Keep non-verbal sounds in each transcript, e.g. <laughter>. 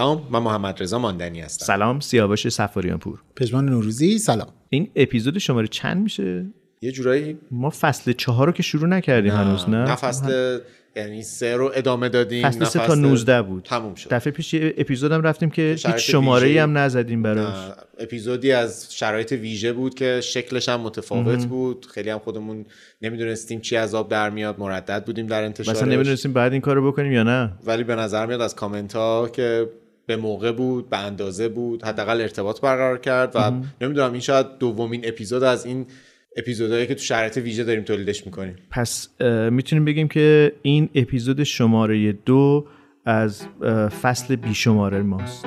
سلام من محمد رضا ماندنی هستم. سلام سیاوش سفاریان پور پژمان نوروزی سلام. این اپیزود شماره چند میشه؟ یه جورایی ما فصل چهار رو که شروع نکردیم هنوز نه؟ نه فصل یعنی سه رو ادامه دادیم فصل سه تا 19 بود. تموم شد. دفعه پیش یه اپیزود هم رفتیم که هیچ شماره ای. هم نزدیم براش. نه، اپیزودی از شرایط ویژه بود که شکلش هم متفاوت بود. خیلی هم خودمون نمی‌دونستیم چی از آب در میاد مردد بودیم در انتشارش. مثلا نمی‌دونستیم بعد این کارو بکنیم یا نه. ولی به نظر میاد از کامنت ها که به موقع بود به اندازه بود حداقل ارتباط برقرار کرد و نمی‌دونم این شاید دومین اپیزود از این اپیزودهایی که تو شرایط ویژه داریم تولیدش می‌کنیم. پس می‌تونیم بگیم که این اپیزود شماره دو از فصل بیشماره ماست.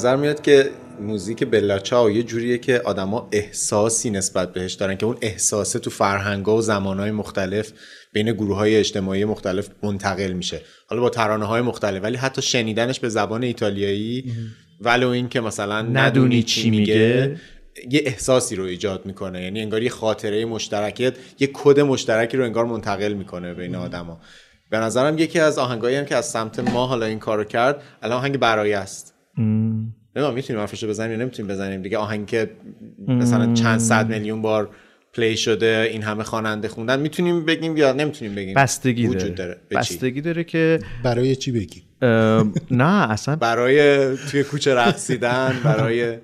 نظر میاد که موزیک بلاچاو یه جوریه که آدما احساسی نسبت بهش دارن که اون احساسه تو فرهنگا و زمانهای مختلف بین گروه های اجتماعی مختلف منتقل میشه. حالا با ترانه های مختلف ولی حتی شنیدنش به زبان ایتالیایی ولو این که مثلا ندونی چی میگه. یه احساسی رو ایجاد می‌کنه. یعنی انگار یه خاطره مشترکیت یه کد مشترکی رو انگار منتقل می‌کنه بین آدما. به نظرم یکی از آهنگایی هم که از سمت ما حالا این کارو کرد الان آهنگ برای است. نمی‌دونم می‌تونیم حرفشو بزنیم یا نمی‌تونیم بزنیم دیگه. آهنگ که مثلا چند صد میلیون بار پلی شده این همه خواننده خوندن می‌تونیم بگیم یا نمی‌تونیم بگیم؟ بستگی وجود داره, داره؟ بستگی داره که برای چی بگی نه اصلا برای توی کوچه رقصیدن برای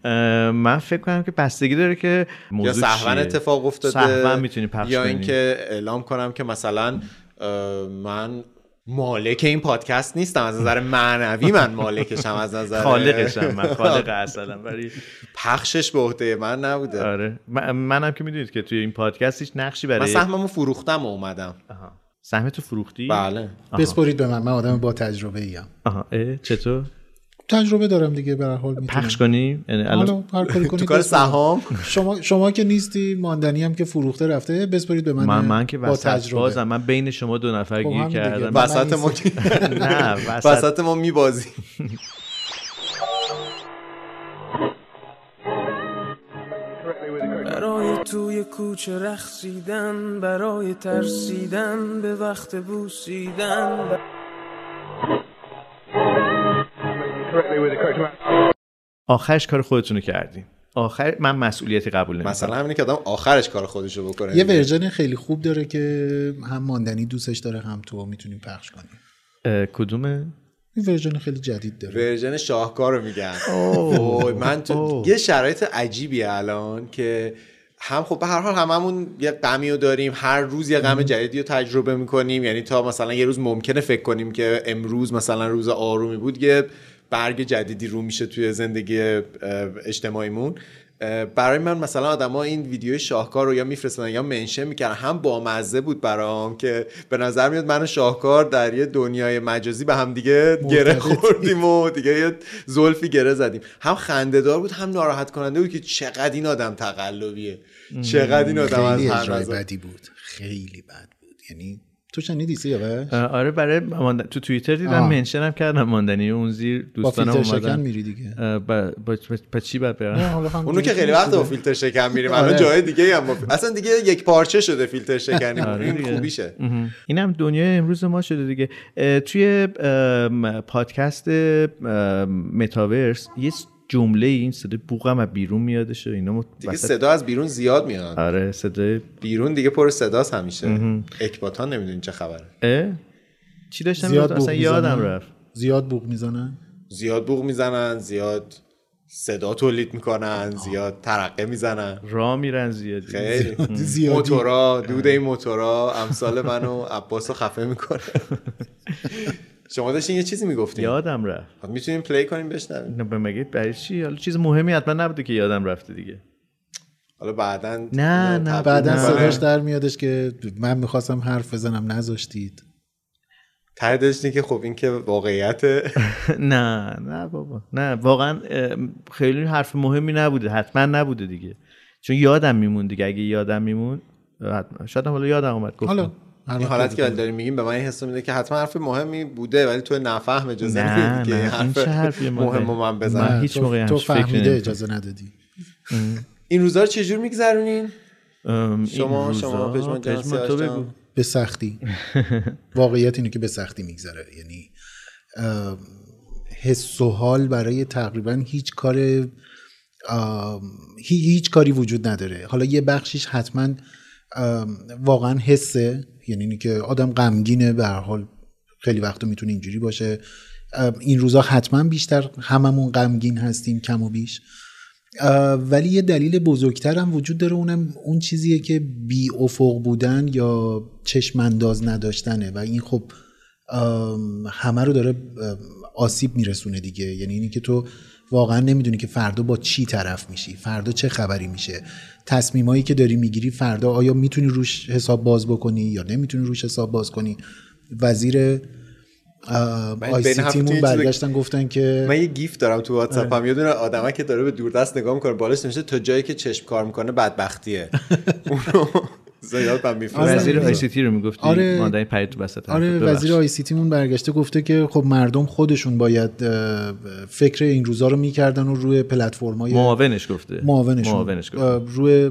<laughs> من فکر کنم که بستگی داره که موضوع یا سهون. اتفاق افتاده سهون می‌تونی پخش یا. اینکه اعلام کنم که مثلا من مالک این پادکست نیستم. از نظر معنوی من مالکشم از نظر خالقشم من خالق اصلا ولی پخشش به عهده من نبوده. آره. من- منم که می‌دونید که توی این پادکست هیچ نقشی من برای سهممو فروختم و اومدم. آها. سهم تو فروختی؟ بله. بسپرید به من. من آدم با تجربه ایم آها. اه، چطور؟ تجربه دارم دیگه به هر حال می‌تونم. پخش کنی؟ یعنی الان هر کاری کنید <laughs> تو کار. سهام؟ شما شما که نیستی ماندنی هم که فروخته رفته بسپرید به من من من که با وسط تجربه. بازم. من بین شما دو نفر خب گیر. کردم. وسط ما <laughs> <laughs> نه وسط ما میبازیم برای توی کوچه رخصیدن برای ترسیدن به وقت بوسیدن. آخرش کار خودتون رو کردین آخر من مسئولیتی قبول نمی‌کنم. مثلا همینه که آدم آخرش کار خودشو بکنه. یه ورژن خیلی خوب داره که هم ماندنی دوستش داره هم تو می‌تونیم پخش کنیم. کدومه؟ این version خیلی جدید داره. version شاهکار رو میگن. اوه، من تو یه شرایط عجیبیه الان که هم خب به هر حال هممون یه غمی رو داریم هر روز یه غم جدیدی رو تجربه می‌کنیم. یعنی تا مثلا یه روز ممکنه فکر کنیم که امروز مثلا روز آرومی بود یه برگ جدیدی رو میشه توی زندگی اجتماعیمون. برای من مثلا آدما این ویدیو شاهکار رو یا میفرستن یا منشن می‌کردن. هم بامزه بود برام که به نظر میاد من و شاهکار در یه دنیای مجازی به هم دیگه گره. خوردیم و دیگه یه زلفی گره زدیم. هم خندهدار بود هم ناراحت کننده بود که چقدر این آدم تقلبیه. چقدر این آدم از هر بدی بود. خیلی بد بود. یعنی تو شنیدی سیاوش آره برای ماند... تو توییتر دیدم. منشنم کردم ماندنی اون زیر با دوستانم فیلتر شکن اومدن میری دیگه با, با, با, با چی باید برم اونو که خیلی وقت با. فیلتر شکن میریم آره. الان جای دیگه هم با... اصلا دیگه یک پارچه شده فیلتر <laughs> شکنی آره این. خوبیشه مهم. این هم دنیای امروز ما شده دیگه اه، توی پادکست متاورس یه جمله این صدای بوغم از بیرون میادش و اینا دیگه وسط- صدا از بیرون زیاد میاد. آره صدای بیرون دیگه پر صداست همیشه. اکباتان نمی‌دونی چه خبره. اه؟ چی داشتم زیاد اصلا یادم می‌زنن. رفت. زیاد بوق می‌زنن. زیاد بوق می‌زنن زیاد صدا تولید می‌کنن زیاد ترقه می‌زنن. راه میرن زیادی. خیلی. زیادی. <laughs> موتورا دود این موتورا امثال منو عباس رو خفه می‌کنه. <laughs> شما داشتین یه چیزی می‌گفتین. یادم رفت. می‌تونیم پلی کنیم بشنویم. نه به مگه برای چی؟ حالا چیز مهمی حتما نبوده که یادم رفته دیگه. حالا بعدا نه، نه، بعدا نه. صداش در میادش که من می‌خواستم حرف بزنم نذاشتید. ته داشتین که خب این که واقعیت <laughs> نه نه بابا. نه واقعا خیلی حرف مهمی نبوده حتما نبوده دیگه. چون یادم میمون دیگه اگه یادم میمون حتما. شاید حالا یادم اومد گفتم. این حالت که. داریم میگیم به من این حس میده که حتما حرف مهمی بوده ولی تو نفهم اجازه نه نمیدی که این نه این چه حرف مهم من من بزنم. هیچ تو- موقع تو فهمیده. اجازه ندادی. این روزا رو چجور میگذرونین؟ شما- شما پژمان به سختی. <laughs> واقعیت اینه که به سختی میگذره. یعنی حس و حال برای تقریبا هیچ کار هیچ کاری وجود نداره. حالا یه بخشیش حتما واقعا حسه. یعنی اینی که آدم غمگینه به هر حال خیلی وقتا می‌تونه اینجوری باشه. این روزا حتما بیشتر هممون غمگین هستیم کم و بیش. ولی یه دلیل بزرگتر هم وجود داره اونم اون چیزیه که بی افق بودن یا چشم انداز نداشتنه. و این خب همه رو داره آسیب میرسونه دیگه. یعنی اینی که تو واقعا نمی‌دونی که فردا با چی طرف میشی فردا چه خبری میشه. تصمیمایی که داری می‌گیری فردا آیا می‌تونی روش حساب باز بکنی یا نمی‌تونی روش حساب باز کنی؟ وزیر من آی بین سی هفته تیمون یه چیز- برگشتن گفتن که من یه گیف دارم تو واتساپ هم. یه دونه آدمه که داره به دوردست نگاه می‌کنه بالاش نمیشه تا جایی که چشم کار می‌کنه بدبختیه. <laughs> اونو زیاد من میفرستم. وزیر آره. آی سی تی رو می‌گفتی؟ آره. مادر پرید تو وسط آره. وزیر آی سی تیمون برگشته گفته که خب مردم خودشون باید فکر این روزا رو می‌کردن و روی پلتفرم‌های معاونش گفته. معاونشون معاونش گفته. روی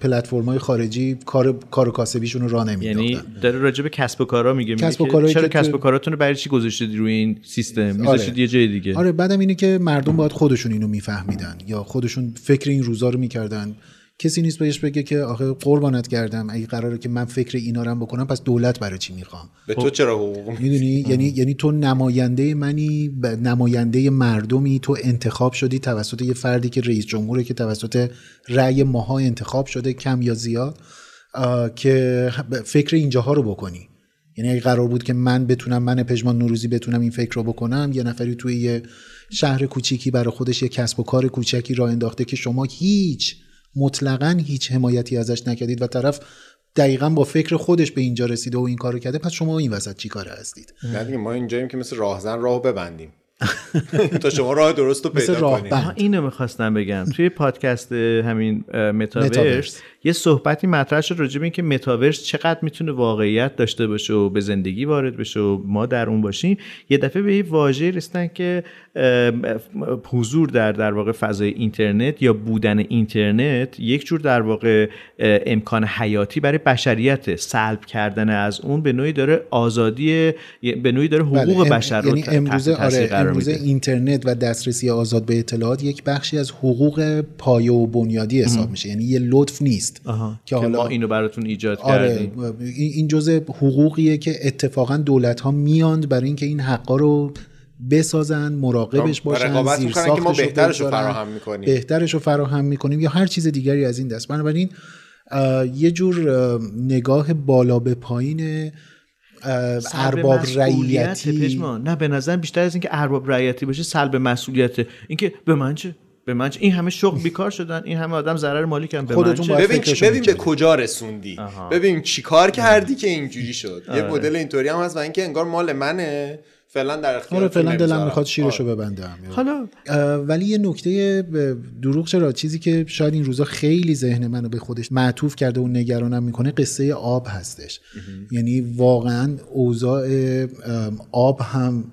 پلتفرم‌های خارجی کار کار کاسبیشون رو راه یعنی نمی‌دادن داره راجع به کسب و کارا میگه میگه کسب و کارهایی چرا کسب و کاراتون رو برای چی گذاشتید روی این سیستم؟ میذاشتید یه جای دیگه. آره بعدم اینه که مردم باید خودشون اینو میفهمیدن یا خودشون فکر این روزا رو می‌کردن. کسی نیست بهش بگه که آخه قربانت کردم اگه قراره که من فکر اینا رو هم بکنم پس دولت برای چی می‌خوام؟ به تو چرا حقوق؟ می‌دونی؟ یعنی یعنی تو نماینده منی ب- نماینده مردمی تو انتخاب شدی توسط یه فردی که رئیس جمهوره که توسط رأی ماها انتخاب شده کم یا زیاد که فکر اینجاها رو بکنی. یعنی اگه قرار بود که من بتونم من پژمان نوروزی بتونم این فکر رو بکنم یه نفری توی یه شهر کوچیکی برای خودش یه کسب و کار کوچکی راه انداخته که شما هیچ مطلقا هیچ حمایتی ازش نکردید و طرف دقیقا با فکر خودش به اینجا رسیده و این کارو کرده پس شما این وسط چی کاره هستید؟ نه دیگه ما اینجاییم که مثل راهزن راهو ببندیم. <laughs> تا شما راه درست رو پیدا کنید اینو می‌خواستم بگم. توی پادکست همین متاورس. یه صحبتی مطرح شد راجع به اینکه متاورس چقدر می‌تونه واقعیت داشته باشه و به زندگی وارد بشه و ما در اون باشیم. یه دفعه به یه واژه رسیدن که حضور در در واقع فضای اینترنت یا بودن اینترنت یک جور در واقع امکان حیاتی برای بشریت سلب کردن از اون به نوعی داره آزادی به نوعی داره حقوق بله، بشر رو یعنی امروزه آره امروزه اینترنت و دسترسی آزاد به اطلاعات یک بخشی از حقوق پایه و بنیادی حساب میشه. یعنی یه لطف نیست. آها. که که حالا ما اینو براتون ایجاد آره کردیم این جزء حقوقیه که اتفاقا دولت ها میاند برای اینکه این حقا رو بسازن مراقبش باشن رقابت زیر می‌کنن که ما بهترش رو فراهم می‌کنیم. بهترش رو فراهم می‌کنیم یا هر چیز دیگری از این دست بنابراین یه جور اه، نگاه بالا به پایین ارباب رعیتی. نه به نظر بیشتر از اینکه ارباب رعیتی باشه سلب مسئولیت اینکه به من چه به من این همه شغل بیکار شدن این همه آدم ضرر مالی کردن به من خودتون ببین ببین به. کجا رسوندی. ببین چی کار کردی که اینجوری شد؟ یه مدل اینطوری هم هست و اینکه انگار مال منه. فعلا در اختیار آره فعلا دلم می‌خواد شیرشو ببندم. حالا ولی یه نکته دروغ چرا؟ چیزی که شاید این روزا خیلی ذهن منو به خودش معطوف کرده و نگرانم می‌کنه قصه آب هستش. یعنی واقعا اوضاع آب هم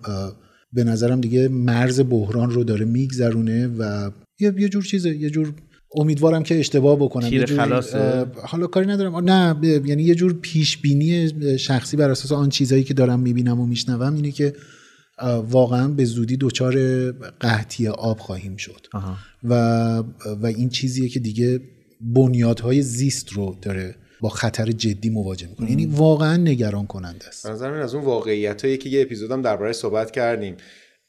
به نظرم دیگه مرز بحران رو داره میگذرونه و یه یه جور چیزه یه جور امیدوارم که اشتباه بکنم تیر یه جور، حالا کاری ندارم. نه ب- یعنی یه جور پیش بینی شخصی بر اساس آن چیزایی که دارم می‌بینم و میشنوم اینه که واقعا به زودی دچار قحطی آب خواهیم شد. آها. و و این چیزیه که دیگه بنیادهای زیست رو داره با خطر جدی مواجه می‌کنه. یعنی واقعا نگران کننده است. به نظر من از اون واقعیت هایی که یه اپیزودم درباره صحبت کردیم.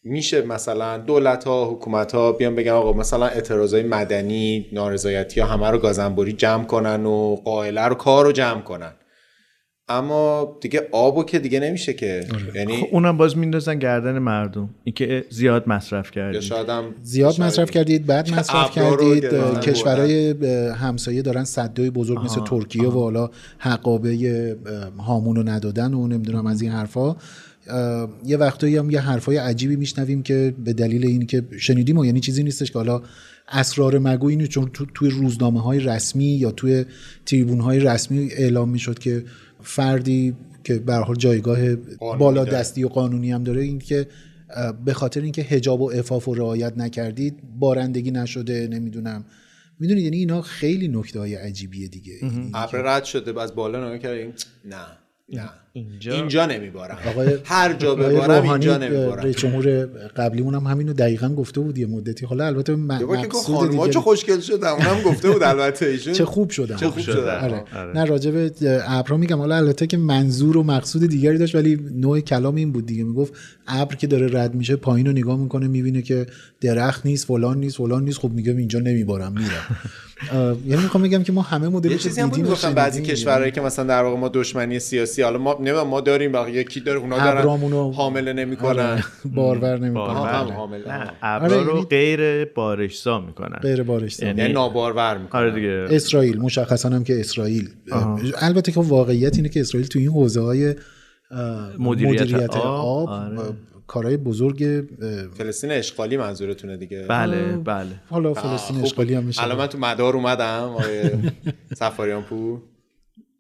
میشه مثلا دولت ها حکومت ها بیان بگن آقا مثلا اعتراضای مدنی نارضایتی ها همه رو گازنبوری جمع کنن و قائله رو کار رو جمع کنن. اما دیگه آبو که دیگه نمیشه که. یعنی خب اونم باز میندازن گردن مردم. اینکه زیاد مصرف هم زیاد شاید- مصرف کردید بعد مصرف کردید. کشورهای همسایه دارن صدای بزرگ مثل ترکیه و حالا حقابه هامون رو ندادن و نمی‌دونم از این حرفا. یه وقتایی هم یه حرفای عجیبی میشنویم که به دلیل این که شنیدیم و یعنی چیزی نیستش که حالا اسرار مگو اینه چون تو توی روزنامه های رسمی یا توی تریبون های رسمی اعلام می‌شد که فردی که به هر حال جایگاه بالا. دستی و قانونی هم داره این که به خاطر اینکه حجاب و عفاف و رعایت نکردید بارندگی نشده نمی‌دونم. می‌دونید یعنی اینا خیلی نکته های عجیبیه دیگه. ابر رد شده از بالا نگاه کردیم نه. نه. اینجا- اینجا نمیبارم. آقای هر جا ببارم اینجا نمیبارم. رئیس جمهور قبلیمون هم همینو دقیقا گفته بود یه مدتی. حالا البته م- یه بار که گفت مقصود دیگه چه خوشگل شدن اونم گفته بود البته. ایشون چه خوب شدن. چه خوب شدن. آره. آره. نه راجع به ابرا میگم. حالا البته که منظور و مقصود دیگری داشت ولی نوع کلام این بود دیگه. می‌گفت ابر که داره رد میشه پایین رو نگاه می‌کنه می‌بینه که درخت نیست فلان نیست فلان نیست. خب میگه اینجا نمیبارم میرم. <laughs> یعنی می‌خوام بگم که ما همه مدل یه چیزی هم بود گفتن بعضی کشورهایی که مثلا در واقع ما دشمنی سیاسی حالا ما نمی‌دونم ما داریم بقیه کی داره؟ اونا دارن حامله نمی‌کنن. بارور بله. حامله نه. ابرا آره، رو یعنی- غیر بارشسا می‌کنن. غیر بارش یعنی- یعنی نابارور می‌کنن. آره دیگه. اسرائیل مشخصا هم که اسرائیل. البته که واقعیت اینه که اسرائیل تو این حوزه های مدیریت آب، آب آره. کارهای بزرگ فلسطین اشغالی منظورتونه دیگه. بله بله. حالا فلسطین. اشغالی هم میشه. الان من تو مدار اومدم آقای <laughs> سفاریان پور.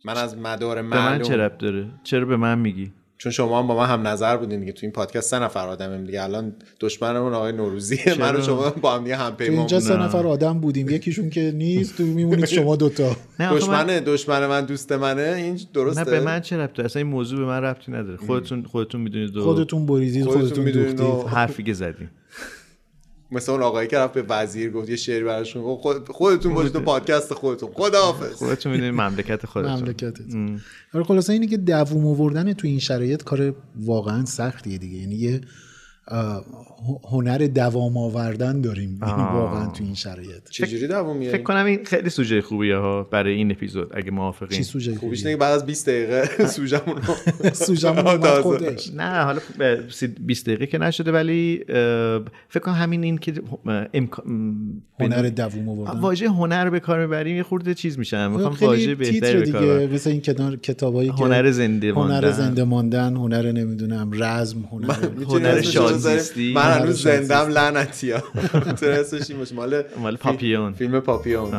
من از مدار به من چه معلوم رب داره؟ چرا به من میگی؟ چون شما هم با من هم نظر بودین دیگه. تو این پادکست سه نفر آدمیم دیگه. الان دشمنمون آقای نوروزیه من و شما با هم دیگه هم پیمان اینجا سه. نفر آدم بودیم. یکیشون که نیست تو میمونید شما دوتا دشمن دشمن من دوست منه. این درسته. نه به من چه ربطه اصلا این موضوع به من ربطی نداره. خودتون خودتون می‌دونید خودتون بریدید خودتون می‌دونید دوختید. حرفی که زدیم. مثل اون آقایی که رفت به وزیر گفت یه شعری براشون خود- خودتون باشید تو پادکست خودتون. خداحافظ. خودتون می‌دونید مملکت خودتون. مملکتت آره خلاصه اینه که دووم آوردن تو این شرایط کار واقعا سختیه دیگه. یعنی یه هنر دوام آوردن داریم یعنی واقعا تو این شرایط. چجوری دووم فکر میاریم کنم این خیلی سوژه خوبیه ها برای این اپیزود اگه چی موافقین سوژه خوبیش که بعد از 20 دقیقه سوژمون سوژمون. خودش نه حالا به سی- 20 دقیقه که نشده ولی فکر کنم همین این که هنر دووم آوردن. واژه هنر به کار می‌بریم یه خورده چیز میشن می‌خوام واژه بهتری تیتر به کار دیگه ببرم. مثل این کنار کتابایی که هنر زنده هنر ماندن. زنده ماندن هنر نمی‌دونم رزم هنر هنر شادزیستی. من هنوز. زندم لعنتی ها. <laughs> تونستش این باشه. مال مال پاپیون. فیلم پاپیون.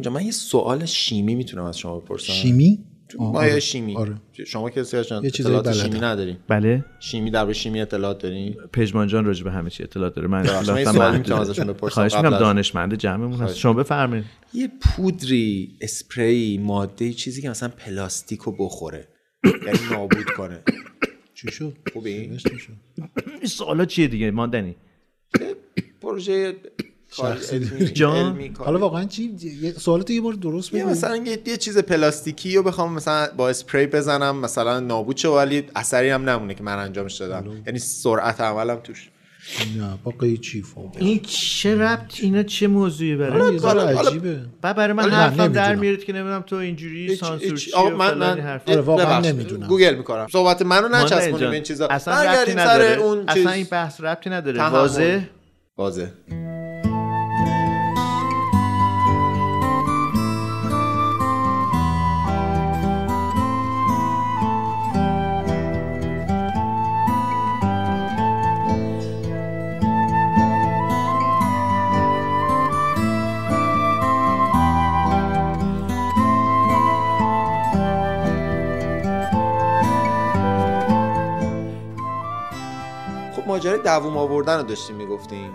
جان من یه سوال شیمی می‌تونم از شما بپرسم. شیمی؟ ما آره. یه شیمی. آره. شما یه چیزایی اطلاعات. شیمی نداریم بله. شیمی در شیمی اطلاعات داریم پژمان جان راجع به همه چی اطلاع داره. من اطلاعاتم ازشون بپرسم خواهش می‌کنم دانشمند جمعمون هست. شما بفرمایید. یه پودری اسپری ماده چیزی که مثلا پلاستیک رو بخوره. یعنی نابود کنه. چی شد؟ شد؟ این سوالا چیه دیگه؟ ماندنی. پروژه علمی جان. حالا واقعا چی؟ یه سوالات یه بار درست بگو. مثلا یه, یه چیز پلاستیکی رو بخوام مثلا با اسپری بزنم مثلا نابود شه ولی اثری هم نمونه که من انجامش دادم. یعنی سرعت عملم توش. نه با قیچی فوق این چه ربط اینا چه موضوعی برای حالا- عجیبه. بعد برای من نه، حرفم در. میارید که نمی‌دونم تو اینجوری سانسور و من من. آره، واقعا نمی‌دونم. گوگل می‌کنم. صحبت منو نچسبونیم این چیزا. اصلا ربطی نداره. اون اصلا این بحث ربطی نداره. تحمل. واضح. دووم آوردن رو داشتیم می‌گفتیم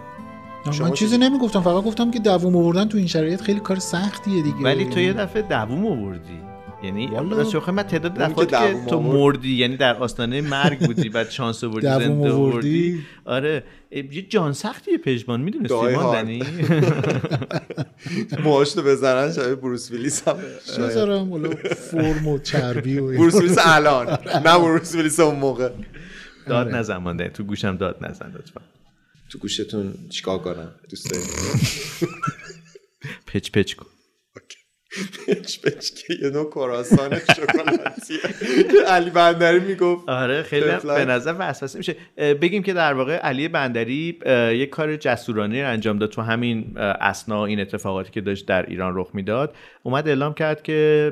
شما من چیزی چی- نمی‌گفتم فقط گفتم که دووم آوردن تو این شرایط خیلی کار سختیه دیگه. ولی تو یه دفعه دووم آوردی. یعنی. راستش بخوای من تعداد اون که که تو. مردی یعنی در آستانه مرگ بودی بعد شانس آوردی زنده آوردی. آره یه جان سختیه پژمان ما هارد. دنی؟ <laughs> موهاش رو بزنن شبیه بروس ویلیس هم حالا فرم و چربی و بروس ویلیس الان. نه بروس ویلیس اون موقع. داد آره. نزن مانده تو گوشم داد نزن لطفا. تو گوشتون چیکار کنم؟ دوست دارید <laughs> پچ پچ کن. پچ پچ که یه نوع کراسان شکلاتیه علی بندری می‌گفت. آره خیلی. به نظر وسوسه میشه. بگیم که در واقع علی بندری یک کار جسورانه رو انجام داد تو همین اسنا این اتفاقاتی که داشت در ایران رخ می‌داد. اومد اعلام کرد که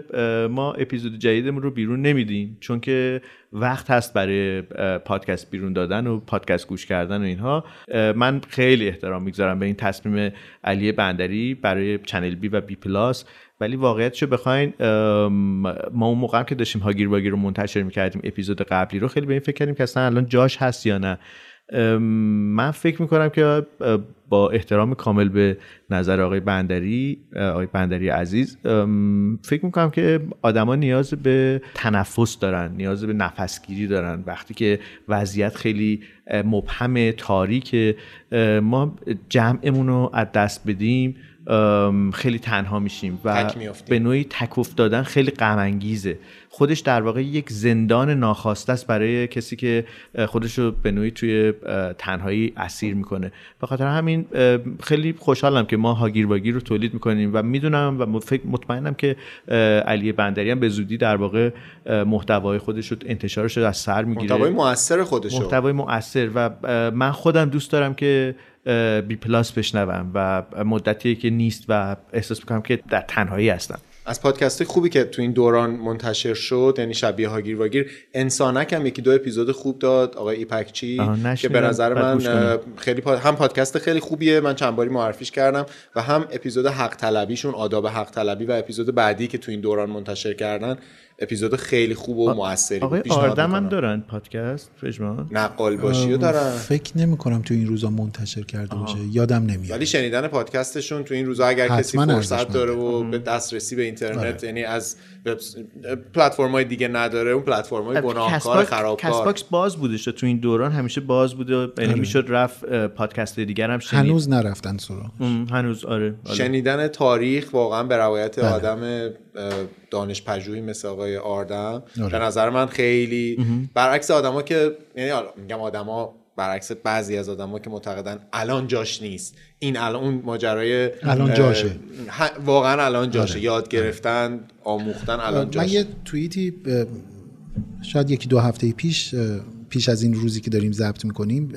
ما اپیزود جدیدمون رو بیرون نمیدیم. چون که وقت هست برای پادکست بیرون دادن و پادکست گوش کردن و اینها. من خیلی احترام می‌گذارم به این تصمیم علی بندری برای چنل بی و بی پلاس. ولی واقعیتشو بخواین ام، ما اون موقع که داشتیم هاگیر واگیر رو منتشر می‌کردیم اپیزود قبلی رو خیلی به این فکر کردیم که اصلا الان جاش هست یا نه. من فکر می‌کنم که با احترام کامل به نظر آقای بندری آقای بندری عزیز فکر می‌کنم که آدما نیاز به تنفس دارن نیاز به نفسگیری دارن. وقتی که وضعیت خیلی مبهم تاریک ما جمعمون رو از دست بدیم. خیلی تنها میشیم و. به نوعی تک افتادن خیلی غم انگیزه خودش در واقع یک زندان ناخواسته است برای کسی که خودش رو به نوعی توی تنهایی اسیر می‌کنه. به خاطر همین خیلی خوشحالم که ما هاگیر واگیر رو تولید می‌کنیم و می‌دونم و فکر مطمئنم که علی بندری هم به زودی در واقع محتوای خودش رو انتشارش رو از سر می‌گیره. محتوای موثر خودشو محتوای مؤثر و من خودم دوست دارم که بی پلاس بشنوم و مدتی که نیست و احساس می‌کنم که در تنهایی هستم از پادکست خوبی که تو این دوران منتشر شد یعنی شبیه هاگیر واگیر انسانک هم یکی دو اپیزود خوب داد آقای ایپکچی که. به نظر من خیلی پاد... هم پادکست خیلی خوبیه من چند باری معرفیش کردم و هم اپیزود حق طلبیشون آداب حق طلبی و اپیزود بعدی که تو این دوران منتشر کردن اپیزود خیلی خوب و موثری. آقای آردم هم. دارن پادکست پژمان؟ نقال باشی رو دارن. فکر نمی کنم تو این روزا منتشر کرده باشه. یادم نمیاد. ولی شنیدن پادکستشون تو این روزا اگر کسی فرصت. داره و به دسترسی به اینترنت یعنی از پلتفرم های دیگه نداره اون پلتفرم های گناهکار کس خرابکار. باکس باز بوده شد تو این دوران. همیشه باز بوده یعنی می‌شد رفت پادکست دیگر هم شنید. هنوز نرفتن سراغ هنوز آره آره. شنیدن تاریخ واقعا به روایت بله. آدم دانش پژوهی مثل آقای آردم آره. به نظر من خیلی برعکس آدما که یعنی میگم آدما برعکس بعضی از آدما که معتقدن الان جاش نیست این الان اون ماجرای الان جاشه. واقعا الان جاشه آره. یاد گرفتن آموختن الان من جاشه یه توییتی شاید یکی دو هفته پیش پیش از این روزی که داریم ضبط می‌کنیم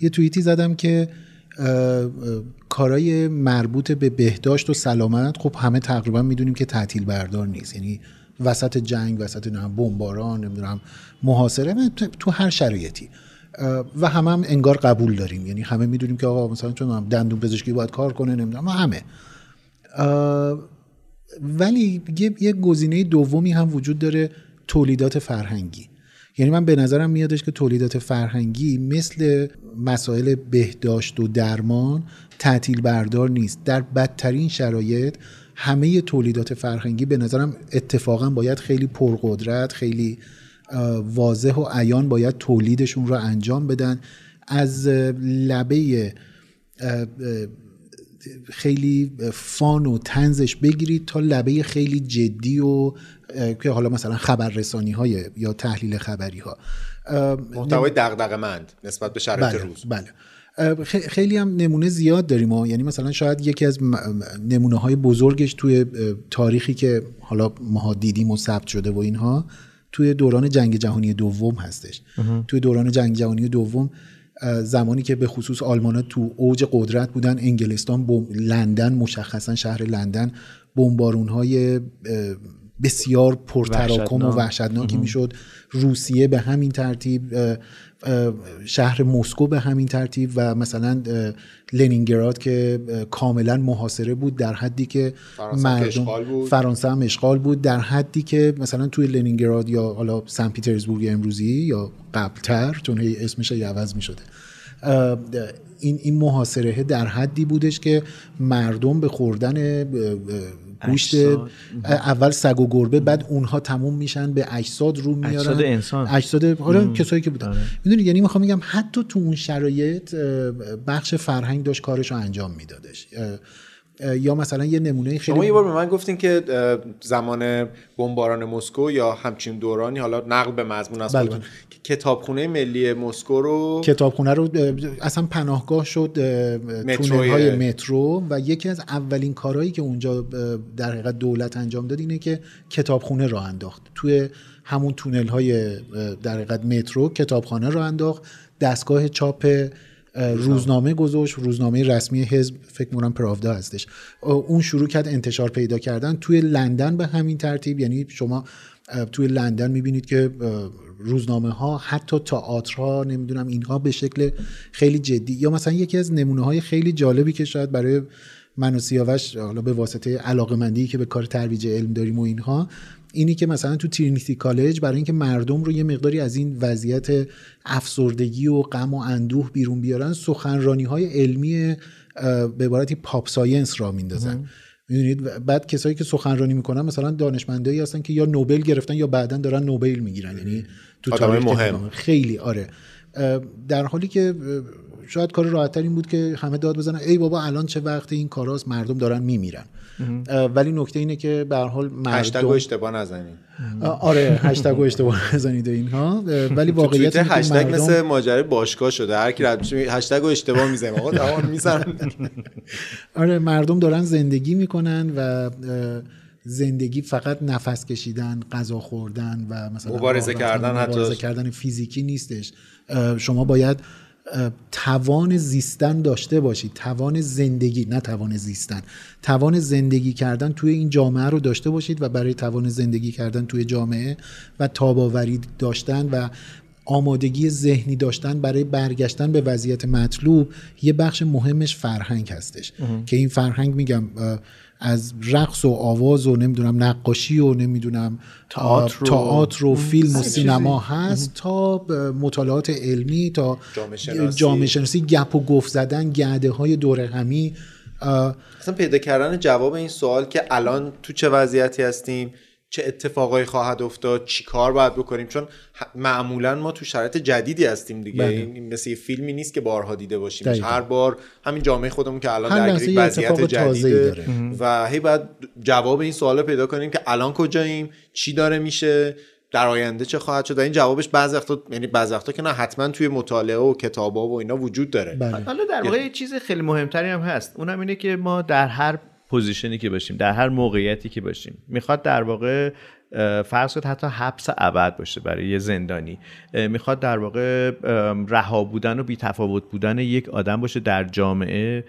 یه توییتی زدم که کارای مربوط به بهداشت و سلامت خب همه تقریبا می‌دونیم که تعطیل بردار نیست. یعنی وسط جنگ وسط نمی‌دونم بمباران نمی‌دونم محاصره تو هر شرایطی. و همه هم انگار قبول داریم. یعنی همه می‌دونیم که آقا مثلا چون دندون پزشکی باید کار کنه نمی‌دونم همه. ولی یه, یه گزینه دومی هم وجود داره تولیدات فرهنگی. یعنی من به نظرم میادش که تولیدات فرهنگی مثل مسائل بهداشت و درمان تعطیل بردار نیست. در بدترین شرایط همه تولیدات فرهنگی به نظرم اتفاقا باید خیلی پرقدرت خیلی واضح و عیان باید تولیدشون رو انجام بدن. از لبه خیلی فان و تنزش بگیرید تا لبه خیلی جدی و که حالا مثلا خبررسانی های یا تحلیل خبری ها محتوای دغدغه‌مند نسبت به شرایط بله روز. بله. خیلی هم نمونه زیاد داریم ها یعنی مثلا شاید یکی از نمونه های بزرگش توی تاریخی که حالا ما دیدیم و ثبت شده و اینها توی دوران جنگ جهانی دوم هستش. توی دوران جنگ جهانی دوم زمانی که به خصوص آلمان تو اوج قدرت بودن انگلستان بوم، لندن مشخصا شهر لندن بمبارون های بسیار پرتراکم و وحشتناکی می‌شد. روسیه به همین ترتیب شهر مسکو به همین ترتیب و مثلا لنینگراد که کاملا محاصره بود در حدی که مردم فرانسه هم اشغال بود در حدی که مثلا توی لنینگراد یا حالا سن پیترزبورگ امروزی یا قبلتر چون هی اسمش عوض می شده این این محاصره در حدی بودش که مردم به خوردن گوشت اول سگ و گربه بعد اونها تموم میشن به اجساد رو میارن. اجساد انسان. اجساد حالا کسایی که بودن. می‌دونی یعنی می‌خوام بگم حتی تو اون شرایط بخش فرهنگ داشت کارش رو انجام میدادش. یا مثلا یه نمونه خیلی شما یه بار به من گفتین که زمان بمباران مسکو یا همچین دورانی حالا نقل به مضمون از بله کتابخونه ملی مسکو رو کتابخونه رو اصلا پناهگاه شد تونل های مترو و یکی از اولین کارهایی که اونجا در حقیقت دولت انجام داد اینه که کتابخونه را انداخت. توی همون تونل های در حقیقت مترو کتابخانه را انداخت دستگاه چاپ روزنامه. گذاشت روزنامه رسمی حزب فکر می‌کنم پراودا هستش. اون شروع کرد انتشار پیدا کردن. توی لندن به همین ترتیب یعنی شما توی لندن می‌بینید که روزنامه ها حتی تئاترها نمی‌دونم اینها به شکل خیلی جدی یا مثلا یکی از نمونه های خیلی جالبی که شاید برای من و سیاوش حالا به واسطه علاقه که به کار ترویج علم داریم و اینها اینی که مثلا تو ترینیتی کالج برای اینکه مردم رو یه مقداری از این وضعیت افسردگی و غم و اندوه بیرون بیارن سخنرانی های علمی به عبارتی pop science راه میندازن. می‌دونید؟ بعد کسایی که سخنرانی می‌کنن مثلا دانشمندایی هستن که یا نوبل گرفتن یا بعدا دارن نوبل می‌گیرن. یعنی تو تاریخ مهم. خیلی آره. در حالی که شاید کار راحت این بود که همه داد بزنن ای بابا الان چه وقت این کاراست؟ مردم دارن میمیرن. ولی نکته اینه که به حال مردم اشتباه نزنید آره هشتگ اشتباه نزنید اینها. ولی واقعیت هشتگ مردم... مثل ماجرای باشگاه شده. هر کی رد میشه هشتگ اشتباه می‌زنه. آقا دوام می‌زنن <laughs> آره مردم دارن زندگی می‌کنن و زندگی فقط نفس کشیدن غذا خوردن و مثلا مبارزه کردن حتی. مبارزه کردن فیزیکی نیستش. شما باید توان زیستن داشته باشید توان زندگی نه توان زیستن. توان زندگی کردن توی این جامعه رو داشته باشید و برای توان زندگی کردن توی جامعه و تاباوری داشتن و آمادگی ذهنی داشتن برای برگشتن به وضعیت مطلوب یه بخش مهمش فرهنگ هستش. که این فرهنگ میگم از رقص و آواز و نمی‌دونم نقاشی و نمی‌دونم تئاتر و فیلم و سینما هست تا مطالعات علمی تا جامعه شناسی. گپ و گفت زدن گرده های دور همی اصلا پیدا کردن جواب این سوال که الان تو چه وضعیتی هستیم؟ چه اتفاقایی خواهد افتاد چی کار باید بکنیم؟ چون معمولا ما تو شرایط جدیدی هستیم دیگه. بله. این مثل فیلمی نیست که بارها دیده باشیم. هر بار همین جامعه خودمون که الان در یک وضعیت جدیده و هی باید جواب این سوال پیدا کنیم که الان کجاییم چی داره میشه در آینده چه خواهد شد؟ این جوابش بعض وقتا یعنی بعض وقتا که نه حتما توی مطالعه و کتابا و اینا وجود داره. بله. حالا در واقع یه چیز خیلی مهمتری هم هست. اونم اینه که ما در هر پوزیشنی که باشیم در هر موقعیتی که باشیم می‌خواد در واقع فرض کنید حتی حبس ابد باشه برای یه زندانی. می‌خواد در واقع رها بودن و بیتفاوت بودن یک آدم باشه در جامعه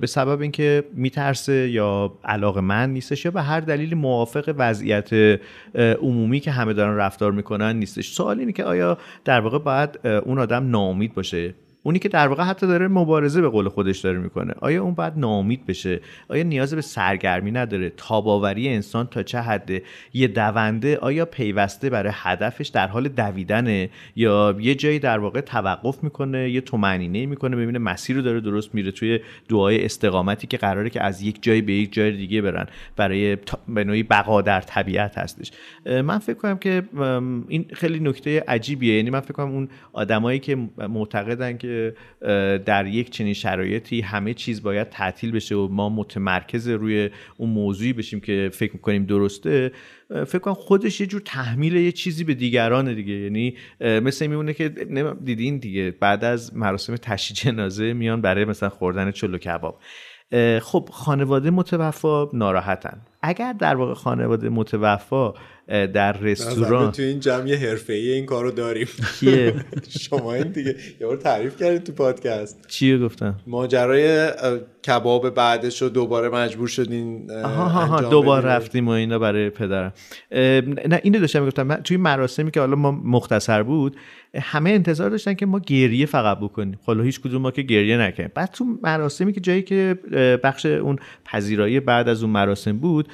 به سبب اینکه میترسه یا علاقه من نیستش یا به هر دلیل موافق وضعیت عمومی که همه دارن رفتار می‌کنن نیستش. سوال اینه که آیا در واقع باید اون آدم ناامید باشه؟ اونی که در واقع حتی داره مبارزه به قول خودش داره می‌کنه. آیا اون باید ناامید بشه؟ آیا نیاز به سرگرمی نداره؟ تاباوری انسان تا چه حده یه دونده آیا پیوسته برای هدفش در حال دویدنه؟ یا یه جایی در واقع توقف می‌کنه یه تومنینه می‌کنه ببینه مسیر رو داره درست میره توی دعای استقامتی که قراره که از یک جایی به یک جای دیگه برن برای به نوعی بقا در طبیعت هستش. من فکر کنم که این خیلی نکته عجیبیه. یعنی من فکر کنم اون آدمایی که معتقدن که در یک چنین شرایطی همه چیز باید تعطیل بشه و ما متمرکز روی اون موضوعی بشیم که فکر می‌کنیم درسته. فکر کنم خودش یه جور تحمیل یه چیزی به دیگران دیگه. یعنی مثل میمونه که دیدین دیگه بعد از مراسم تشییع جنازه میان برای مثلا خوردن چلو کباب. خب خانواده متوفا ناراحتن. اگر در واقع خانواده متوفا در رستوران تو این جمع یه حرفه‌ای این کارو داریم. کیه؟ <laughs> شما این دیگه یه بار تعریف کردید تو پادکست. چیه گفتم؟ ماجرای کباب بعدش رو دوباره مجبور شدین آها ها ها انجام دوبار بدید. رفتیم و اینا برای پدرم. نه اینو داشتم می‌گفتم. من توی مراسمی که حالا ما مختصر بود همه انتظار داشتن که ما گریه فقط بکنیم. حالا هیچ کدوم ما که گریه نکنیم بعد تو مراسمی که جایی که بخش اون پذیرایی بعد از اون مراسم بود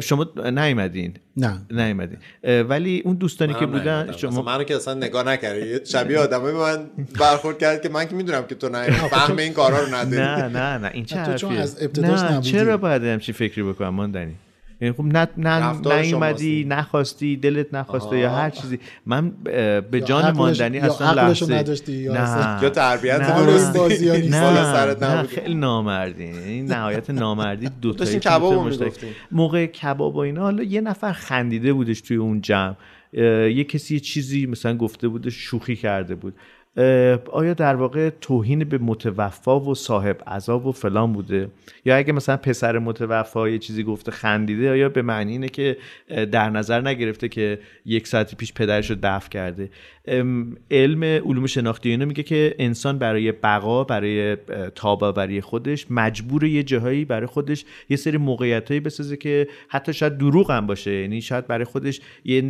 شما نیومدین. نه. نیومدین اه، ولی اون دوستانی که بودن شما منو که اصلا نگاه نکردی. یه شبیه آدمه به من برخورد کرد که من که می‌دونم که تو نه. فهم این کارا رو نداری. نه نه نه این چه تو چون حرفیه؟ از ابتداش نه نبودی. چرا باید همچین فکری بکنم ماندنی؟ یعنی خب نه نه نیومدی. نخواستی دلت نخواسته یا هر چیزی. من به جان ماندنی اصلا لحظه نداشتی یا نه. اصلا- <laughs> یا تربیت. نه. بالا سرت نبود خیلی نامردی. این نهایت نامردی دو تایی کباب. موقع کباب و اینا حالا یه نفر خندیده بودش توی اون جمع. یه کسی یه چیزی مثلا گفته بوده شوخی کرده بود. آیا در واقع توهین به متوفا و صاحب عذاب و فلان بوده؟ یا اگه مثلا پسر متوفا یه چیزی گفته خندیده آیا به معنی اینه که در نظر نگرفته که یک ساعت پیش پدرش رو دفن کرده؟ علم علوم شناختی اینو میگه که انسان برای بقا برای تاباوری خودش مجبور یه جاهایی برای خودش یه سری موقعیتایی بسازه که حتی شاید دروغ هم باشه. یعنی شاید برای خودش یه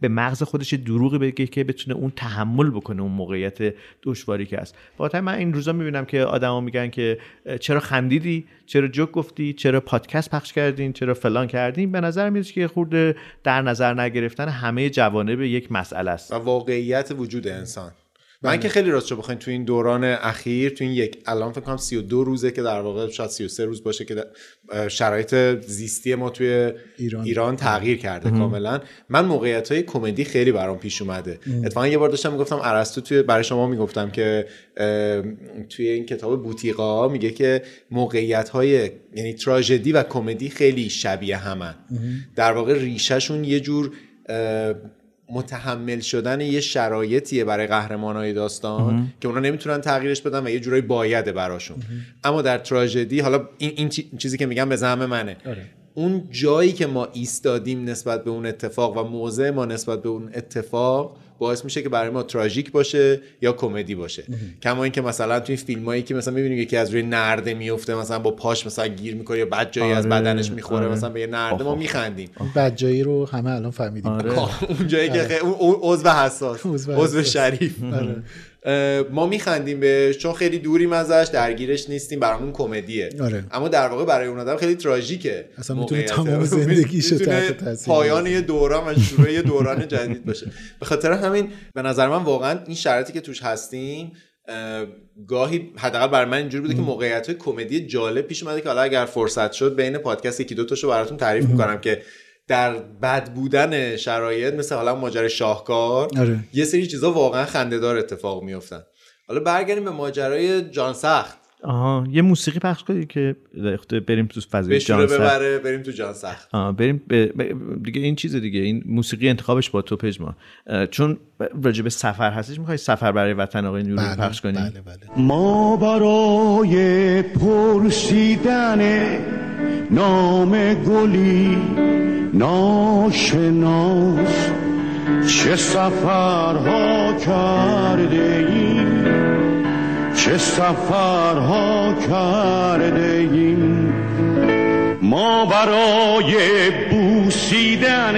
به مغز خودش دروغی بگه که بتونه اون تحمل بکنه اون موقعیت دشواری که هست. واقعا من این روزا می‌بینم که آدما میگن که چرا خندیدی؟ چرا جوک گفتی؟ چرا پادکست پخش کردین؟ چرا فلان کردین؟ به نظر میاد که خورده در نظر نگرفتن همه جوانب یک مسئله است. و واقعیت وجود انسان. من که خیلی راست بخواین تو این دوران اخیر تو این یک الان فکر کنم 32 روزه که در واقع شاید 33 روز باشه که شرایط زیستی ما توی ایران, ایران. تغییر کرده کاملا. من موقعیت های کمدی خیلی برام پیش اومده. اتفاقا یه بار داشتم می‌گفتم ارسطو توی برای شما می‌گفتم که توی این کتاب بوتیقا میگه که موقعیت های یعنی تراژدی و کمدی خیلی شبیه همن. در واقع ریشهشون یه جور متحمل شدن یه شرایطیه برای قهرمانای داستان که اونا نمی‌تونن تغییرش بدن و یه جورایی بایده براشون. اما در تراژدی حالا این, این چی- چیزی که میگم به زعم منه. اون جایی که ما ایستادیم نسبت به اون اتفاق و موضع ما نسبت به اون اتفاق باعث میشه که برای ما تراژیک باشه یا کمدی باشه. کما اینکه مثلا توی فیلمایی که مثلا می‌بینیم یکی از روی نرده میفته مثلا با پاش مثلا گیر می‌کنه یا بد جایی از آره، بدنش می‌خوره آره. مثلا به یه نرده ما میخندیم. اون بدجایی رو همه الان فهمیدیم. آره. <laughs> اون جایی که خیلی- اون عضو حساس. عضو. شریف. آره. ما میخندیم بهش چون خیلی دوریم ازش درگیرش نیستیم برامون کمدیه آره. اما در واقع برای اون آدم خیلی تراژیکه اصلا می‌تونه. تمام <laughs> تاثیر پایان. یه دوران و شروع یه دوران جدید باشه به خاطر همین به نظر من واقعا این شرایطی که توش هستیم اه، گاهی حداقل برای من اینجوری بوده که موقعیت های کمدی جالب پیش اومده که حالا اگر فرصت شد بین پادکست یکی دو تاشو براتون تعریف می‌کنم که در بد بودن شرایط مثل حالا ماجرای شاهکار آره. یه سری چیزا واقعا خندهدار اتفاق میفتن حالا برگردیم به ماجرای جان سخت. آها یه موسیقی پخش کنید که بریم تو فضای جان سخت. ببره بریم تو جان سخت. آه بریم به- به- دیگه این چیز دیگه این موسیقی انتخابش با تو پژما چون راجع به سفر هستش می‌خوای سفر برای وطن آقای نوری بله پخش کنی؟ بله بله. ما برای پرسیدن نام گلی ناشناس چه سفرها کرده ایم چه سفرها کرده ایم ما برای بوسیدن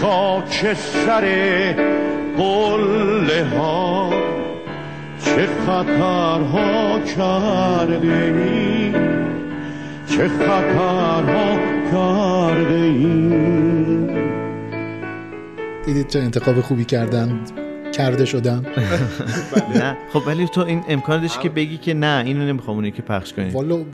خاک سر قله ها چه خطرها کرده ای چه خطرها کرده ای دیدید چه انتخاب خوبی کردن کرده شدم. <laughs> نه. خب ولی تو این امکان داشتی که بگی که نه اینو نمی‌خوام اونی که پخش کنی. والا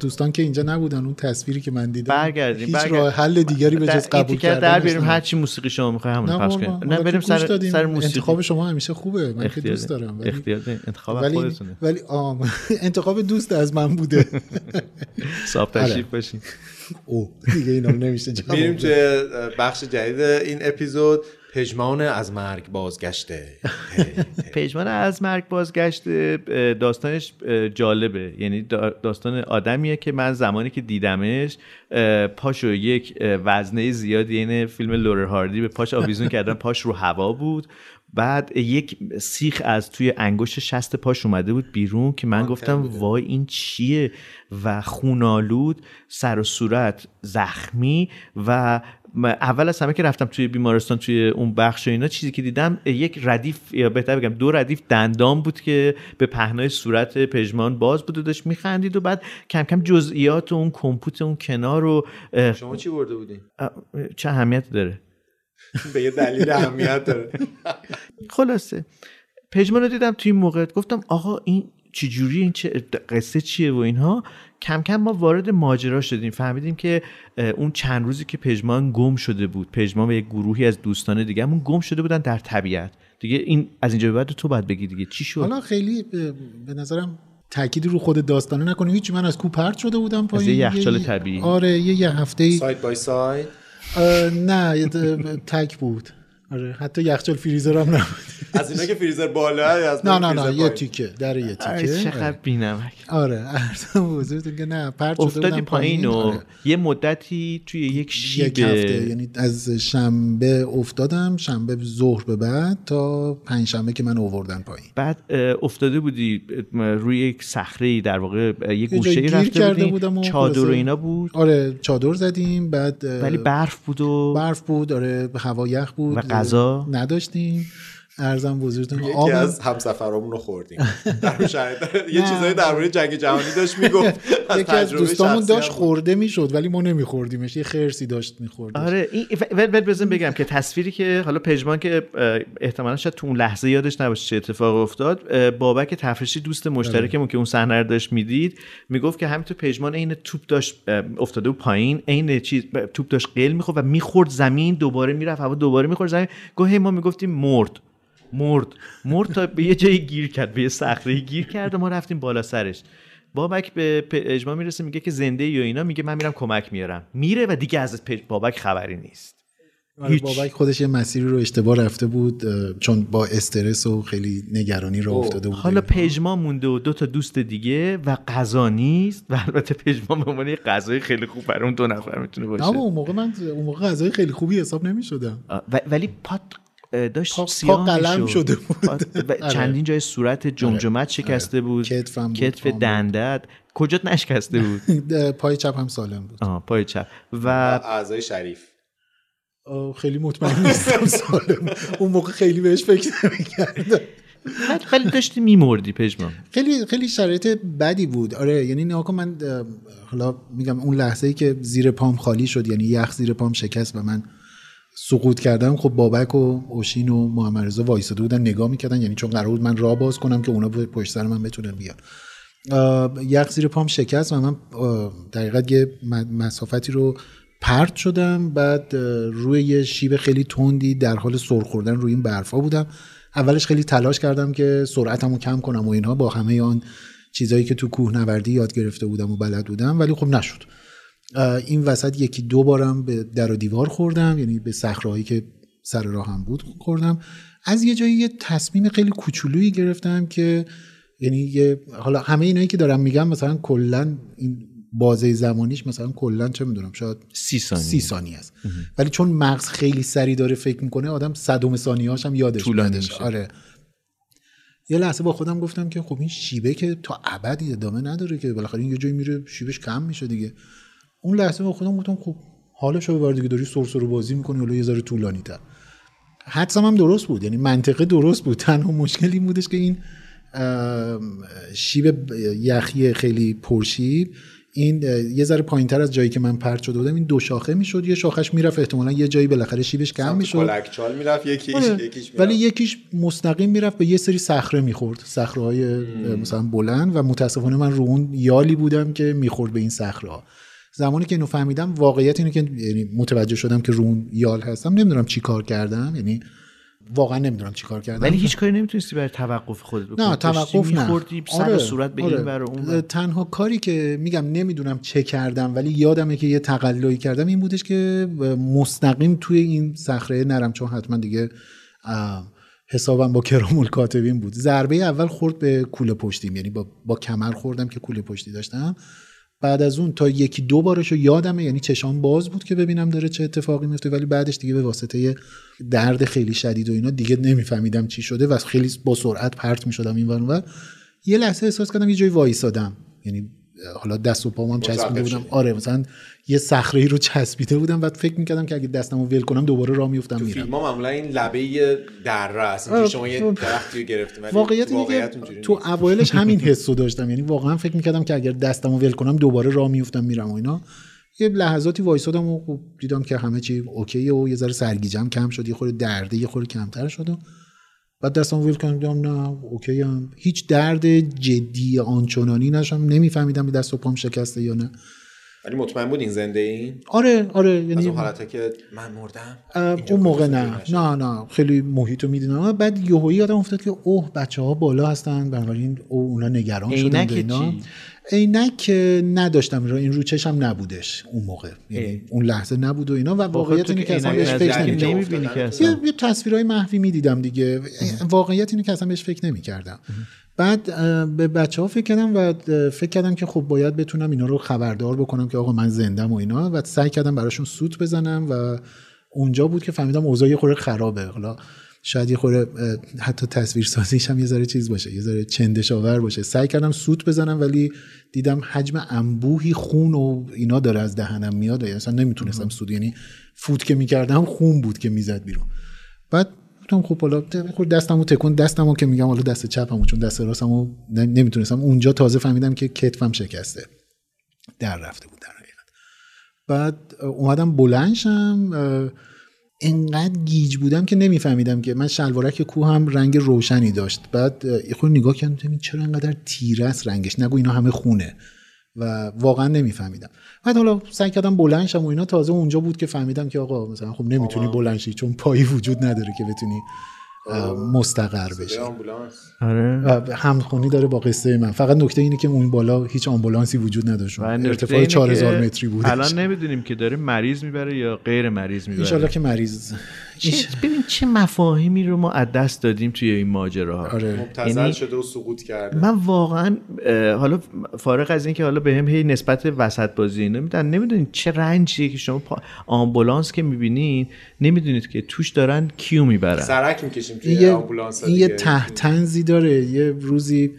دوستان که اینجا نبودن اون تصویری که من دیدم برگردیم هیچ راه حل دیگری به جز قبول کردن در بریم هر چی موسیقی شما می‌خوای همون پخش کنیم نه بریم سر سر موسیقی. انتخاب شما همیشه خوبه. من که دوست. دارم ولی اختیار. انتخاب خودتونه. ولی آم <laughs> انتخاب دوست از من بوده. <laughs> صاحب تشریف باشین. او دیگه اینا رو نمیشه میریم داد. توی بخش جدید این اپیزود. پژمان از مرگ بازگشته. <laughs> پژمان از مرگ بازگشت اه، داستانش جالبه. یعنی دا- داستان آدمیه که من زمانی که دیدمش پاشو یک وزنه زیادی این فیلم لورر هاردی به پاش آویزون کردن. <laughs> پاش رو هوا بود. بعد یک سیخ از توی انگشت شست پاش اومده بود بیرون که من گفتم وای این چیه؟ و خونالود سر و صورت زخمی و اول از همه که رفتم توی بیمارستان توی اون بخش و اینا چیزی که دیدم یک ردیف یا بهتر بگم دو ردیف دندان بود که به پهنای صورت پژمان باز بود و داشت میخندید و بعد کم کم جزئیات و اون کمپوت اون کنار رو شما چی برده بودین؟ چه اهمیت داره؟ <laughs> به یه دلیل اهمیت داره. <laughs> خلاصه. پژمان رو دیدم توی این موقع گفتم آقا این چجوری این چه قصه چیه و اینها؟ کم کم ما وارد ماجرا شدیم. فهمیدیم که اون چند روزی که پژمان گم شده بود پژمان و یک گروهی از دوستان دیگه‌مون گم شده بودن در طبیعت. دیگه این از اینجا به بعد تو باید بگی دیگه چی شد؟ حالا خیلی به, به نظرم تأکیدی رو خود داستانه نکنیم. هیچ من از کو پرت شده بودم پایین. یه یخچال طبیعی. آره یه, یه هفته ساید بای ساید نه تک بود. آره حتی یخچال فریزر هم نبود. از اینا که فریزر بالا از نه نه نه یه. تیکه در یه آره، تیکه چقدر آره. بی‌نمک آره ارزم <laughs> حضورتون که نه پرت شده افتادی بودم پایین و آره. یه مدتی توی یک شیب یک هفته یعنی از شنبه افتادم شنبه ظهر به بعد تا پنج شنبه که من اووردن پایین بعد افتاده بودی روی یک صخره در واقع یه جای گوشه رفته کرده بودم و چادر و اینا بود آره چادر زدیم بعد ولی برف بود و برف بود آره هوا یخ بود و غذا؟ نداشتیم ارزم بزرگتون یکی آب از همسفرامون رو خوردیم. <laughs> در یه چیزایی درباره جنگ جهانی داشت می‌گفت. یکی از دوستامون داشت. خورده می‌شد ولی ما نمیخوردیمش. یه خرسی داشت می‌خورد آره این بزن بگم که تصویری که حالا پژمان که احتمالا شاید تو اون لحظه یادش نباشه چه اتفاق افتاد بابک تفریشی دوست مشترکمون که اون صحنه رو داشت می‌دید می‌گفت که همینطور پژمان عین توپ داشت افتاده بود پایین عین چیز توپ داشت قل می‌خورد و می‌خورد زمین دوباره می‌رفت هوا دوباره می‌خورد زمین. گاهی ما می‌گفتیم مرد. مرد. مرد تا به یه جایی گیر کرد به یه صخره گیر کرد و ما رفتیم بالا سرش. بابک به اجماع می‌رسه میگه که زنده یا اینا میگه من میرم کمک میارم. میره و دیگه از بابک خبری نیست. آره هیچ. بابک خودش یه مسیری رو اشتباه رفته بود چون با استرس و خیلی نگرانی رو افتاده بود. حالا پژمان مونده و دو تا دوست دیگه و غذا نیست و البته پژمان به عنوان یه غذای خیلی خوب برای اون دو نفر می‌تونه نه باشه اون موقع من اون موقع غذای خیلی خوبی حساب نمی‌شدم. ولی پات داشت پا- پا سیاه قلم. شده بود. <laughs> آره. چندین جای صورت جمجمت شکسته بود. کتفم بود، کتف. دندت. کجات نشکسته بود؟ <laughs> پای چپ هم سالم بود. آه پای چپ. و اعضای شریف. خیلی مطمئن نیستم <laughs> سالم. اون موقع خیلی بهش فکر نمی‌کردم. ولی- ولی داشتی میمردی پژمان. خیلی خیلی شرایط بدی بود. آره یعنی نه کن من حالا میگم اون لحظه ای که زیر پام خالی شد یعنی یخ زیر پام شکست و من سقوط کردم خب بابک و اوشین و محمد رضا وایساده بودن نگاه می‌کردن یعنی چون قرار بود من راه باز کنم که اونا پشت سر من بتونن بیان. یخ زیر پام شکست و من اه، دقیقا یه مسافتی رو پرت شدم بعد روی یه شیب خیلی تندی در حال سر خوردن روی این برفا بودم. اولش خیلی تلاش کردم که سرعتمو کم کنم و اینها با همه آن چیزایی که تو کوهنوردی یاد گرفته بودم و بلد بودم ولی خب نشد. این وسط یکی دو بارم به در و دیوار خوردم یعنی به صخره‌هایی که سر راهم بود خوردم. از یه جایی یه تصمیم خیلی کوچولویی گرفتم که یعنی یه حالا همه اینایی که دارم میگم مثلا کلا این بازه زمانیش مثلا کلا چه می‌دونم شاید سی ثانیه. سی ثانیه است. ولی چون مغز خیلی سری داره فکر می‌کنه آدم صدم ثانیه‌هاش هم یادش میشه. آره. یه لحظه با خودم گفتم که خب این شیبه که تا ابدی ادامه نداره که بالاخره این یه جایی میره شیبش کم میشه دیگه. اون لحظه با خودم گفتم خب حالش رو ببر دیگه داری سرسرو بازی می‌کنی حالا یه ذره طولانی تر. حدسم هم درست بود یعنی منطقه درست بود. <laughs> تنها مشکلی این بودش که این شیب یخی خیلی پرشیب این یه ذره پایینتر از جایی که من پرت شده بودم این دو شاخه می‌شد. یه شاخش می‌رفت احتمالا یه جایی بالاخره شیبش کم می‌شد. کلکچال می‌رفت یکیش آره. یکیش می‌رفت. ولی یکیش مستقیم می‌رفت به یه سری صخره می‌خورد. صخره های مثلا بلند و متاسفانه من رو اون یالی بودم که می‌خورد به این صخره ها زمانی که اینو فهمیدم واقعیت اینه که یعنی متوجه شدم که رو اون یال هستم نمی‌دونم چی کار کردم یعنی واقعا نمی‌دونم چیکار کردم. ولی هیچ کاری نمی‌تونستی برای توقف خودت بکنی. نه توقف نه. سر آره، صورت به آره. این اون. تنها کاری که میگم نمی‌دونم چه کردم ولی یادمه که یه تقلایی کردم این بودش که مستقیم توی این صخره نرم چون حتما دیگه حسابم با کرام الکاتبین بود. ضربه اول خورد به کوله پشتیم یعنی با, با کمر خوردم که کوله پشتی داشتم. بعد از اون تا یکی دو بارشو یادمه یعنی چشام باز بود که ببینم داره چه اتفاقی میفته ولی بعدش دیگه به واسطه درد خیلی شدید و اینا دیگه نمیفهمیدم چی شده و خیلی با سرعت پرت می‌شدم این ور. یه لحظه احساس کردم یه جایی وایسادم یعنی حالا دست و پامم چسبیده بودم. آره مثلا یه صخره ای رو چسبیده بودم بعد فکر می‌کردم که اگه دستمو ول کنم دوباره راه میافتم میرم. فیلم معمولا این لبه دره است. اینجوری شما یه درختی رو گرفتیم واقعیت اینه واقعیت اونجوری تو. اوایلش همین <laughs> حسو داشتم. یعنی واقعا فکر می‌کردم که اگر دستمو ول کنم دوباره راه میفتم میرم و اینا. یه لحظاتی وایسادم و خب دیدم که همه چی اوکیه و یه ذره سرگیجم کم شد یه خورده درده یه خورده کمتر شد و بعد دستمو ول کردم دیدم نه اوکی هم. هیچ درد جدی آنچنانی نشم نمیفهمیدم این دست و پام شکسته یا نه. ولی مطمئن بود این زنده این آره آره از یعنی اون حالته که من مردم اون موقع نه؟ نه نه. خیلی محیط رو می‌دونم بعد یهویی یادم افتاد که اوه بچه ها بالا هستن. بنابراین او اونا نگران شدن اینا. چی؟ عینک نداشتم را این رو چشم نبودش اون موقع. یعنی اون لحظه نبود و اینا و واقعیت اینه که اصلا بهش فکر نمی‌کردم. یه, یه تصویرهای محوی می‌دیدم دیگه. واقعیت اینه که اصلا بهش فکر نمی‌کردم. بعد به بچه ها فکر کردم و فکر کردم که خب باید بتونم اینا رو خبردار بکنم که آقا من زندم و اینا و سعی کردم براشون سوت بزنم و اونجا بود که فهمیدم اوضاع یه خورده خرابه. حالا شاید یه خورده اه، حتی تصویر سازیش هم یه ذره چیز باشه یه ذره چندش آور باشه. سعی کردم سوت بزنم ولی دیدم حجم انبوهی خون و اینا داره از دهنم میاد و اصلا نمی‌تونستم سود یعنی فوت که می‌کردم خون بود که می‌زد بیرون. بعد گفتم خب حالا خود دستمو تکون دستمو که میگم حالا دست چپمو چون دست راستمو نمی‌تونستم. اونجا تازه فهمیدم که کتفم شکسته. در رفته بود در حقیقت. بعد اومدم بلنشم انقدر گیج بودم که نمیفهمیدم که من شلوارک کوهم رنگ روشنی داشت. بعد یه خورده نگاه کردم چرا انقدر تیره است رنگش. نگو اینا همه خونه. و واقعا نمیفهمیدم. بعد حالا سعی کردم بلند شم و اینا. تازه اونجا بود که فهمیدم که آقا مثلا خب نمی‌تونی بلند شی چون پایی وجود نداره که بتونی مستقر آمبولانس. آره. همخونی داره با قصه من. فقط نکته اینه که اون بالا هیچ آمبولانسی وجود نداشت. ارتفاع اینه 4000 که متری بود. الان نمی‌دونیم که داره مریض می‌بره یا غیر مریض می‌بره. انشالله که مریض. چه ببین چه مفاهیمی رو ما از دست دادیم توی این ماجراها. آره. مبتزل یعنی- شده و سقوط کرده. من واقعا حالا فارغ از اینکه حالا به هم هی نسبت وسط بازی نمیدن نمی‌دونید چه رنجیه که شما پا- آمبولانس که می‌بینین نمی‌دونید که توش دارن کیو می‌برن. سرک می‌کشیم توی یه, آمبولانس این یه تحتنزی داره. یه روزی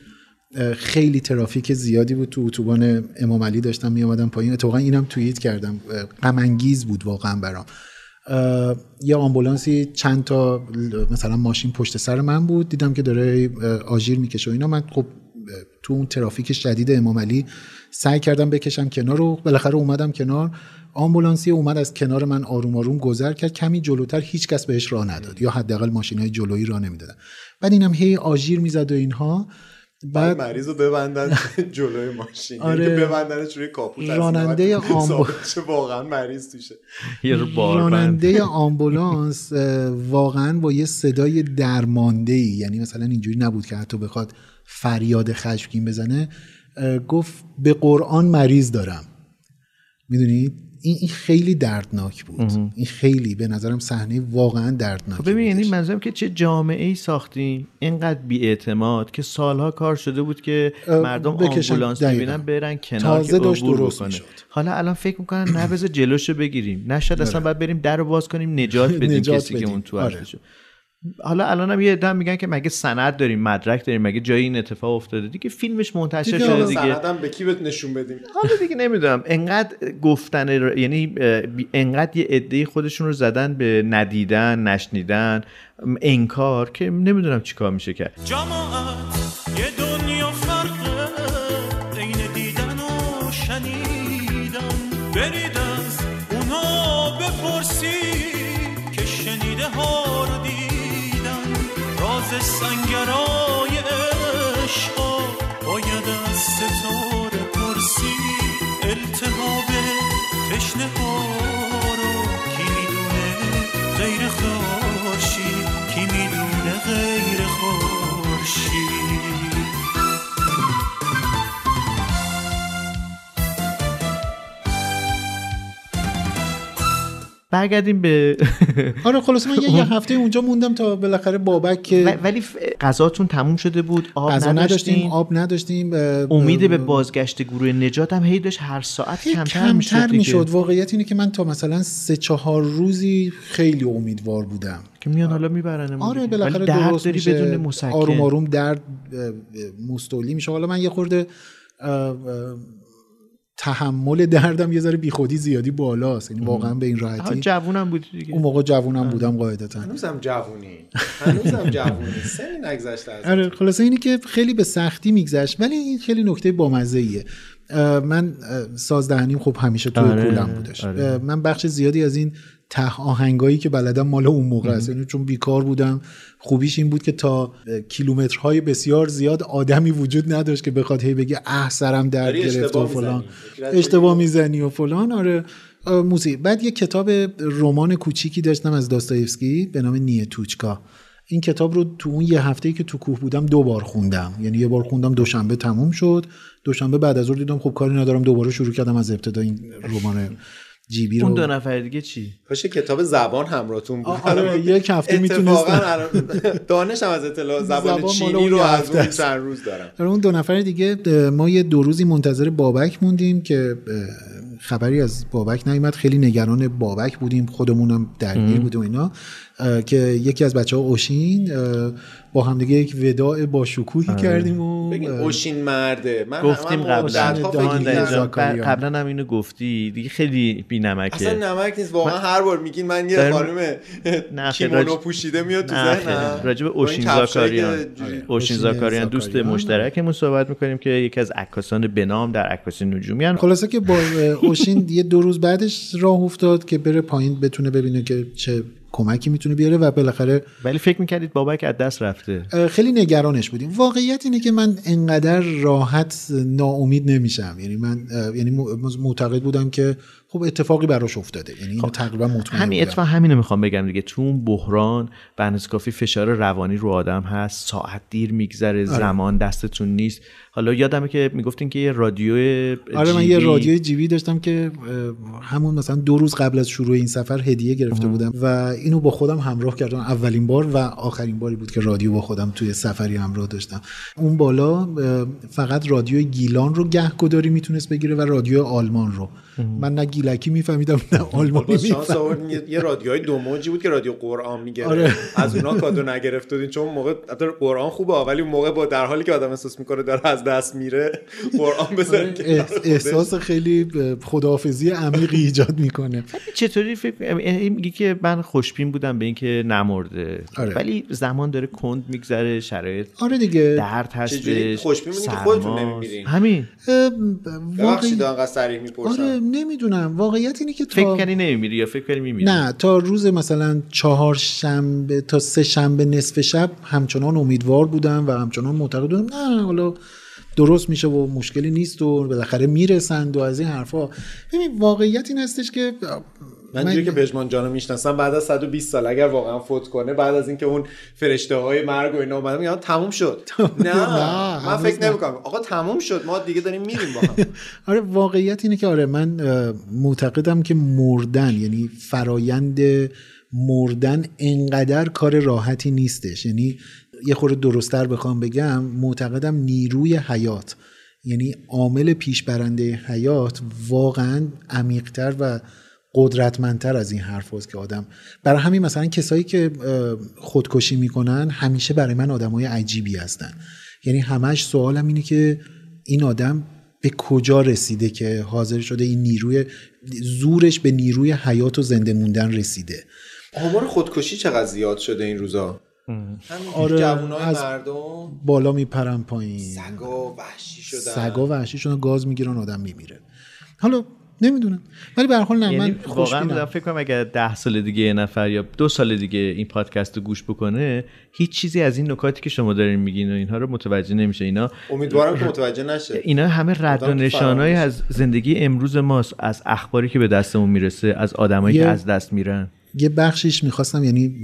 خیلی ترافیک زیادی بود تو اتوبان امام علی داشتم می اومدم پایین. اتفاقا اینم توییت کردم. غم انگیز بود واقعا برام. یه آمبولانسی چند تا مثلا ماشین پشت سر من بود. دیدم که داره آژیر می‌کشه و اینا. من خب تو اون ترافیک شدید امام علی سعی کردم بکشم کنار و بالاخره اومدم کنار. آمبولانسی اومد از کنار من آروم آروم گذر کرد. کمی جلوتر هیچ کس بهش راه نداد یا حداقل ماشین های جلویی راه نمی‌دادن. بعد اینم هی آژیر می‌زد و اینها. بعد مریض رو ببندن <laughs> جلوی ماشین. آره. آره. ببندنش روی کاپوت راننده <laughs> این بعد آمبو- ثابت شه واقعا مریض توشه. راننده آمبولانس واقعا با یه صدای درمانده ای یعنی مثلا اینجوری نبود که حتی بخواد فریاد خشمگین بزنه گفت به قرآن مریض دارم. می‌دونید؟ این این خیلی دردناک بود این خیلی به نظرم صحنه واقعا دردناک خب ببین یعنی. منظورم که چه جامعه ای ساختیم اینقدر بیاعتماد که سالها کار شده بود که مردم. آمبولانس. ببینن برن کنار تازه که داشت درست. می‌شد. حالا الان فکر می‌کنن نه بذار جلوشو بگیریم نه شاید اصلا باید بریم در رو باز کنیم نجات بدیم <laughs> نجات کسی که. اون تو آره. حالا الان هم یه عده هم میگن که مگه سند داریم مدرک داریم مگه جایی این اتفاق افتاده؟ دیگه فیلمش منتشر دیگه شده دیگه. سندم به کی بهت نشون بدیم؟ حالا دیگه نمی‌دونم. انقدر گفتن ر- یعنی انقدر یه عده خودشون رو زدن به ندیدن نشنیدن انکار که نمی‌دونم چیکار میشه کرد. جماعت برگردیم به <laughs> آره خلاص من یه, یه هفته اونجا موندم تا بالاخره بابک که ولی غذاتون تموم شده بود آب نداشتیم نداشتیم آب نداشتیم امید به بازگشت گروه نجات هم هی داشت هر ساعت کمتر می‌شد. می‌شد. واقعیت اینه که من تا مثلا سه چهار روزی خیلی امیدوار بودم. که میان حالا می‌برن آره بالاخره درد داری بدون مسکن. آروم آروم درد مستولی میشه. حالا من یه خورده تحمل دردم یه ذره بیخودی زیادی بالاست. یعنی واقعا به این راحتی. جوونم بودی دیگه. اون موقع جوونم بودم قاعدتا. هنوزم جوونی. <laughs> هنوزم جوونی. سنی نگذشته از آره خلاصه اینی که خیلی به سختی میگذشت ولی این خیلی نکته بامزه ایه من سازدهنیم خب همیشه توی آره، پولم بودش. آره. من بخش زیادی از این ته آهنگایی که بلدم مال اون موقع است. یعنی چون بیکار بودم خوبیش این بود که تا کیلومترهای بسیار زیاد آدمی وجود نداشت که بخواد هی بگه اه سرم درد گرفته و فلان. اشتباه می‌زنی و فلان. آره موزیک بعد یه کتاب رمان کوچیکی داشتم از داستایفسکی به نام نیه توچکا. این کتاب رو تو اون یه هفته که تو کوه بودم دو بار خوندم. یعنی یه بار خوندم دوشنبه تموم شد. دوشنبه بعد از ظهر دیدم خب کاری ندارم دوباره شروع کردم از ابتدا این رمان. جیبی رو اون دو نفر دیگه چی؟ پاشه کتاب زبان همراهتون بود. آره، یک هفته اتفاقا می‌تونستم. <laughs> دانش هم از اطلاع زبان زبان چینی رو از اون. چند روز دارم. آره، اون دو نفر دیگه ما یه دو روزی منتظر بابک موندیم که خبری از بابک نیومد. خیلی نگران بابک بودیم خودمونم درگیر بودیم و اینا. که یکی از بچه ها اوشین با همدیگه یک وداع با شکوهی کردیم و اوشین مرده. من گفتیم قبلا. قبلا هم اینو گفتی. دیگه خیلی بی نمکه اصلا نمک نیست. واقعا هر بار میگین من یه خانم کیمونو پوشیده میاد تو ذهنم. راجب اوشین زاکاریان. جوری- اوشین زاکاریان. دوست. مشترکمون صحبت می‌کنیم که یکی از عکاسان به نام در عکاسی نجومی هن. خلاصه که با اوشین یه دو روز بعدش راه افتاد که بره پایین بتونه ببینه که چه کمکی می‌تونه بیاره و بالاخره ولی فکر می‌کردید بابک از دست رفته. خیلی نگرانش بودیم. واقعیت اینه که من انقدر راحت ناامید نمیشم. یعنی من یعنی معتقد بودم که خب اتفاقی براش افتاده. یعنی اینو تقریبا مطمئن همین. اتفاق همینو می‌خوام بگم دیگه. تو اون بحران اندازه کافی فشار روانی رو آدم هست ساعت دیر میگذره زمان دستتون نیست. حالا یادمه که می‌گفتین که یه رادیو آره من یه رادیوی جیبی داشتم که همون مثلا دو روز قبل از شروع این سفر هدیه گرفته بودم و اینو با خودم همراه کردم. اولین بار و آخرین باری بود که رادیو با خودم توی سفری همراه داشتم. اون بالا فقط رادیو گیلان رو گهگداری می‌تونست بگیره و رادیو آلمان رو. من نه گیلکی میفهمیدم نه آلمانی شانس آوردین یه- رادیوهای دو موجی بود که رادیو قرآن می‌گرفت آره. از اونا کادو نگرفته بودین چون موقع البته قرآن خوبه ولی اون موقع با در حالی که آدم احساس می‌کنه داره از دست میره قرآن احس- خودش. احساس خیلی خداحافظی عمیقی ایجاد می‌کنه چطوری فکر میگی که من خوشبین بودم به اینکه نمرده آره. ولی زمان داره کند میگذره شرایط آره دیگه درد هستش خوشبین که خودتون. نمی‌میرین؟ همین انقدر صریح می‌پرسم آره نمی‌دونم واقعیت اینه که فکر تا کنی نمیمیری یا فکر کنی میمیری؟ نه تا روز مثلا چهار شنبه تا سه شنبه نصف شب همچنان امیدوار بودم و همچنان معتقد بودم نه حالا درست میشه و مشکلی نیست و بالاخره می‌رسند و از این حرفا. ببین واقعیت این هستش که من جوری که پژمان جانو می‌شناسم بعد از 120 سال اگر واقعا فوت کنه بعد از اینکه اون فرشته های مرگ و اینا اومدن میگن تموم شد. <laughs> نه من فکر. نمی‌کنم. آقا تموم شد ما دیگه داریم میریم با هم. <laughs> آره واقعیت اینه که آره من معتقدم که مردن یعنی فرایند مردن انقدر کار راحتی نیستش. یعنی یه خورده درستتر بخوام بگم معتقدم نیروی حیات یعنی عامل پیش برنده حیات واقعا عمیقتر و قدرتمندتر از این حرف هست که آدم برای همین مثلا کسایی که خودکشی می‌کنن همیشه برای من آدمای عجیبی هستن. یعنی همش سوالم اینه که این آدم به کجا رسیده که حاضر شده این نیروی زورش به نیروی حیات و زنده موندن رسیده. آمار خودکشی چقدر زیاد شده این روزا؟ همین آره، از- مردم. بالا میپرن پایین. سگا وحشی شدن. سگا وحشی شدن گاز می‌گیرن آدم میمیره. حالا نمی‌دونم. ولی به هر حال نه یعنی من واقعا فکر کنم اگر ده سال دیگه یه نفر یا دو سال دیگه این پادکست رو گوش بکنه هیچ چیزی از این نکاتی که شما دارین میگین و اینها رو متوجه نمیشه. اینا امیدوارم که متوجه نشه. اینا همه رد و آدم که نشانهای فراموش. از زندگی امروز ماست از اخباری که به دستمون می‌رسه از آدمایی که از دست میرن. یه بخشش می‌خواستم یعنی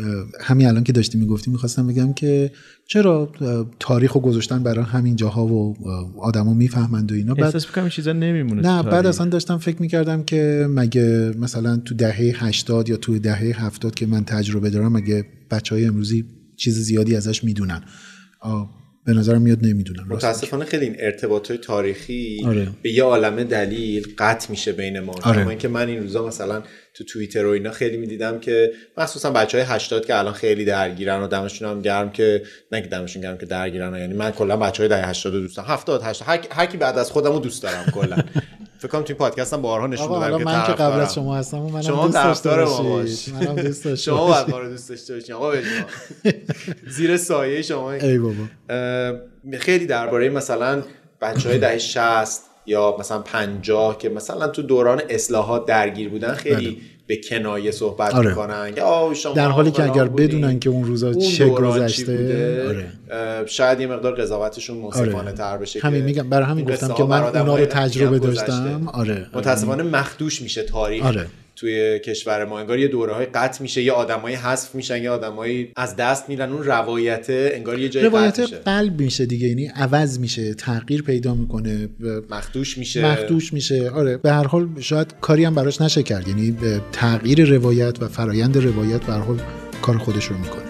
همین الان که داشتی می‌گفتی می‌خواستم بگم که چرا تاریخ رو گذاشتن برای همین جاها و آدما می‌فهمند و اینا. بعد احساس می‌کنم چیزا نمیمونه نه بعد اصلا داشتم فکر می‌کردم که مگه مثلا تو دهه 80 یا تو دهه 70 که من تجربه دارم مگه بچه های امروزی چیز زیادی ازش می‌دونن؟ به نظرم میاد نمی‌دونن راست متاسفانه خیلی این ارتباط های تاریخی آره. به یه عالمه دلیل قطع میشه بین ما. آره. اینکه من این روزا مثلا تو توییتر و اینا خیلی می‌دیدم که مخصوصا بچه های 80 که الان خیلی درگیرن و دمشون هم گرم که نه که دمشون گرم که درگیرن یعنی من کلا بچه های دهه 80 رو دوست دارم 70 80 هر, هر کی بعد از خودم رو دوست دارم کلا <laughs> فکر کنم تو این پادکست هم بارها نشون دادم که من که قبل. از شما هستم و منم شما دوست داشته باشید. باش. منم دوست داشته <laughs> شما باشید. ما رو دوست داشته باشین آقا. <laughs> زیر سایه شما ای بابا خیلی درباره مثلا بچه های دهه 60 یا مثلا 50 که مثلا تو دوران اصلاحات درگیر بودن خیلی به کنایه صحبت آره. می‌کنن در حالی که اگر بودین. بدونن که اون روزا اون چه گذشته آره. شاید یه مقدار قضاوتشون منصفانه تر بشه همین میگم برای همین گفتم که من اونا رو تجربه. داشتم آره متاسفانه مخدوش میشه تاریخ آره. توی کشور ما انگار یه دوره های قطع میشه یه آدمایی حذف میشن یه آدمایی از دست میرن اون روایت انگار یه جایی روایت میشه. قلب میشه دیگه یعنی عوض میشه تغییر پیدا می‌کنه مخدوش میشه. مخدوش میشه. آره به هر حال شاید کاری هم براش نشه کرد یعنی به تغییر روایت و فرایند روایت به هر حال کار خودش رو می‌کنه.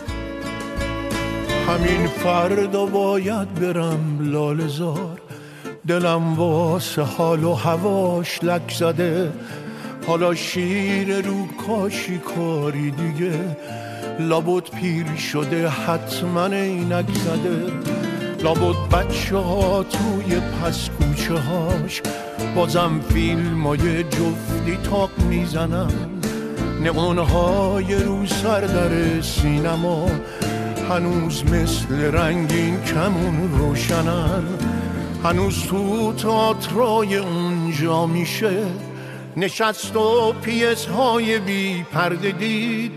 همین فردا باید برم لال زار دلم واسه حال و هواش لک زده. حالا شیر رو کاشی کاری دیگه. لابد پیر شده حتما اینک زده. لابد بچه ها توی پس کوچه هاش. بازم فیلم های جفتی تاق می‌زنن. نمانهای رو سر در سینما. هنوز مثل رنگین کمون روشنن. هنوز تو تاترای اونجا میشه. نشست و پیس های بی پرده دید.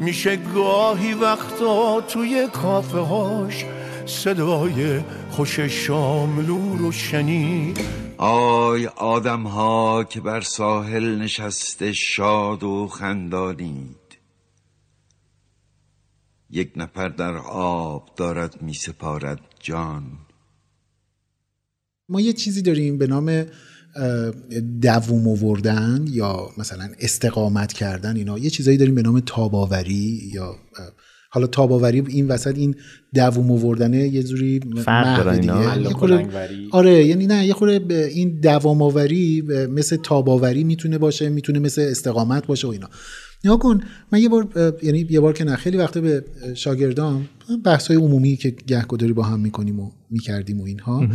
میشه گاهی وقتا توی کافه هاش صدای خوش شاملو رو شنید. آی آدم ها که بر ساحل نشسته شاد و خندانید. یک نفر در آب دارد می سپارد جان. ما یه چیزی داریم به نام دووم آوردن یا مثلا استقامت کردن اینا یه چیزایی داریم به نام تاباوری یا حالا تاباوری این وسط این دووم آوردنه یه جوری فرق اینا؟ دیگه. رنگوری. آره یعنی نه یه خورده به این دوام آوری مثل تاباوری می‌تونه باشه می‌تونه مثل استقامت باشه و اینا نگاه کن من یه بار یعنی یه بار که نه خیلی وقت به شاگردام بحث های عمومی که گهگداری با هم می‌کنیم و می‌کردیم و اینها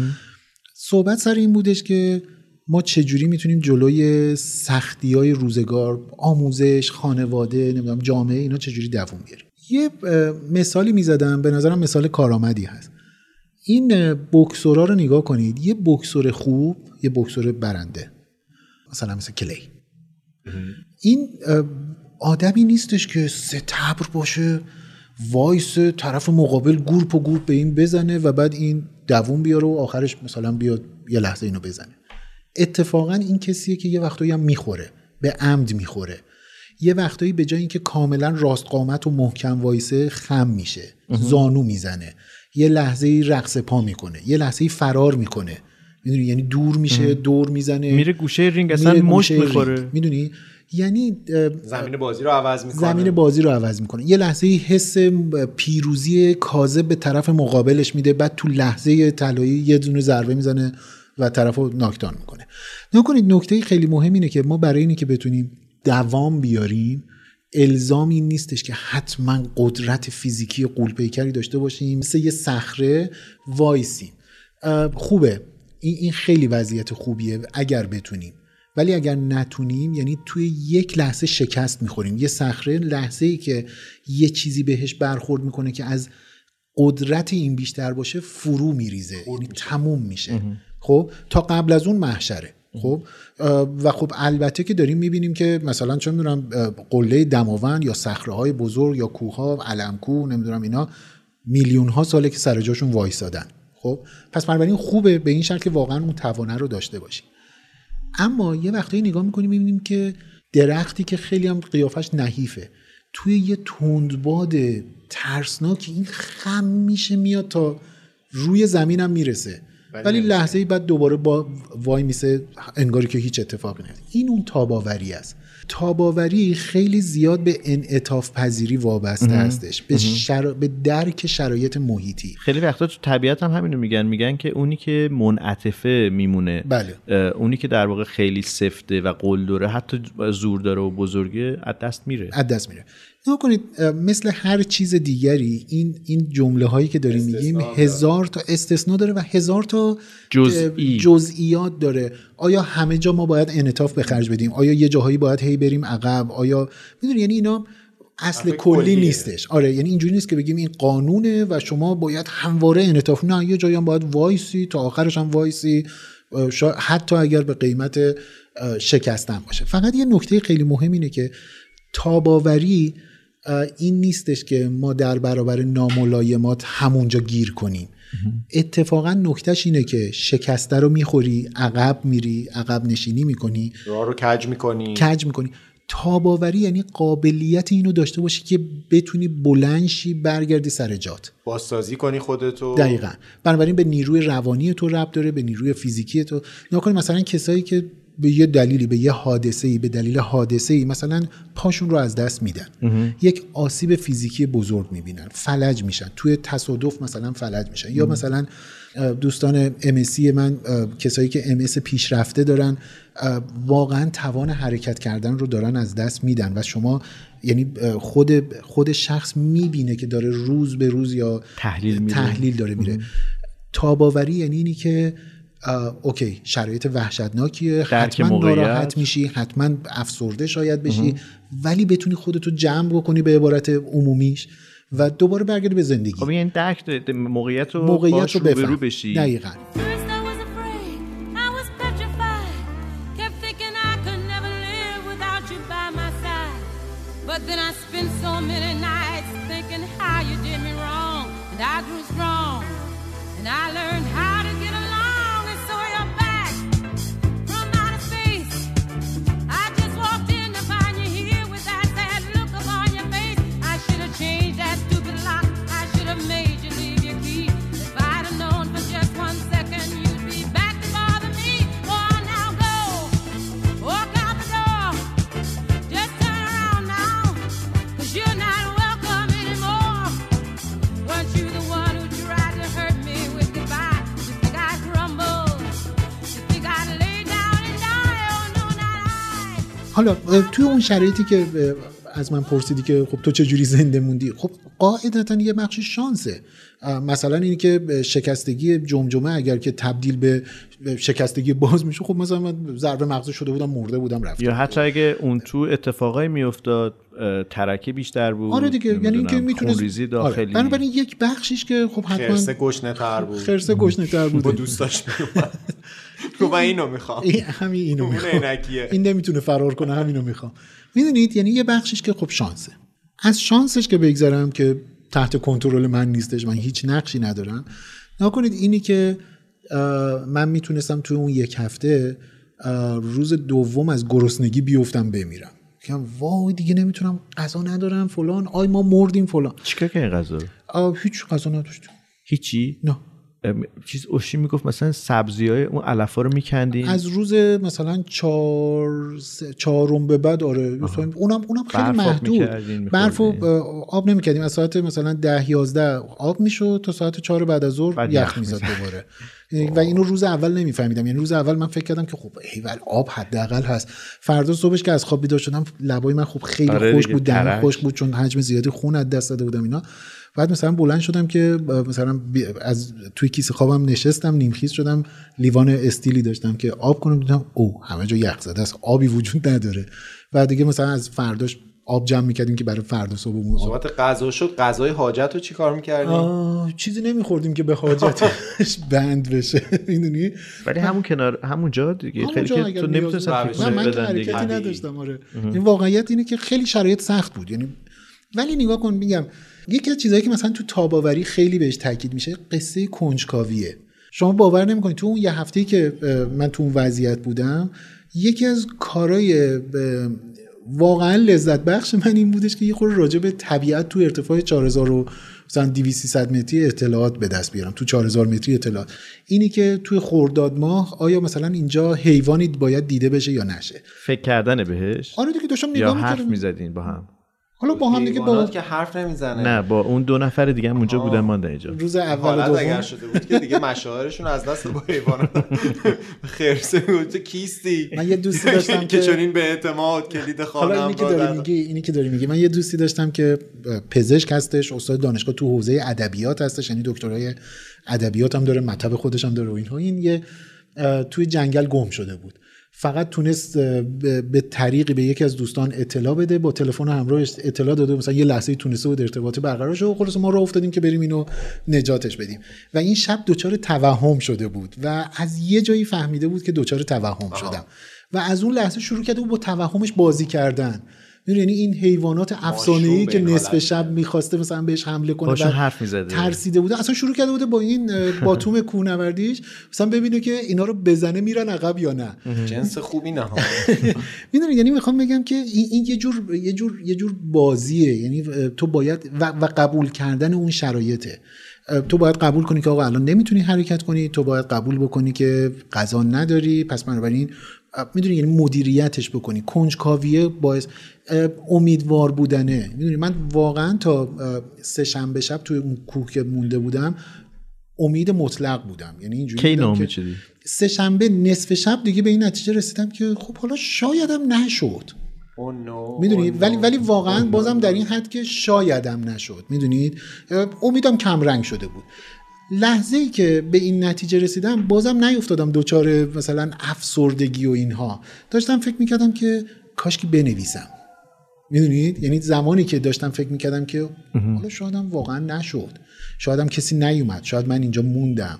صحبت سر این بودش که ما چجوری می‌تونیم جلوی سختی های روزگار آموزش خانواده نمی‌دونم جامعه اینا چجوری دووم بیاریم؟ یه مثالی می‌زدم به نظرم مثال کارآمدی هست. این بکسورا رو نگاه کنید. یه بکسور خوب یه بکسور برنده. مثلا مثل کلی. این آدمی نیستش که ستبر باشه وایس طرف مقابل گرپ و گرپ به این بزنه و بعد این دووم بیاره و آخرش مثلا بیاد یه لحظه اینو بزنه. اتفاقا این کسیه که یه وقتایی هم می‌خوره به عمد می‌خوره. یه وقتایی به جای اینکه کاملا راست قامت و محکم وایسه خم میشه زانو می‌زنه. یه لحظه ای رقص پا می‌کنه یه لحظه ای فرار می‌کنه. می‌دونی؟ یعنی دور میشه دور می‌زنه. میره گوشه رینگ اصلا میره مشت می‌خوره رینگ. می‌دونی؟ یعنی زمین بازی رو عوض می‌کنه. زمین بازی رو عوض می‌کنه. یه لحظه ای حس پیروزی کاذب به طرف مقابلش میده بعد تو لحظه طلایی یه دونه ضربه می‌زنه. و طرف رو knockdown می‌کنه. نگاه کنید نکته خیلی مهم اینه که ما برای اینی که بتونیم دوام بیاریم الزام این نیستش که حتما قدرت فیزیکی غول‌پیکری داشته باشیم. مثل یه صخره وایسیم. اه، خوبه. این این خیلی وضعیت خوبیه اگر بتونیم. ولی اگر نتونیم یعنی توی یک لحظه شکست می‌خوریم. یه صخره لحظه ای که یه چیزی بهش برخورد می‌کنه که از قدرت این بیشتر باشه فرو میریزه. یعنی تموم میشه. خب تا قبل از اون محشره. خب و خب البته که داریم می‌بینیم که مثلا چه می‌دونم قله دماوند یا صخره های بزرگ یا کوه ها علمکو نمی‌دونم اینا میلیون ها ساله که سر جاشون وایسادن خب پس بنابراین خوبه به این شرط که واقعا اون توانه رو داشته باشیم. اما یه وقتایی نگاه می‌کنیم می‌بینیم که درختی که خیلی هم قیافش نحیفه توی یه تندباد ترسناک این خم میشه میاد تا روی زمینم می‌رسه. ولی لحظه ای بعد دوباره با وای میسه انگاری که هیچ اتفاقی نیفته این اون تاباوری است. تاباوری خیلی زیاد به انعطاف پذیری وابسته هستش. به, شرا... به درک شرایط محیطی. خیلی وقتا تو طبیعت هم همینو میگن. میگن که اونی که منعطفه میمونه. بله. اونی که در واقع خیلی سفته و قول داره حتی زور داره و بزرگه از دست میره. از دست میره. نگاه کنید مثل هر چیز دیگری این این جمله هایی که داریم میگیم هزار تا استثنا داره و هزار تا جزئی. جزئیات داره. آیا همه جا ما باید انعطاف به خرج بدیم؟ آیا یه جاهایی باید هی بریم عقب؟ آیا می‌دونی یعنی اینا اصل کلی. نیستش. آره یعنی اینجوری نیست که بگیم این قانونه و شما باید همواره انعطاف نه یه جایی هم باید وایسی تا آخرش هم وایسی. حتی اگر به قیمت شکستن باشه فقط یه نکته خیلی مهم اینه که تاب‌آوری این نیستش که ما در برابر ناملایمات همونجا گیر کنیم. اتفاقا نکتهش اینه که شکست رو می‌خوری عقب میری عقب نشینی می‌کنی. راه رو کج می‌کنی. کج می‌کنی. تاباوری یعنی قابلیت اینو داشته باشی که بتونی بلنشی برگردی سر جات. بازسازی کنی خودتو دقیقا. بنابراین به نیروی روانی تو ربط داره به نیروی فیزیکی تو. نگاه کنید مثلا کسایی که به یه دلیلی به یه حادثه ای به دلیل حادثه ای مثلا پاشون رو از دست میدن. یک آسیب فیزیکی بزرگ می‌بینن فلج میشن. توی تصادف مثلا فلج میشن. یا مثلا دوستان MSC من کسایی که MS پیشرفته دارن واقعا توان حرکت کردن رو دارن از دست میدن و شما یعنی خود خود شخص می‌بینه که داره روز به روز یا تحلیل. تحلیل داره میره. تاباوری یعنی اینی که اوکی شرایط وحشتناکیه. درک حتما. ناراحت میشی حتما افسرده شاید بشی ولی بتونی خودتو جمع بکنی به عبارت عمومیش و دوباره برگردی به زندگی. خب این درک داره. موقعیت رو موقعیت رو بفهم. بشی. دقیقا. حالا توی اون شرایطی که از من پرسیدی که خب تو چجوری زنده موندی؟ خب قاعدتا یه بخش شانسه. مثلا اینی که شکستگی جمجمه اگر که تبدیل به شکستگی باز میشه خب مثلا من ضربه مغزی شده بودم مرده بودم رفتم یا حتی اگه اون تو اتفاقایی میافتاد ترکه بیشتر بود آره دیگه یعنی اینکه می‌تونست خونریزی آره. داخلی. بنابراین یک بخشیش که خب خرسه حتما گشنه تر بود. خرسه گشنه تر با بوده دوستاش <laughs> تو من اینو می‌خوام. این همین اینو می‌خوام. این نمی‌تونه فرار کنه همینو می‌خوام. می‌دونید؟ یعنی یه بخشش که خب شانسه. از شانسش که بگذرم که تحت کنترل من نیستش من هیچ نقشی ندارم نکنید اینی که من می‌تونستم توی اون یک هفته روز دوم از گرسنگی بیفتم بمیرم. میگم وای دیگه نمی‌تونم غذا ندارم فلان آی ما مردیم فلان. چیکار که این غذا هیچ غذا نداشتم. هیچی؟ نه. چیز اوشی می‌گفت مثلا سبزی های اون علفا رو میکندین؟ از روز مثلا چهار چهارم به بعد آره اونم اونم خیلی محدود. برف؟ آب نمی‌کردیم. از ساعت مثلا ده یازده آب می‌شد تا ساعت چهار بعد از ظهر یخ می‌زد دوباره. <laughs> و اینو روز اول نمیفهمیدم. یعنی روز اول من فکر کردم که خب ایول آب حداقل هست. فردا صبحش که از خواب بیدار شدم لبای من خب خیلی آره خوش بود ترک. خوش بود چون حجم زیادی خون از دست داده بودم اینا. بعد مثلا بلند شدم که مثلا از توی کیسه خوابم نشستم نیمخیز شدم لیوان استیلی داشتم که آب کنم دیدم او همه جا یخ زده است آبی وجود نداره. و دیگه مثلا از فرداش آب جمع می‌کردیم که برای فردا صبحمون صحبت غذا شد غذای حاجت رو چی کار می‌کردیم؟ چیزی نمیخوردیم که به حاجتش <laughs> بند بشه می‌دونی؟ ولی همون کنار همون جا دیگه خیلی که تو نیاز نمی‌تونست بود. روش نه من بدن حرکتی نداشتم آره. این واقعیت اینه که خیلی شرایط سخت بود. یعنی ولی نگاه کن میگم یکی از چیزهایی که مثلا تو تاباوری خیلی بهش تاکید میشه قصه کنجکاویه. شما باور نمی‌کنید تو اون یه هفته که من تو اون وضعیت بودم یکی از کارهای واقعا لذت بخش من این بودش که یه خورده راجع به طبیعت تو ارتفاع 4000 و مثلا 2300 متری اطلاعات به دست بیارم تو 4000 متری اطلاعات. اینی که توی خرداد ماه آیا مثلا اینجا حیوانی باید دیده بشه یا نشه؟ فکر کردن بهش؟ آره دیگه داشتم یا نگاه حرف می‌کردم. می‌زدین با هم؟ حالا با هم دیگه با که حرف نمی‌زنه. نه با اون دو نفر دیگه هم اونجا بودن ماندن اینجا. روز اول حالت اگر دوم شده بود که دیگه مشاعرشون از دست با حیوانات خرسه بود. تو کیستی؟ من یه دوستی داشتم <laughs> که که چنین به اعتماد کلید خانه حالا اینی که داری. میگی اینی که داری میگی. من یه دوستی داشتم که پزشک هستش استاد دانشگاه تو حوزه ادبیات هستش یعنی دکترای ادبیات هم داره مطب خودش هم داره و اینها. این یه توی جنگل گم شده بود. فقط تونست به طریقی به یکی از دوستان اطلاع بده با تلفن همراهش اطلاع داده مثلا یه لحظه تونسته بود ارتباطی برقرار شه و خلاص ما راه افتادیم که بریم اینو نجاتش بدیم. و این شب دچار توهم شده بود و از یه جایی فهمیده بود که دچار توهم شدم. و از اون لحظه شروع کرده بود با توهمش بازی کردن. یعنی این حیوانات افسانه‌ای که نصف شب می‌خواسته مثلا بهش حمله کنه حرف می‌زده. ترسیده بوده. اصلا شروع کرده بوده با این باتوم <laughs> کوهنوردیش. مثلا ببینه که اینا رو بزنه میرن عقب یا نه. جنس خوبی نه. <laughs> می‌دونی؟ یعنی می‌خوام بگم که این, این یه جور یه جور یه جور بازیه. یعنی تو باید و, و قبول کردن اون شرایطه. تو باید قبول کنی که آقا الان نمی‌تونی حرکت کنی. تو باید قبول بکنی که غذا نداری. پس بنابراین می‌دونی یعنی مدیریتش بکنی. کنجکاویه باعث امیدوار بودنه. می‌دونی من واقعا تا سه شنبه شب توی اون کوه که مونده بودم امید مطلق بودم. یعنی اینجوری کی ناامید که- سه شنبه نصف شب دیگه به این نتیجه رسیدم که خب حالا شایدم نشد. Oh no, می‌دونی؟ Oh no. ولی ولی واقعا بازم در این حد که شایدم نشد. می‌دونید؟ امیدم کم رنگ شده بود. لحظه ای که به این نتیجه رسیدم بازم نیفتادم دوچار مثلا افسردگی و اینها. داشتم فکر می‌کردم که کاش که بنویسم. می‌دونید یعنی زمانی که داشتم فکر می‌کردم که حالا شایدم واقعا نشد. شایدم کسی نیومد. شاید من اینجا موندم.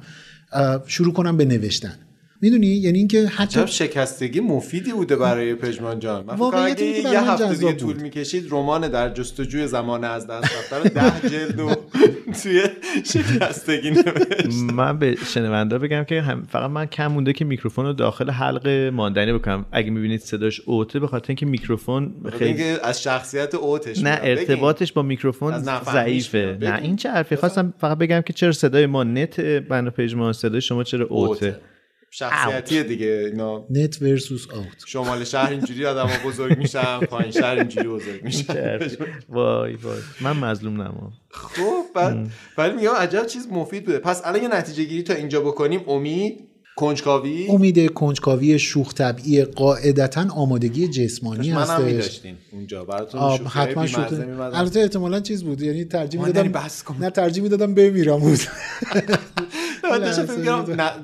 شروع کنم به نوشتن. می‌دونی یعنی اینکه حتی شکستگی مفیدی بوده برای پژمان جان من فکر اگه یه هفته دیگه طول. می‌کشید رمان در جستجوی زمان از دست رفته رو ده جلد و <laughs> توی شکستگی نوشت من به شنوندا بگم که هم فقط من کم مونده که میکروفون رو داخل حلقه ماندنی بکنم اگه می‌بینید صداش اوته به خاطر اینکه میکروفون خیلی از شخصیت اوتش نه. ارتباطش با میکروفون ضعیفه. نه. این چه حرفی خواستم فقط بگم که چرا صدای ما نت بنا پژمان صدای شما چرا اوته اوته. شخصیتی دیگه اینا. نت ورسوس آوت شمال شهر اینجوری آدم ها بزرگ میشن پایین شهر اینجوری بزرگ میشن. <laughs> وای وای. من مظلوم نمام. خب بعد ولی میگم عجب چیز مفید بوده. پس الان یه نتیجه گیری تا اینجا بکنیم. امید؟ کنجکاوی؟ امید کنجکاوی شوخ طبعی قاعدتا آمادگی جسمانی منم هستش. میداشتین اونجا. براتون حتما می‌مدن. البته احتمالا چیز بود یعنی ترجیح می‌دادم کن. نه ترجیح می‌دادم بمیرم. <laughs> بود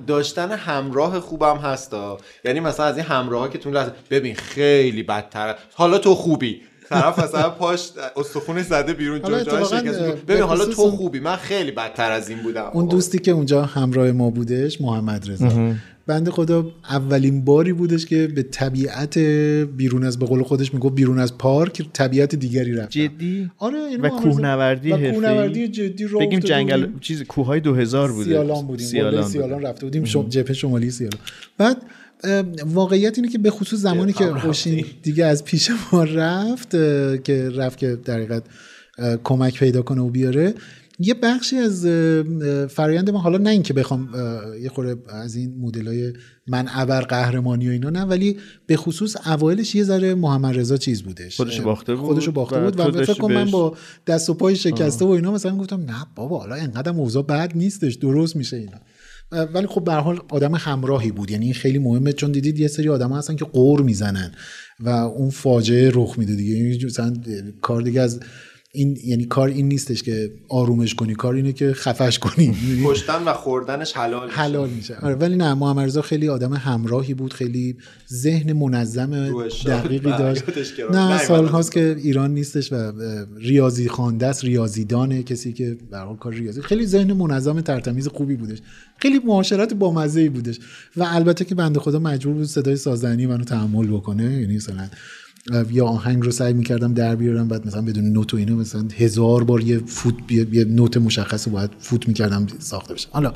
داشتن همراه خوبم هستا. یعنی مثلا از این همراه که تو لحظه ببین خیلی بدتر. حالا تو خوبی. طرف مثلا پاش استخونش زده بیرون شکسته. اه، ببین حالا تو اون- خوبی. من خیلی بدتر از این بودم. اون دوستی که اونجا همراه ما بودش محمد رضا. بنده خدا اولین باری بودش که به طبیعت بیرون از به قول خودش می‌گفت بیرون از پارک طبیعت دیگری رفت. جدی؟ آره یعنی و کوهنوردی و؟ کوهنوردی جدی راه بگیم جنگل بودیم. چیز کوههای 2000 بوده. سیالان بودیم سیالان, سیالان. رفته بودیم شم... جبهه شمالی سیالان. بعد واقعیت اینه که به خصوص زمانی که خوشین دیگه از پیش ما رفت که رفت که در حقیقت کمک پیدا کنه و بیاره. یه بخشی از فرایند ما حالا نه اینکه بخوام یه خورده از این مدلای من ابر قهرمانی و اینا نه ولی به خصوص اوایلش یه ذره محمد رضا چیز بودش. خودشو اه، باخته بود خودشو باخته بود و فکر کنم من با دست و پای شکسته و اینا مثلا گفتم نه بابا حالا انقدر اوضاع بد نیستش درست میشه اینا. ولی خب به حال آدم همراهی بود. یعنی این خیلی مهمه. چون دیدید یه سری آدم هستن که قور می‌زنن و اون فاجعه رخ میده دیگه. یعنی مثلا کار دیگه از این یعنی کار این نیستش که آرومش کنی کار اینه که خفش کنی؟ <laughs> کشتن و خوردنش حلال. حلال میشه آره ولی نه محمد رضا خیلی آدم همراهی بود خیلی ذهن منظم. دقیقی داشت. نه سال هاست که ایران نیستش و ریاضی خوانده است ریاضیدانه کسی که به حال کار ریاضی خیلی ذهن منظم ترتمیز خوبی بودش خیلی معاشرت بامزه ای بودش و البته که بنده خدا مجبور بود صدای سازنی منو تحمل بکنه یعنی مثلا یا آهنگ رو سعی می‌کردم در بیارم بعد مثلا بدون نوت و اینو مثلا هزار بار یه فوت یه, نوت مشخص رو باید فوت می‌کردم ساخته بشه. حالا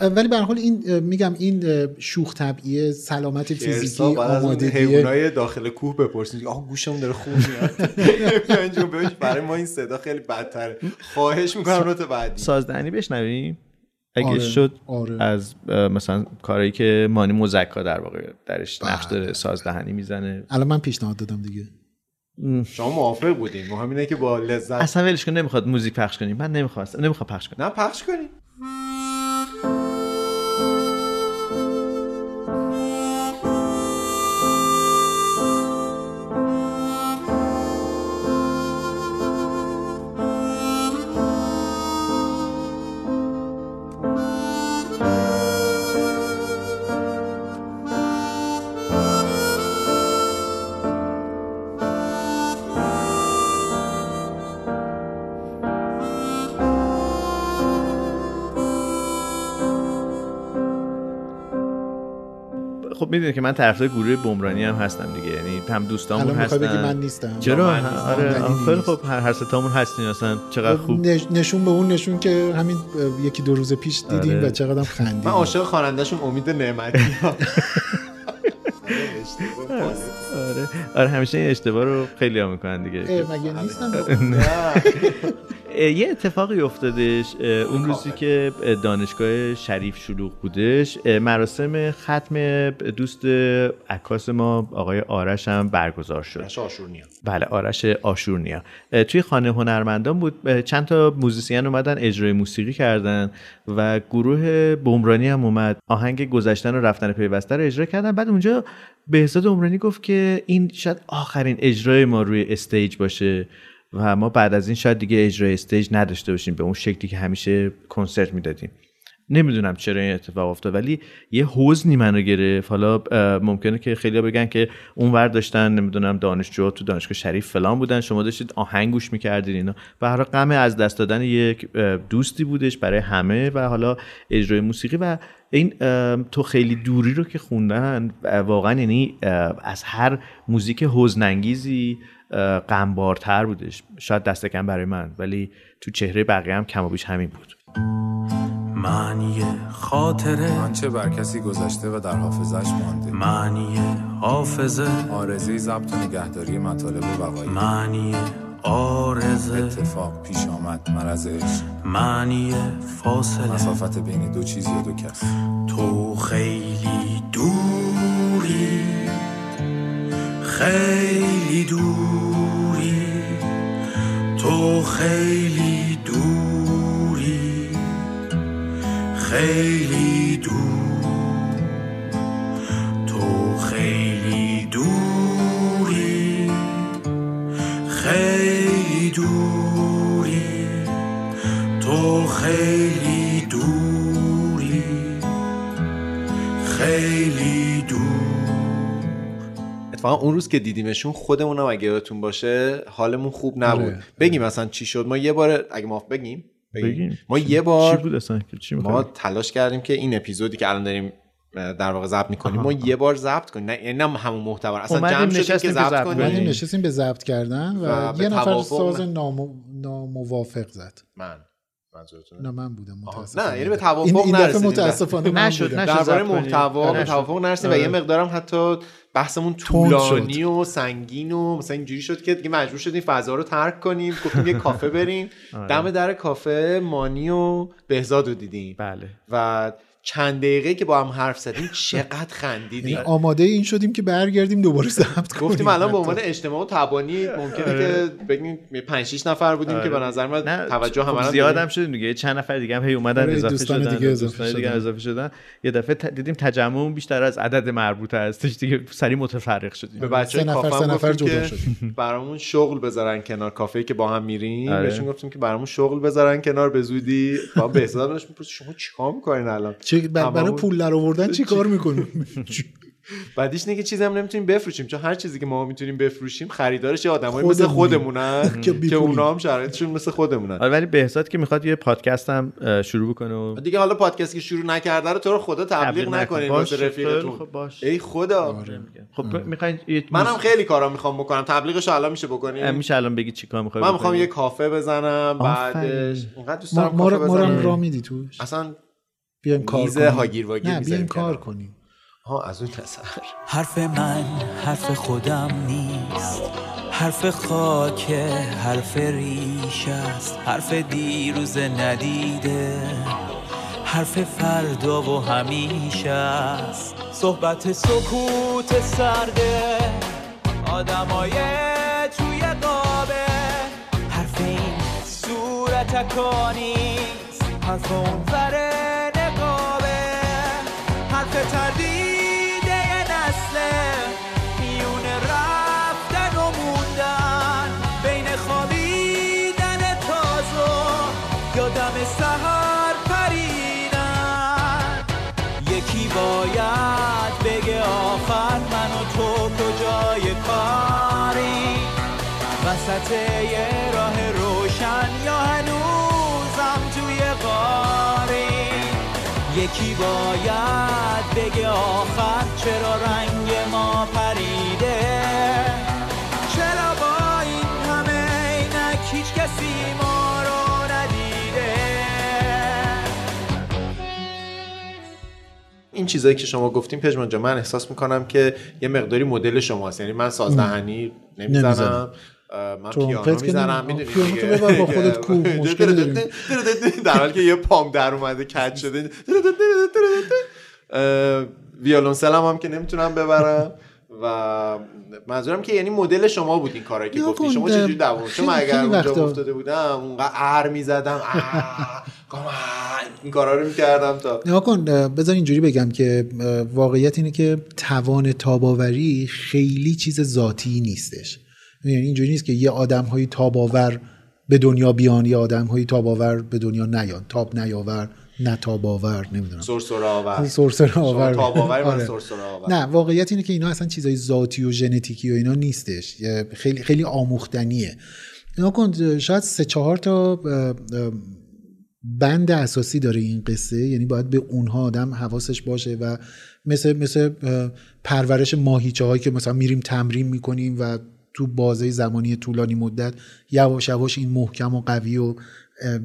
ولی به هر حال این میگم این شوخ طبعیه سلامت فیزیکی آمادگی حیوانای داخل کوه بپرسید آها گوشمون داره خون میاد. <laughs> برای ما این صدا خیلی بدتره. خواهش می‌کنم نوت بعدی. سازدهنی بشنویم. اگه آره، شد آره. از مثلا کاری که مانی مزکا در واقع درش نقش داره سازدهنی می‌زنه. الان من پیشنهاد دادم دیگه. شما موافق بودین. مهم اینه که با لذت اصلا ولش کن نمی‌خواد موزیک پخش کنیم. من نمی‌خواستم نمی‌خوام پخش کنم. نه پخش کنیم. که من طرفدار گروه بمرانی هم هستم دیگه. یعنی هم دوستامون هستن بگی من نیستم. چرا؟ من نیستم. آره دلیلی آه، خیلی. خب هر هر ستامون هستین اصلا چقدر خوب. نش- نشون به اون نشون که همین یکی دو روز پیش دیدیم آره. و چقدر خندیدیم. من عاشق خوانندهشون امید نعمتی <laughs> آره آره همیشه این اشتباه رو خیلی ها می‌کنن دیگه. مگه نیستم <laughs> یه اتفاقی افتادش اون روزی که اه، دانشگاه شریف شلوغ بودش مراسم ختم دوست عکاس ما آقای آرش هم برگزار شد. آشورنیا. بله آرش آشورنیا. توی خانه هنرمندان بود چند تا موزیسین اومدن اجرای موسیقی کردن و گروه بمرانی هم اومد. آهنگ گذشتن و رفتن پیوسته رو اجرا کردن. بعد اونجا بهزاد عمرانی گفت که این شاید آخرین اجرای ما روی stage باشه. و ما بعد از این شاید دیگه اجرای stage نداشته باشیم به اون شکلی که همیشه کنسرت می‌دادیم. نمی‌دونم چرا این اتفاق افتاد ولی یه حزنی منو گرفت. حالا ممکنه که خیلی بگن که اون ور داشتن نمی‌دونم دانشجو تو دانشگاه شریف فلان بودن شما داشتید آهنگ گوش می‌کردین اینا. و هر غم از دست دادن یک دوستی بودش برای همه و حالا اجرای موسیقی و این تو خیلی دوری رو که خوندن واقعا یعنی از هر موزیک حزنانگیزی اه، غمبارتر بودش. شاید دست کم برای من ولی تو چهره بقیه هم کم و بیش همین بود. معنی خاطره. آنچه بر کسی گذشته و در حافظش مانده. معنی حافظه. آرزه ضبط و نگهداری مطالب بقایی معنی آرزه. اتفاق پیش آمد مرض عشق معنی فاصله. مسافت بین دو چیز یا دو کس. تو خیلی دوری. خیلی دوری تو خیلی دوری خیلی دور تو خیلی دوری خیلی دوری تو خیلی دوری خیلی اتفاقا اون روز که دیدیمشون خودمونم اگه یادتون باشه حالمون خوب نبود. آره. بگیم مثلا چی شد؟ ما یه بار اگه ما بگیم؟ بگیم. ما یه چی بار بود اصلا؟ که چی ما؟ تلاش کردیم که این اپیزودی که الان داریم در واقع ضبط می‌کنیم ما یه بار ضبط کنیم. نه یعنی نه همون محتوا. اصلا جمع شدیم که ضبط کنیم. نشستیم به ضبط کردن و, و یه نفر ساز. نامو... ناموافق زد. من. منظورتونه نه من بودم. متاسفانه نه یعنی به توافق این, این دفعه نرسیدیم. متاسفانه من نشد، بودم. نشد. درباره. محتوا به. توافق نرسیدیم و آره. یه مقدارم حتی بحثمون طولانی و سنگین و مثلا اینجوری شد که دیگه مجبور شدیم فضا رو ترک کنیم گفتیم یه کافه بریم <laughs> آره. دم در کافه مانی و بهزاد رو دیدیم بله و چند دقیقه که با هم حرف زدیم چقدر خندیدیم. یعنی آماده این شدیم که برگردیم دوباره ضبط کنیم. گفتیم الان به. عنوان اجتماع و تبانی ممکنه که بگیم 5 6 نفر بودیم که به نظر من توجه خب رو زیاد. هم شدیم دیگه. چند نفر دیگه هم هی اومدن آره، اضافه شدن دیگه اضافه دوستان دیگه شدن. اضافه شدن. یه دفعه دیدیم تجمع بیشتر از عدد مربوطه هستش دیگه. سری متفرق شدیم. به بچه نفر کافه سه هم نفر جدا که شدیم. <laughs> برامون شغل بذارن کنار کافه که با هم میریم. آره. بهشون گفتیم که برامون شغل بذارن کنار به زودی با بهزاد بهش می‌پرسید شما چیکار می‌کنین الان؟ چه برای پول در آوردن چی کار می‌کنیم بعدیش که چیزی هم نمی‌تونیم بفروشیم. چون هر چیزی که ما می‌تونیم بفروشیم خریدارش یه آدمایی مثل. خودمونن <laughs> که. اونا هم شرایطشون مثل خودمونن. آره ولی بهزاد که می‌خواد یه پادکست هم شروع بکنه و دیگه حالا پادکست که شروع نکرده رو تو رو خدا تبلیغ تبلیغ نکن. نکنین واسه خیلی رفیقتون. ای خدا. خب می‌خواین منم خیلی کارا می‌خوام بکنم. تبلیغش الان میشه بکنیم میشه الان بگی چیکار می‌خوای من می‌خوام یه کافه بزنم. بعدش اینقدر دوست دارم ما, کافه رو- راه میدی توش؟ اصلا بیایم کار کنیم. هاگیر واگیر نه می‌ذاریم بیایم کار. کنیم. ها از اون نظر. حرف من حرف خودم نیست. حرف خاک حرف ریش است. حرف دیروز ندیده. حرف فردا و همیشه است. صحبت سکوت سرده آدمای توی قابه. حرف این صورت نیست حرف اون حرف یکی باید بگه آخر چرا رنگ ما پریده؟ چرا با این همه اینک هیچ کسی ما رو ندیده؟ این چیزایی که شما گفتیم پژمان من احساس می‌کنم که یه مقداری مدل شماست. یعنی من سازدهنی نمی‌زنم. من پیانو می‌زنم می‌دونی پیانو با <laughs> خودت کو، <laughs> داریم. در حالی که یه پام در اومده کج شده. ویولونسل هم, هم که نمی‌تونم ببرم. و منظورم که یعنی مدل شما بود این کارایی که گفتی. شما چجوری خیلی- من اگر اونجا افتاده بودم اونقدر ار می‌زدم این کارا رو می‌کردم تا نگاه کن بذار اینجوری بگم که واقعیت اینه که توان تاباوری خیلی چیز ذاتی نیستش. یعنی اینجوری نیست که یه آدم های تاباور به دنیا بیان یا آدم های تاباور به دنیا نیان. تاب نیاور نه تاباور نمی‌دونم. سرسره آور سرسره آور تاباور من آره. آور نه واقعیت اینه که اینا اصلا چیزای ذاتی و ژنتیکی و اینا نیستش. خیلی خیلی آموختنیه. نگاه کن شاید سه چهار تا بند اساسی داره این قصه. یعنی باید به اونها آدم حواسش باشه و مثل مثل پرورش ماهیچه هایی که مثلا میریم تمرین می‌کنیم و تو بازه زمانی طولانی مدت یواش یواش این محکم و قوی و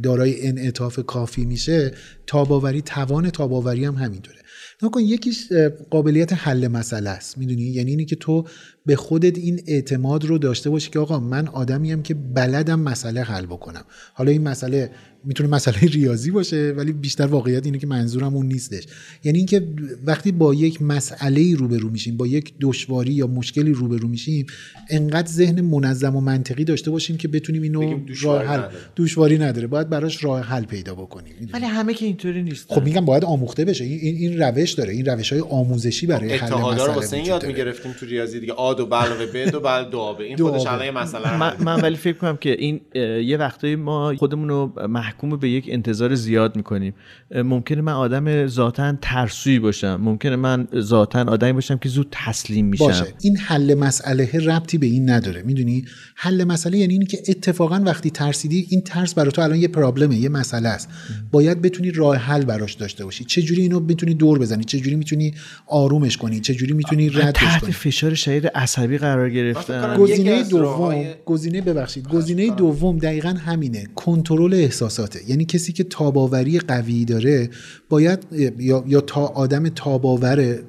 دارای انعطاف کافی میشه تاباوری توان تاباوری هم همینطوره. نگاه کن یکیش قابلیت حل مسئله است. می‌دونی؟ یعنی اینی که تو به خودت این اعتماد رو داشته باشی که آقا من آدمیم که بلدم مسئله حل بکنم. حالا این مسئله می‌تونه مسئله <laughs> ریاضی باشه ولی بیشتر واقعیت اینه که منظورم اون نیستش. یعنی اینکه وقتی با یک مسئله روبرو میشیم با یک دشواری یا مشکلی روبرو میشیم انقدر ذهن منظم و منطقی داشته باشیم که بتونیم اینو راه حل نداره. دشواری نداره. باید براش راه حل پیدا بکنیم؟ ولی همه که اینطوری نیست خب میگم باید آموخته بشه. این این, روش داره. این روش های آموزشی برای حل مسئله واسه این یاد. می‌گرفتیم تو ریاضی دیگه. آد و بل و بد و بل دو این خودش. الان مسئله من, ولی فکر کنم که این یه وقتایی ما خودمون رو محکوم به یک انتظار زیاد می‌کنیم. ممکنه من آدم ذاتا ترسویی باشم. ممکنه من ذاتا آدمی باشم که زود تسلیم میشم. باشه. این حل مسئله ربطی به این نداره. می‌دونی؟ حل مسئله یعنی اینی که اتفاقا وقتی ترسیدی این ترس برای تو الان یه پرابلمه یه مسئله است. باید بتونی راه حل براش داشته باشی. چه جوری اینو می‌تونی دور بزنی؟ چه جوری می‌تونی آرومش کنی؟ چه جوری می‌تونی ردش تحت کنی؟ فشار شدید عصبی قرار یکی گزینه دوم گزینه ببخشید. گزینه دوم دقیقا همینه. کنترل احساساته یعنی کسی که تاباوری قوی داره باید یا, یا تا آدم تاباور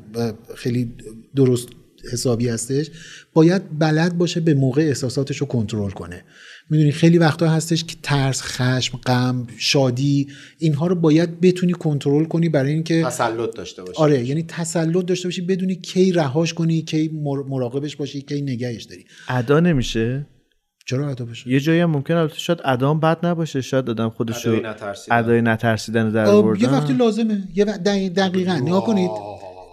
خیلی درست حسابی هستش باید بلد باشه به موقع احساساتش رو کنترل کنه. می‌دونی خیلی وقتا هستش که ترس خشم غم شادی اینها رو باید بتونی کنترل کنی برای اینکه تسلط داشته باشه آره یعنی تسلط داشته باشی بدونی کی رهاش کنی کی مر- مراقبش باشی کی نگهش داری. ادا نمیشه؟ چرا ادا بشه؟ یه جایی هم ممکن البته شاید ادا هم بد نباشه شاید آدم خودش رو ادای نترسیدن. ادای نترسیدن در آوردن. یه وقتی لازمه یه دقیقا نگاه کنید.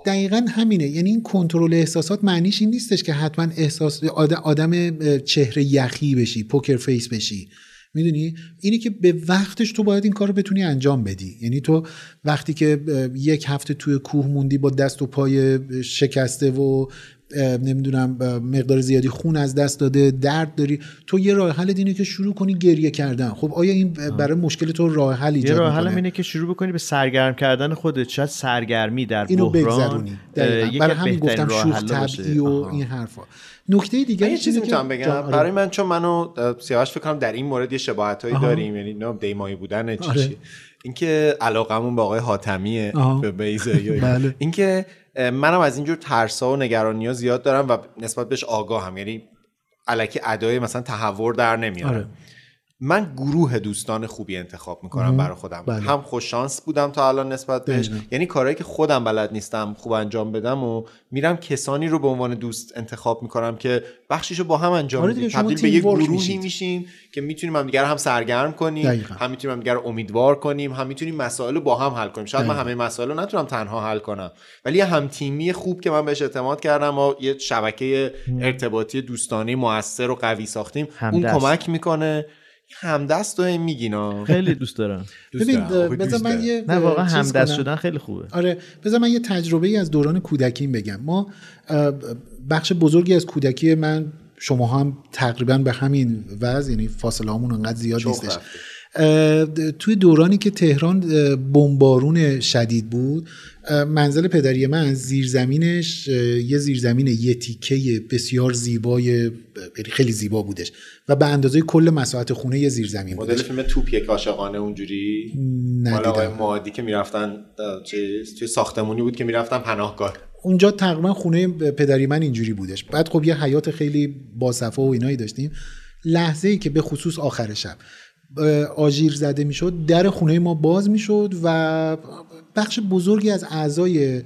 دقیقا همینه. یعنی این کنترل احساسات معنیش این نیستش که حتما احساس آد- آدم چهره یخی بشی poker face بشی. می‌دونی؟ اینی که به وقتش تو باید این کار رو بتونی انجام بدی. یعنی تو وقتی که یک هفته توی کوه موندی با دست و پای شکسته و نمی‌دونم مقدار زیادی خون از دست داده درد داری تو یه راه حل اینه که شروع کنی گریه کردن خب آیا این برای مشکل تو راه حل یه ایجاد راه حلم می‌کنه اینه که شروع بکنی به سرگرم کردن خودت شاید سرگرمی در اینو بحران بگذرونی برای همین گفتم راه شوخ. طبعی و. این حرفا نکته دیگه یه چیزی می‌تونم بگم آره. برای من چون منو سیاوش فکر کنم در این مورد یه شباهت هایی آها. داریم یعنی نه دیمایی بودن چی آره. اینکه علاقمون به آقای حاتمیه آها. به بیزه یا بله. اینکه منم از اینجور ترسا و نگرانی ها زیاد دارم و نسبت بهش آگاهم یعنی علکی ادای مثلا تحور در نمیارم آره. من گروه دوستان خوبی انتخاب می‌کنم. برای خودم بله. هم خوش شانس بودم تا الان نسبت بهش. یعنی کارهایی که خودم بلد نیستم خوب انجام بدم و میرم کسانی رو به عنوان دوست انتخاب می‌کنم که بخشیشو با هم انجام آره میدیم تبدیل به یه ورک گروهی میشید. میشیم که می‌تونیم هم دیگر هم سرگرم کنیم دقیقاً. هم می‌تونیم هم دیگر امیدوار کنیم هم می‌تونیم مسائل رو با هم حل کنیم شاید من دقیقاً. همه مسائل رو نتونم تنها حل کنم ولی یه هم تیمی خوب که من بهش اعتماد کردم و یه شبکه ارتباطی دوستانه موثر و قوی ساختیم اون. کمک می‌کنه همدست رو میگینا خیلی دوست دارم. <laughs> ببین بذار من یه نه واقعا همدست. شدن خیلی خوبه. آره بذار من یه تجربه ای از دوران کودکیم بگم. ما بخش بزرگی از کودکی من شما هم تقریبا به همین وضع یعنی فاصله همون انقدر زیاد نیستش. توی دورانی که تهران بمبارون شدید بود منزل پدری من زیرزمینش یه زیرزمین یه تیکه بسیار زیبای یعنی خیلی زیبا بودش و به اندازه کل مساحت خونه یه زیرزمین مدل بودش. فیلم توپ یک عاشقانه اونجوری؟ آقای مادی که می‌رفتن توی ساختمونی بود که می‌رفتن پناهگاه. اونجا تقریبا خونه پدری من اینجوری بودش. بعد خب یه حیات خیلی باصفا و اینایی داشتیم. لحظه ای که به خصوص آخر شب. آژیر زده می‌شد در خونه ما باز می‌شد و بخش بزرگی از اعضای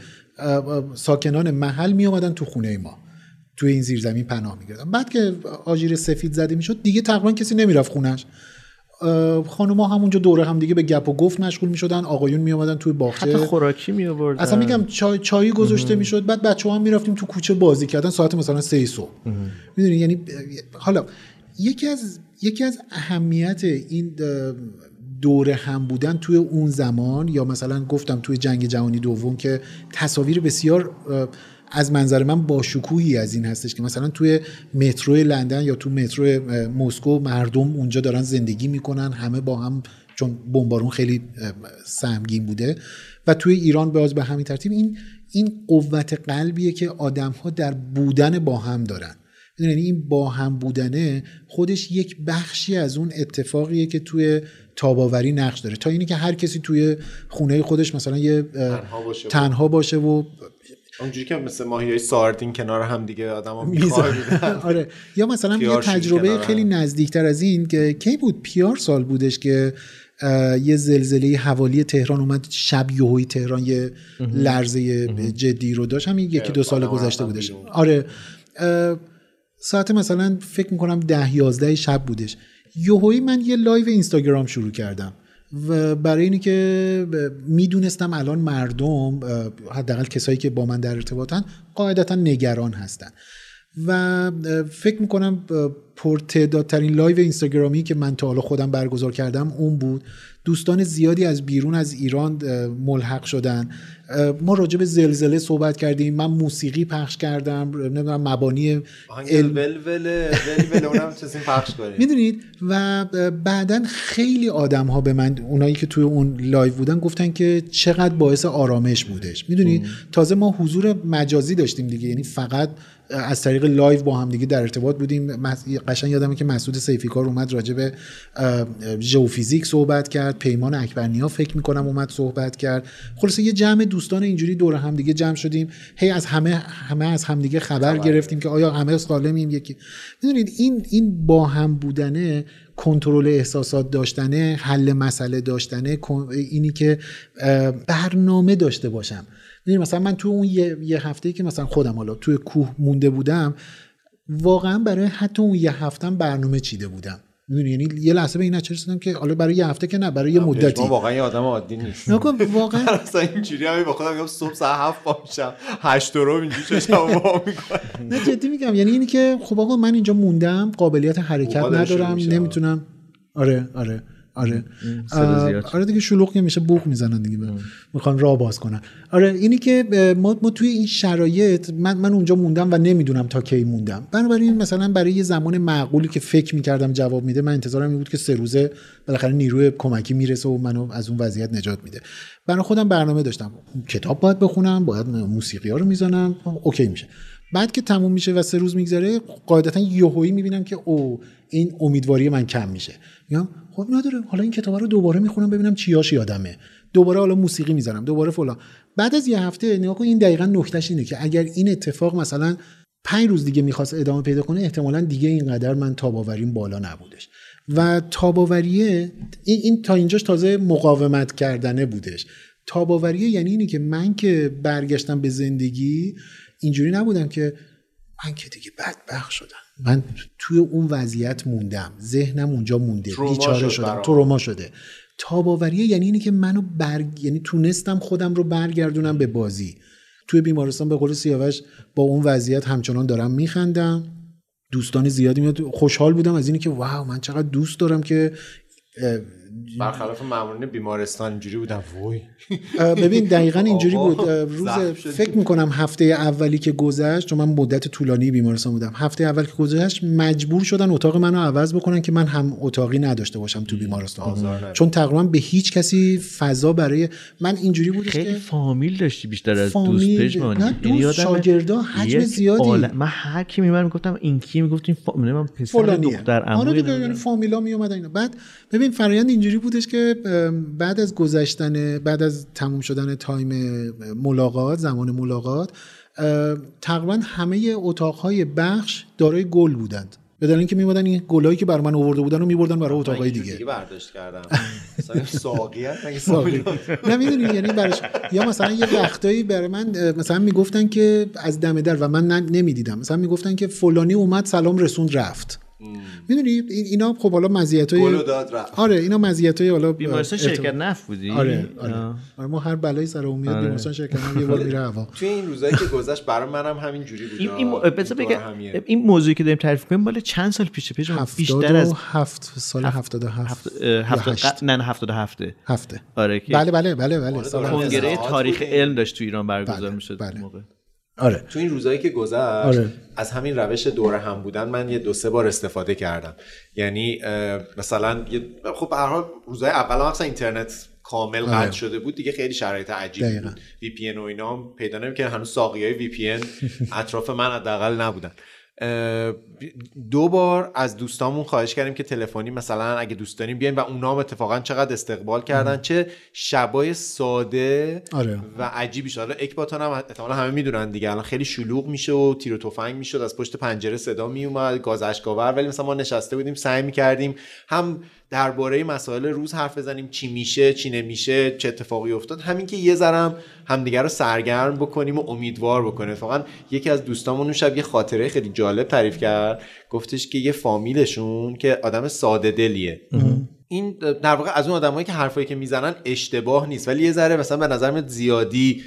ساکنان محل می آمدن تو خونه ما توی این زیرزمین پناه میگردن بعد که آژیر سفید زده می‌شد دیگه تقریبا کسی نمی‌رفت خونش. خانوما همونجا دوره هم دیگه به گپ و گفت مشغول می‌شدن آقایون می اومدن توی باغچه. حتی خوراکی می آوردن اصلا میگم چای چایی گذاشته می‌شد بعد بچه هم می‌رفتیم تو کوچه بازی کردن ساعت مثلا سه صبح. می‌دونی یعنی حالا یکی از یکی از اهمیت این اه، دوره هم بودن توی اون زمان یا مثلا گفتم توی جنگ جهانی دوم که تصاویر بسیار از منظر من با شکوهی از این هستش که مثلا توی مترو لندن یا تو مترو مسکو مردم اونجا دارن زندگی می‌کنن همه با هم چون بمبارون خیلی سهمگین بوده و توی ایران باز به همین ترتیب این این قوت قلبیه که آدم ها در بودن با هم دارن. یعنی این با هم بودنه خودش یک بخشی از اون اتفاقیه که توی تاباوری نقش داره. تا اینی که هر کسی توی خونه خودش مثلا یه تنها باشه. تنها باشه و اونجوری که مثل ماهی های ساردین کنار هم دیگه آدم <laughs> آره. یا مثلا یه تجربه. خیلی نزدیکتر از این که کی بود پیار سال بودش که یه زلزله حوالی تهران اومد شب یهویی تهران یه لرزه جدی رو داشت. همین یکی دو سال گذشته بودش. آره. ساعت مثلا فکر می‌کنم ده یازده شب بودش. یهویی من یه لایو اینستاگرام شروع کردم و برای اینی که می‌دونستم الان مردم حداقل کسایی که با من در ارتباطن قاعدتا نگران هستن. و فکر می‌کنم پرتعدادترین لایو اینستاگرامی که من تا حالا خودم برگزار کردم اون بود. دوستان زیادی از بیرون از ایران ملحق شدن. ما راجع به زلزله صحبت کردیم. من موسیقی پخش کردم نمی‌دونم مبانی آهنگ علم- ولول ولول اونم چیزی پخش کنیم. می‌دونید؟ و بعدا خیلی آدم ها به من اونایی که توی اون لایو بودن گفتن که چقدر باعث آرامش بودش. می‌دونید؟ تازه ما حضور مجازی داشتیم دیگه. یعنی فقط از طریق live با هم دیگه در ارتباط بودیم. قشنگ یادمه که مسعود سیفیکار اومد راجع به ژئوفیزیک صحبت کرد. پیمان اکبرنیا فکر می‌کنم اومد صحبت کرد. خلاصه یه جمع دوستان اینجوری دور هم دیگه جمع شدیم. هی از همه همه از همدیگه خبر گرفتیم که آیا همه سالمیم یکی. می‌دونید این این با هم بودنه کنترل احساسات داشتنه حل مسئله داشتنه اینی که برنامه داشته باشم. می‌دونی مثلا من تو اون یه, یه هفته که مثلا خودم حالا توی کوه مونده بودم واقعا برای حتی اون یه هفتم برنامه چیده بودم. می‌دونی؟ یعنی یه لحظه به این نتیجه رسیدم که حالا برای یه هفته که نه برای یه مدتی. واقعا یه آدم عادی نیست. نکن واقعا. <laughs> اصلا اینجوری همین با خودم میگم صبح ساعت هفت پا میشم هشت رو اینجوری <laughs> وا می‌کنم. نه جدی میگم یعنی اینی که خب آقا من اینجا موندم قابلیت حرکت ندارم. نمی‌تونم. آره آره. آره. آره دیگه شلوغ که میشه بوق می‌زنن دیگه. می‌خوان راه باز کنن. آره اینی که ما, ما توی این شرایط من, من اونجا موندم و نمی‌دونم تا کی موندم. بنابراین مثلا برای یه زمان معقولی که فکر می‌کردم جواب میده من انتظارم این بود که سه روزه بالاخره نیروی کمکی می‌رسه و منو از اون وضعیت نجات میده. برای خودم برنامه داشتم. کتاب باید بخونم باید موسیقی ها رو می‌زنم. اوکی میشه. بعد که تموم میشه و سه روز میگذره قاعدتا یهویی می‌بینم که او این امیدواری من کم میشه. میگم خب نداره حالا این کتاب رو دوباره می‌خونم ببینم چیاش یادمه. دوباره حالا موسیقی می‌زنم دوباره فلان. بعد از یه هفته نگاه کن این دقیقا نکتهش اینه که اگر این اتفاق مثلا پنج روز دیگه می‌خواست ادامه پیدا کنه احتمالا دیگه اینقدر من تاباوریم بالا نبودش. و تاباوریه این, این تا اینجاش تازه مقاومت کردنه بودش. تاباوریه یعنی اینی که من که برگشتم به زندگی اینجوری نبودم که من که دیگه بدبخت شدم. من توی اون وضعیت موندم. ذهنم اونجا مونده. بیچاره شد شدم. برام. تروما شده. تاباوریه یعنی اینی که منو برگ... یعنی تونستم خودم رو برگردونم به بازی. توی بیمارستان به قول سیاوش با اون وضعیت همچنان دارم میخندم. دوستان زیادی میاد. خوشحال بودم از اینی که واو من چقدر دوست دارم که برخلاف معمولین بیمارستان اینجوری بودم. وای. ببین دقیقا اینجوری بود. روز. فکر می‌کنم هفته اولی که گذشت چون من مدت طولانی بیمارستان بودم. هفته اول که گذشت مجبور شدن اتاق منو عوض بکنن که من هم اتاقی نداشته باشم تو بیمارستان. چون تقریبا به هیچ کسی فضا برای من اینجوری بود خیلی که فامیل داشتی بیشتر از دوست فامیل، پژمانی. نه، دوست، شاگردا، حجم زیادی. من هر کی میمد می‌گفتم این کی می‌گفت این فا... من پسر دختر آره عموی دیگه یعنی فامیلا می اومدن اینا. بعد ببین فرایند اینجوری بودش که بعد از گذشتن بعد از تموم شدن تایم ملاقات زمان ملاقات تقریبا همه اتاقهای بخش دارای گل بودند. بدن اینکه میمدن این گلایی که بر من آورده بودن رو میبردن برای یه دیگه. دیگه برداشت کردم؟ <laughs> نه می‌دونی یعنی براش یا مثلا یه وقتایی برای من مثلا می‌گفتن که از دم در و من نمی‌دیدم. مثلا می‌گفتن که فلانی اومد سلام رسوند رفت. می‌دونی این- اینا خب حالا مزیت گل و داد رفت آره اینا مزیت های حالا بیمارستان شرکت نفت بودی آره آره. آره ما هر بلایی سر اون میاد آره. بیمارستان شرکت هم یه بار میره هوا <laughs> توی این روزایی که گذشت برای منم همین جوری بود این این بگم. این موضوعی که داریم تعریف کنیم مال چند سال پیشه پیش بیشتر از هفت سال هفتاد و هفت نه نه هفتاد و هفته هفته آره که بله بله بله بله هفت. کنگره تاریخ. علم داشت تو ایران برگزار بله، می‌شد بله. موقع آره تو این روزایی که گذشت آره. از همین روش دور هم بودن من یه دو سه بار استفاده کردم یعنی مثلا خب به هر حال روزای اول هم مثلا اینترنت کامل آره. قطع شده بود دیگه خیلی شرایط عجیبی دقیقاً. بود VPN و اینا پیدا نمی‌کنه هنوز ساقی های VPN <laughs> اطراف من حداقل نبودن دو بار از دوستامون خواهش کردیم که تلفنی مثلا اگه دوست داریم بیاین و اونا هم اتفاقا چقدر استقبال کردن. چه شبای ساده آره. و عجیبی شد حالا اکباتان هم احتمالا همه می‌دونن دیگه. الان خیلی شلوغ میشه و تیر و تفنگ می‌شد. از پشت پنجره صدا میومد. گاز اشک‌آور ولی مثلا ما نشسته بودیم سعی می‌کردیم هم درباره مسائل روز حرف بزنیم. چی میشه چی نمیشه چه اتفاقی افتاد. همین که یه ذرم همدیگه رو سرگرم بکنیم و امیدوار بکنیم اتفاقا یکی از دوستامون اون شب یه خاطره خیلی جالب تعریف کرد. گفتش که یه فامیلشون که آدم ساده دلیه. این در واقع از اون آدمایی که حرفایی که می‌زنن اشتباه نیست. ولی یه ذره مثلا به نظر میاد زیادی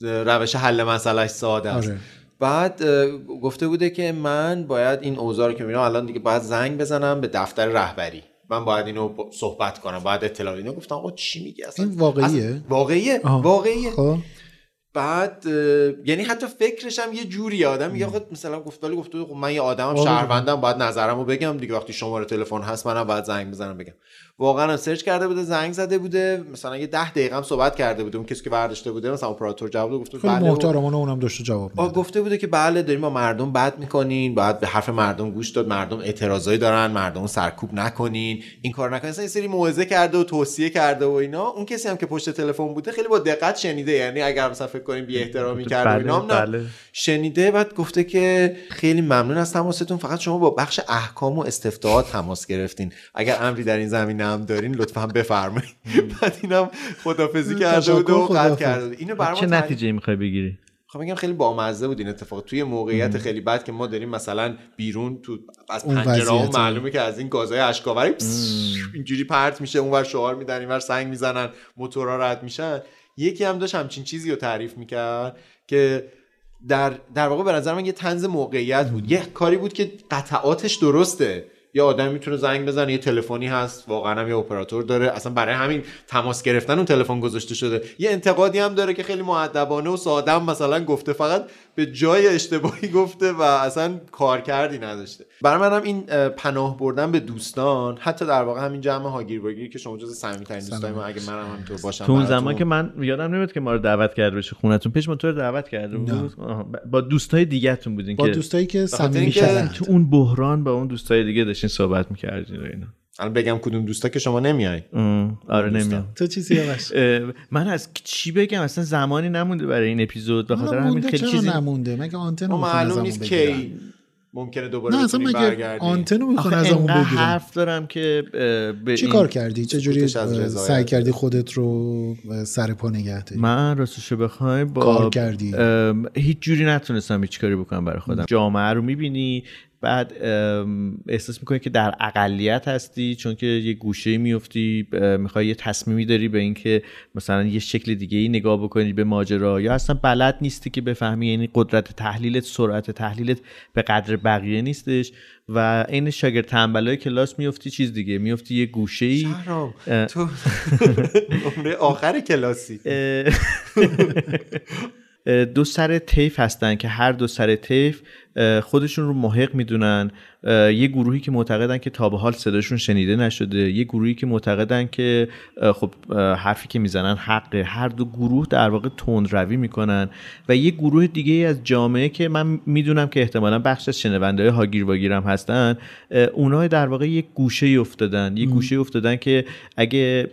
روش حل مسئلهش ساده است. آره. بعد گفته بوده که من باید این اوضاع رو که می‌بینم الان دیگه باید زنگ بزنم به دفتر رهبری. من باید اینو صحبت کنم باید اطلاع اینو گفتم آقا چی میگی اصلا این واقعیه؟ واقعیه آها. واقعیه خب بعد یعنی حتی فکرش هم یه جوری آدم میگه آقا مثلا گفت ولی گفته خب من یه آدمم. شهروندم باید نظرمو بگم دیگه وقتی شماره تلفن هست منم باید زنگ بزنم بگم واقعا هم سرچ کرده بوده زنگ زده بوده. مثلا یه ده دقیقه هم صحبت کرده بوده اون کسی که برداشته بوده. مثلا اپراتور جواب گفته بله و- محترمانه اونم داشته جواب می‌داد. گفته بوده که بله داریم با مردم بد می‌کنین باید به حرف مردم گوش داد. مردم اعتراضایی دارن مردم رو سرکوب نکنین. این کار نکنین. اصلا یه سری موعظه کرده و توصیه کرده و اینا. اون کسی هم که پشت تلفن بوده خیلی با دقت شنیده یعنی اگر مثلا فکر کنیم بی احترامی کرده و بله، اینا هم نه. بله. شنیده بعد گفته که خیلی ممنون از تماستون. فقط شما با بخش احکام و استفتاءات تماس گرفتین. اگر امری در این زمینه هم دارین لطفا بفرمایید. <laughs> بعد اینم خدافظی کرده بود و قطع. کرده بود. اینو برام چه نتیجه می‌خوای بگیری؟ خب میگم خیلی بامزه بود این اتفاق. توی موقعیت خیلی بد که ما داریم مثلا بیرون تو از پنجره وضعیت. معلومه که از این گازهای اشکاوری اینجوری پرت میشه اونور شعار میدن اینور سنگ می‌زنن موتورها رد میشن. یکی هم داشت همچین چیزی رو تعریف می‌کرد که در در واقع به نظر من یه تنز موقعیت بود. یه کاری بود که قطعاتش درسته. یه آدم می‌تونه زنگ بزنه یه تلفنی هست واقعا هم یه اپراتور داره. اصلا برای همین تماس گرفتن اون تلفن گذاشته شده. یه انتقادی هم داره که خیلی معدبانه و ساده مثلا گفته. فقط به جای اشتباهی گفته و اصلا کارکردی نداشته برای منم این اه، پناه بردن به دوستان حتی در واقع همین جمع هاگیر واگیر که شما جز صمیمیترین دوستای ما اگه منم همینطور باشم تو اون. زمان که من یادم نمیاد که ما رو دعوت کرده بشه خونتون پیش ما تو رو دعوت کرده بود. با دوستای دیگه‌تون بودین با که دوستایی که صمیمی. تو اون بحران با اون دوستای دیگه داشتین صحبت می‌کردین و اینا الان بگم کدوم دوستا که شما نمیای. آره. نمیام. تو چی سیاوش اه، من از چی بگم؟ اصلا زمانی نمونده برای این اپیزود. به خاطر همین خیلی چرا چیزی نمونده؟ مگه آنتن می‌خوان معلوم نیست؟ کی ممکنه دوباره نه اصلا بتونیم مگه آنتن رو ازمون انقدر بگیرن حرف دارم که به چی این- کار کردی؟ چه جوری از. سعی کردی خودت رو سر پا نگه داری؟ من راستشو بخوای با کار کردی؟ هیچ جوری نتونستم هیچ کاری بکنم برای خودم. جامعه رو می‌بینی بعد احساس می‌کنی که در اقلیت هستی؟ چون که یه گوشه میفتی می‌خوای یه تصمیمی داری به اینکه مثلا یه شکل دیگه ای نگاه بکنی به ماجرا؟ یا اصلا بلد نیستی که بفهمی؟ یعنی قدرت تحلیلت سرعت تحلیلت به قدر بقیه نیستش و عین شاگرد تنبلای کلاس میفتی چیز دیگه میفتی یه گوشه ای. تو نمره آخر کلاسی. <laughs> دو سر تیف هستن که هر دو سر تیف اه، خودشون رو محق می‌دونن. یه گروهی که معتقدن که تا به حال صداشون شنیده نشده یه گروهی که معتقدن که خب حرفی که می‌زنن حقه. هر دو گروه در واقع تند روی می‌کنن و یه گروه دیگه ای از جامعه که من می‌دونم که احتمالا بخش از شنونده های هاگیر واگیر هم هستن اونها در واقع یک گوشه ای افتادن. یه گوشه ای افتادن که اگه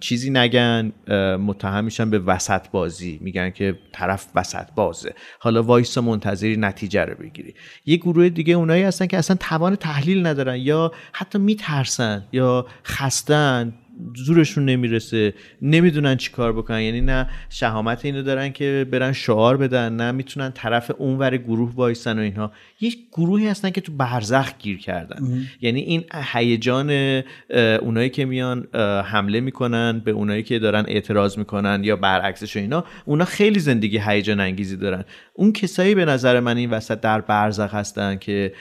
چیزی نگن متهم میشن به وسط بازی میگن که طرف وسط بازه حالا وایس منتظری نتیجه رو بگیری. یه گروه دیگه اونایی هستن که اصلا توان تحلیل ندارن یا حتی میترسن یا خستن. زورشون نمی‌رسه نمی‌دونن چی کار بکنن. یعنی نه شهامت اینو دارن که برن شعار بدن نه می‌تونن طرف اونور گروه وایسن و اینها. یک گروهی هستن که تو برزخ گیر کردن. یعنی این هیجان اونایی که میان حمله می‌کنن به اونایی که دارن اعتراض می‌کنن یا برعکسش و اینا اونا خیلی زندگی هیجان انگیزی دارن. اون کسایی به نظر من این وسط در برزخ هستن که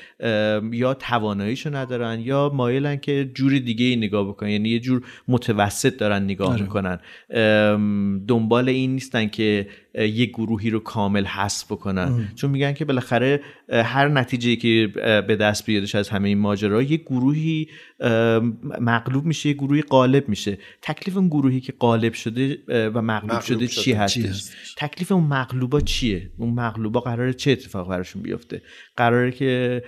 یا تواناییشو ندارن یا مایلن که جوری دیگه ای نگاه بکنن. یعنی یه جور متوسط دارن نگاه می‌کنن. ام، دنبال این نیستن که یه گروهی رو کامل حذف بکنن. چون میگن که بالاخره هر نتیجه که به دست بیادش از همه این ماجرا یه گروهی مغلوب میشه یه گروهی غالب میشه. تکلیف اون گروهی که غالب شده و مغلوب, مغلوب شده, شده. چی هستش؟ تکلیف اون مغلوبا چیه؟ اون مغلوبا قراره چه اتفاق براشون بیفته؟ قراره که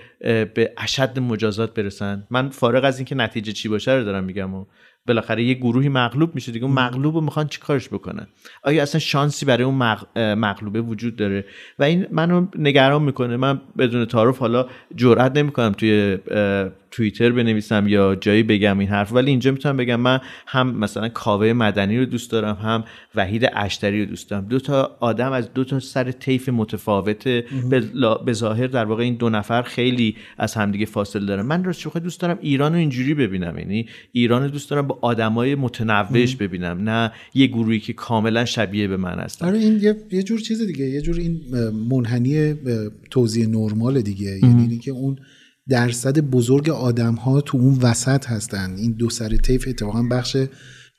به اشد مجازات برسن؟ من فارغ از اینکه نتیجه چی باشه رو دارم میگم و بالاخره یه گروهی مغلوب میشه دیگه اون مغلوب رو می‌خوان چیکارش بکنن؟ آیا اصلا شانسی برای اون مغلوبه وجود داره؟ و این منو نگران می‌کنه. من بدون تعارف حالا جرئت نمی‌کنم توی توییتر بنویسم یا جایی بگم این حرف ولی اینجا می‌تونم بگم من هم مثلا کاوه مدنی رو دوست دارم هم وحید اشتری رو دوست دارم. دو تا آدم از دو تا سر طیف متفاوت به ظاهر در واقع این دو نفر خیلی از همدیگه فاصله دارن. من راستش دوست دارم ایران رو اینجوری ببینم یعنی ایران رو دوست دارم با آدمای متنوعش ببینم نه یه گروهی که کاملا شبیه به من هستن. آره این یه, یه جور چیز دیگه یه جور این منحنی توزیع نرمال دیگه. یعنی اینکه اون درصد بزرگ آدم ها تو اون وسط هستن. این دو سر طیف اتفاقا بخش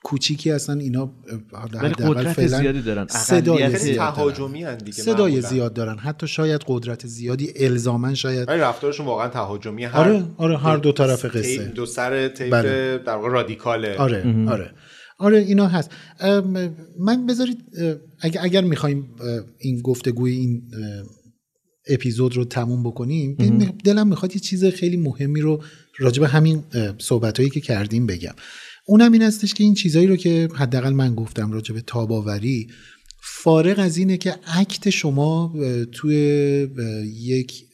کوچیکی هستن. اینا ولی حداقل قدرت فعلا زیادی دارن. صدای زیاد دارن. تهاجمی هن دیگه صدای معمولاً. زیاد دارن. حتی شاید قدرت زیادی الزاما شاید. ولی رفتارشون واقعا تهاجمی. هر آره، آره، هر دو طرف قصه. دو سر طیف بله. در واقع رادیکاله. آره آره. آره اینا هست. من بذارید اگر, اگر می‌خوایم این گفتگوی این اپیزود رو تموم بکنیم دلم می‌خواد یه چیز خیلی مهمی رو راجع به همین صحبت هایی که کردیم بگم. اونم این هستش که این چیزهایی رو که حداقل من گفتم راجع به تاباوری فارغ از اینه که عکت شما توی یک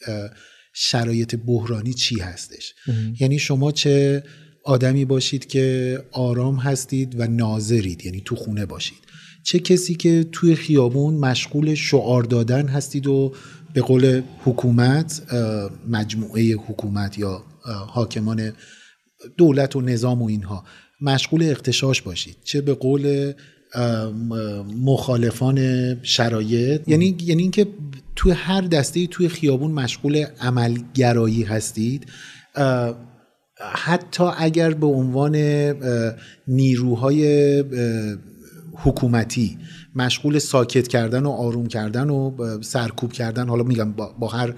شرایط بحرانی چی هستش. یعنی شما چه آدمی باشید که آرام هستید و ناظرید یعنی تو خونه باشید. چه کسی که توی خیابون مشغول شعار دادن هستید و به قول حکومت مجموعه حکومت یا حاکمان دولت و نظام و اینها مشغول اختشاش باشید. چه به قول ام، مخالفان شرایط. یعنی یعنی اینکه توی هر دسته توی خیابون مشغول عملگرایی هستید. حتی اگر به عنوان نیروهای حکومتی مشغول ساکت کردن و آروم کردن و سرکوب کردن. حالا میگم با, هر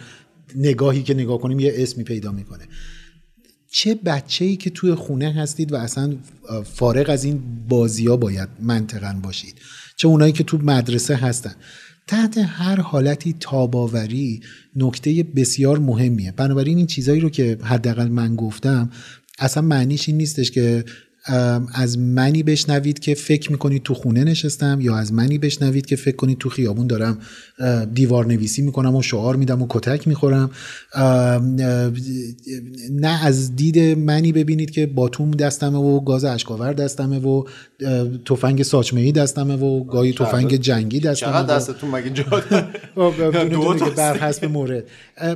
نگاهی که نگاه کنیم یه اسمی پیدا می‌کنه. چه بچه ای که توی خونه هستید و اصلا فارغ از این بازی ها باید منطقا باشید؟ چه اونایی که تو مدرسه هستن؟ تحت هر حالتی تاباوری نکته بسیار مهمیه. بنابراین این چیزایی رو که حداقل من گفتم اصلا معنیش این نیستش که از منی بشنوید که فکر می‌کنید تو خونه نشستم یا از منی بشنوید که فکر کنید تو خیابون دارم دیوار نویسی می‌کنم و شعار میدم و کتک می‌خورم. نه از دید منی ببینید که باتوم دستمه و گاز اشکاور دستمه و تفنگ ساچمه دستمه و گاهی تفنگ جنگی دستمه چقدر دستتون مگه جا که بر. حسب مورد.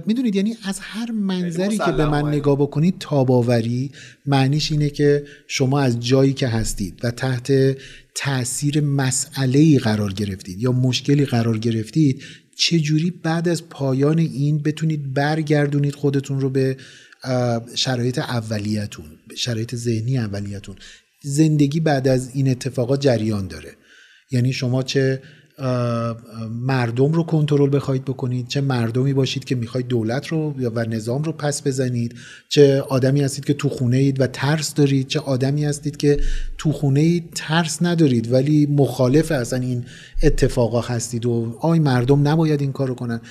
می‌دونید یعنی از هر منظری که به من. نگاه بکنید تاباوری معنیش اینه که شما از جایی که هستید و تحت تاثیر مسئله ای قرار گرفتید یا مشکلی قرار گرفتید چجوری بعد از پایان این بتونید برگردونید خودتون رو به شرایط اولیتون شرایط ذهنی اولیتون زندگی بعد از این اتفاقات جریان داره یعنی شما چه مردم رو کنترل بخواید بکنید. چه مردمی باشید که می‌خواید دولت رو و نظام رو پس بزنید. چه آدمی هستید که تو خونه اید و ترس دارید. چه آدمی هستید که تو خونه اید ترس ندارید ولی مخالف اصلا این اتفاقا هستید و آی مردم نباید این کارو کنن.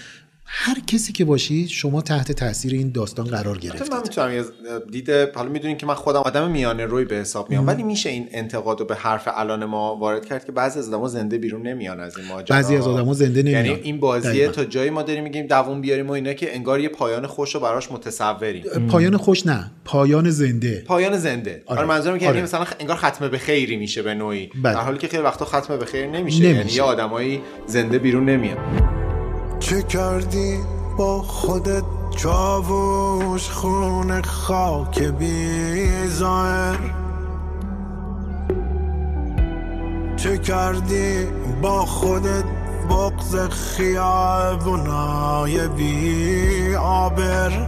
هر کسی که باشید شما تحت تاثیر این داستان قرار گرفتید من می‌تونم دید حالا می‌دونین که من خودم آدم میانه روی به حساب میام ولی میشه این انتقاد رو به حرف الان ما وارد کرد که بعضی از آدما زنده بیرون نمیان از این ماجرا بعضی از آدما زنده نمیان. یعنی این بازیه. تا جایی ما داریم میگیم دووم بیاریم و اینا که انگار یه پایان خوش رو براش متصوریم پایان خوش نه پایان زنده پایان زنده آره. آره منظورم که آره. یعنی مثلا انگار ختم به خیری میشه به نوعی بله. در حالی که خیلی وقتا ختم به خیر نمیشه, نمیشه. یعنی یه آدمایی زنده بیرون نمیان چه کردی با خودت چاووش خون خاک بیزایر چه کردی با خودت بغز خیابونای بی آبر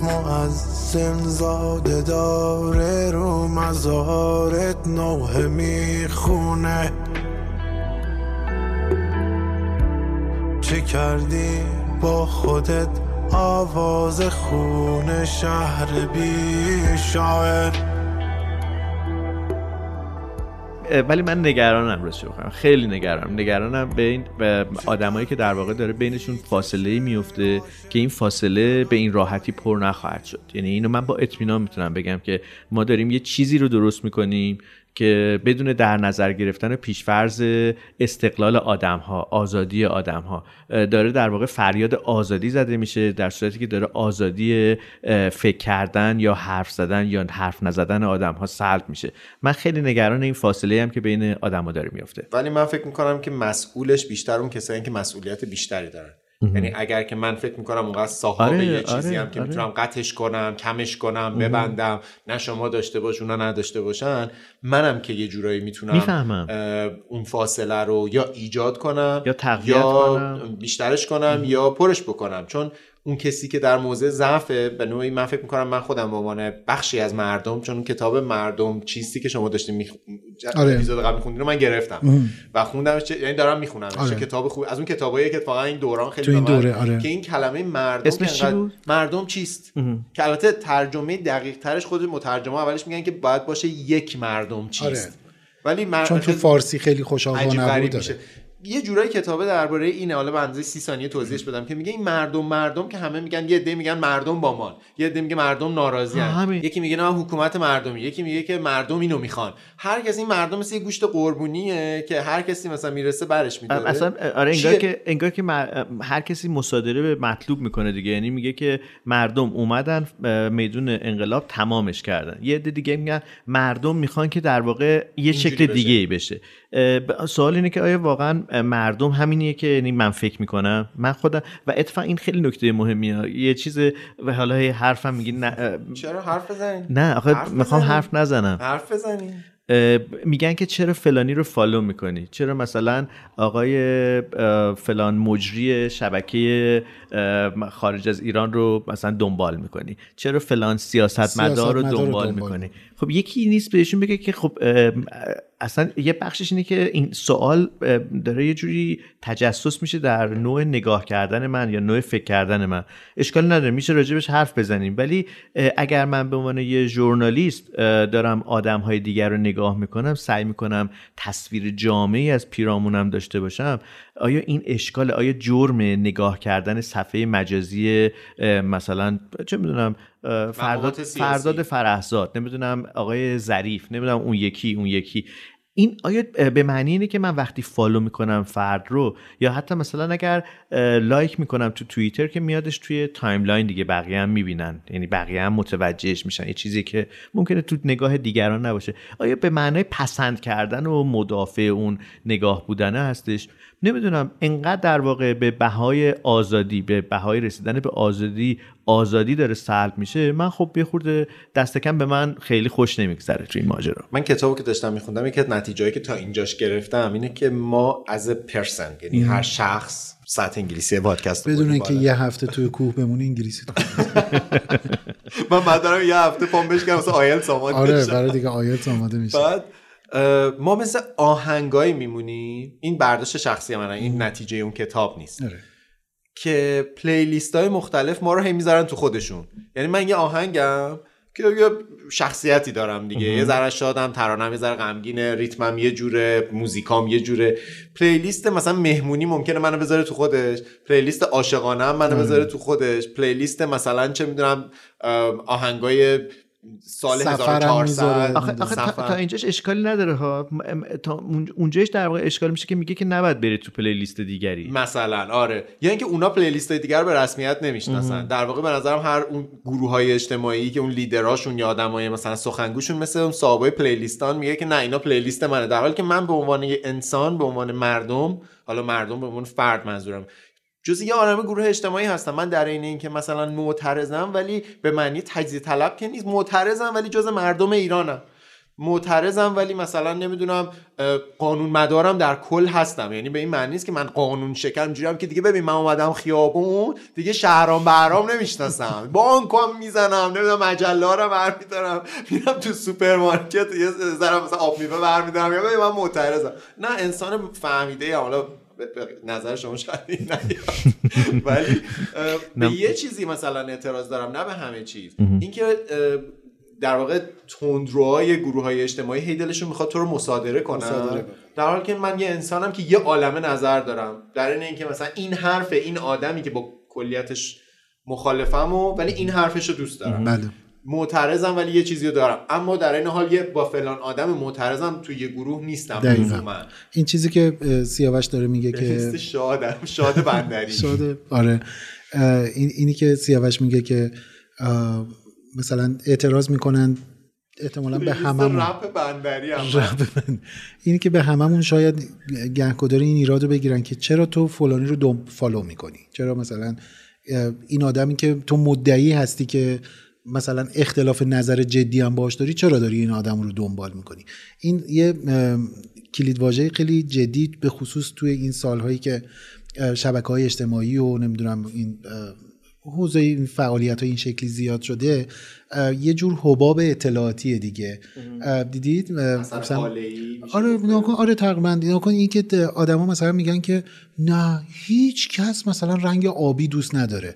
معزن زاده داره رو مزارت نوه می‌خونه. چه کردی؟ با خودت آواز خون شهر بی شاعر. ولی من نگرانم راستش بخوام. خیلی نگرانم. نگرانم به این آدمایی که در واقع داره بینشون فاصله میفته که این فاصله به این راحتی پر نخواهد شد. یعنی اینو من با اطمینان می‌تونم بگم که ما داریم یه چیزی رو درست می‌کنیم. که بدون در نظر گرفتن پیشفرز استقلال آدم ها آزادی آدم ها داره در واقع فریاد آزادی زده میشه در صورتی که داره آزادی فکر کردن یا حرف زدن یا حرف نزدن آدم ها سلب میشه. من خیلی نگران این فاصله هم که بین آدم ها داره میفته ولی من فکر می‌کنم که مسئولش بیشتر اون کسایی که مسئولیت بیشتری دارن. یعنی اگر که من فکر می‌کنم اونقدر صاحب آره، یه چیزی آره، هم که آره. می‌تونم قطعش کنم کمش کنم ببندم نه شما داشته باش اونا نداشته باشن منم که یه جورایی می‌تونم می‌فهمم. اون فاصله رو یا ایجاد کنم یا تقویت یا کنم. بیشترش کنم یا پرش بکنم چون اون کسی که در موضع ضعفه به نوعی من فکر می‌کنم من خودم به عنوان بخشی از مردم چون اون کتاب مردم چیستی که شما داشتین میخ... آره. اپیزود قبل میخوندین رو من گرفتم و خوندمش چه- یعنی دارم می‌خونم آره. کتاب خوب از اون کتابایی که اتفاقا این دوران خیلی تو این دوره، آره. که این کلمه مردم اسمش انقدر- بود؟ مردم چیست که البته ترجمه دقیق ترش خود مترجمه اولش میگن که باید باشه یک مردم چیست آره. ولی من چون تو فارسی خیلی خوش عجیب آوا غریب نبود میشه داره یه جورایی کتابه درباره اینه. حالا به اندازه 30 ثانیه توضیحش بدم که میگه این مردم مردم که همه میگن یه عده میگن مردم با ما یه عده میگه مردم ناراضی. یکی میگه نه حکومت مردمی. یکی میگه که مردم اینو می‌خوان. هر کسی این مردم مثل یه گوشت قربونیه که هر کسی مثلا می‌رسه برش میداره. اصلا آره انگار چیه؟ که انگار که مر- هر کسی مصادره به مطلوب می‌کنه دیگه. یعنی میگه که مردم اومدن میدون انقلاب تمامش کردن. یه عده دیگه میگن مردم می‌خوان که در واقع یه شکل. دیگه ای بشه. سوال اینه که آیا واقعا مردم همینیه که یعنی من فکر می‌کنم؟ من خودم و اتفاقا این خیلی نکته مهمیه. یه چیز و حالا یه حرفم میگی نه چرا حرف بزنین نه آخه حرف می‌خوام. حرف نزنم. حرف بزنین اه، میگن که چرا فلانی رو فالو می‌کنی؟ چرا مثلا آقای فلان مجری شبکه خارج از ایران رو مثلا دنبال می‌کنی؟ چرا فلان سیاستمدار رو سیاستمدار رو دنبال دنبال؟ می‌کنی؟ خب یکی نیست بهشون بگه که خب اصلا یه بخشش اینه که این سوال داره یه جوری تجسس میشه در نوع نگاه کردن من یا نوع فکر کردن من. اشکال نداره میشه راجبش حرف بزنیم. ولی اگر من به عنوان یه ژورنالیست دارم آدم های دیگر رو نگاه می‌کنم سعی می‌کنم تصویر جامعی از پیرامونم داشته باشم آیا این اشکال آیا جرم نگاه کردن صفحه مجازی مثلا چه می‌دونم فرداد. فرداد فرحزاد نمی‌دونم آقای ظریف نمی‌دونم اون یکی اون یکی. این آیا به معنی اینه که من وقتی follow می‌کنم فرد رو یا حتی مثلا اگر like می‌کنم تو توییتر که میادش توی timeline دیگه بقیه هم می‌بینن یعنی بقیه هم متوجهش میشن. یه چیزی که ممکنه تو نگاه دیگران نباشه. آیا به معنای پسند کردن و مدافع اون نگاه بودنه هستش؟ نمی‌دونم انقدر در واقع به بهای آزادی به بهای رسیدن به آزادی آزادی داره سلب میشه. من خب یه خورده دست کم به من خیلی خوش نمیگذره تو این ماجرا. من کتابی که داشتم میخوندم یکی از نتیجه‌ای که تا اینجاش گرفتم اینه که ما از پرسن یعنی هر شخص سطح انگلیسی پادکست بدون اینکه. یه هفته توی کوه بمونی انگلیسی تو <laughs> من بعد دارم یه هفته پام بشکنم مثلا آیلتس آماده آره. برای دیگه آیلتس آماده میشه بعد ما مثل آهنگایی میمونیم این برداشت شخصی منه این نتیجه اون کتاب نیست. آره. که playlist های مختلف ما رو هی می‌ذارن تو خودشون. یعنی من یه آهنگم که یه شخصیتی دارم دیگه. یه ذره شادم ترانم یه ذره غمگینه ریتمم یه جوره موزیکام یه جوره. playlist مثلا مهمونی ممکنه منو بذاره تو خودش. playlist عاشقانه منو بذاره تو خودش. playlist مثلا چه می‌دونم آهنگای سال سفرم 1400 می‌ذاره. آخه, آخه تا. تا اینجاش اشکالی نداره ها. تا اون- اونجاش در واقع اشکال میشه که میگه که نباید بری تو playlist دیگری. مثلا آره. یا اینکه اونا playlist های دیگر به رسمیت نمی‌شناسن. در واقع به نظرم هر اون گروه های اجتماعی که اون لیدراشون یا آدمای مثلا سخنگوشون مثل اون صاحبای playlist ان میگه که نه اینا playlist منه. در حالی که من به عنوان یه انسان به عنوان مردم حالا مردم به عنوان فرد منظورم جز یه عالمه گروه اجتماعی هستم. من در این اینکه مثلا معترضم ولی به معنی تجزیه طلب که نیست. معترضم ولی جز مردم ایرانم. معترضم ولی مثلا نمی‌دونم قانون مدارم در کل هستم. یعنی به این معنی نیست که من قانون شکن جورم که دیگه ببین من اومدم خیابون دیگه شهرام بهرام نمی‌شناسم. بانکم می‌زنم نمی‌دونم مجله رو برمیدارم. میرم تو سوپرمارکت یه ذره مثلا آب میوه برمیدارم. یا من معترضم. نه انسان فهمیده. حالا نظر شما شاید <laughs> ولی به یه چیزی مثلا اعتراض دارم نه به همه چیز اینکه در واقع تندروهای گروه های اجتماعی هی دلشون می‌خواد تو رو مصادره کنن. در حالی که من یه انسانم که یه عالمه نظر دارم در این اینکه مثلا این حرف این آدمی که با کلیتش مخالفم و ولی این حرفش رو دوست دارم. بله. معترضم ولی یه چیزی رو دارم. اما در این حال یه با فلان آدم معترضم تو یه گروه نیستم دقیقاً. این چیزی که سیاوش داره میگه که شادم شاد بندری. <laughs> شاده آره. این اینی که سیاوش میگه که مثلا اعتراض می‌کنن احتمالا به هممون. رپ بندری هم من. اینی که به هممون شاید گهگداری این ایراد رو بگیرن که چرا تو فلانی رو دم فالو می‌کنی؟ چرا مثلا این آدمی که تو مدعی هستی که مثلا اختلاف نظر جدی هم باش داری چرا داری این آدم رو دنبال می‌کنی؟ این یه کلید واژه خیلی جدی به خصوص توی این سالهایی که شبکه های اجتماعی و نمی‌دونم این حوزه این فعالیت های این شکلی زیاد شده یه جور حباب اطلاعاتی دیگه. دیدید؟ مثلا آره نگاه کن آره تقریبا. نگاه کن این که آدما مثلا میگن که نه هیچ کس مثلا رنگ آبی دوست نداره.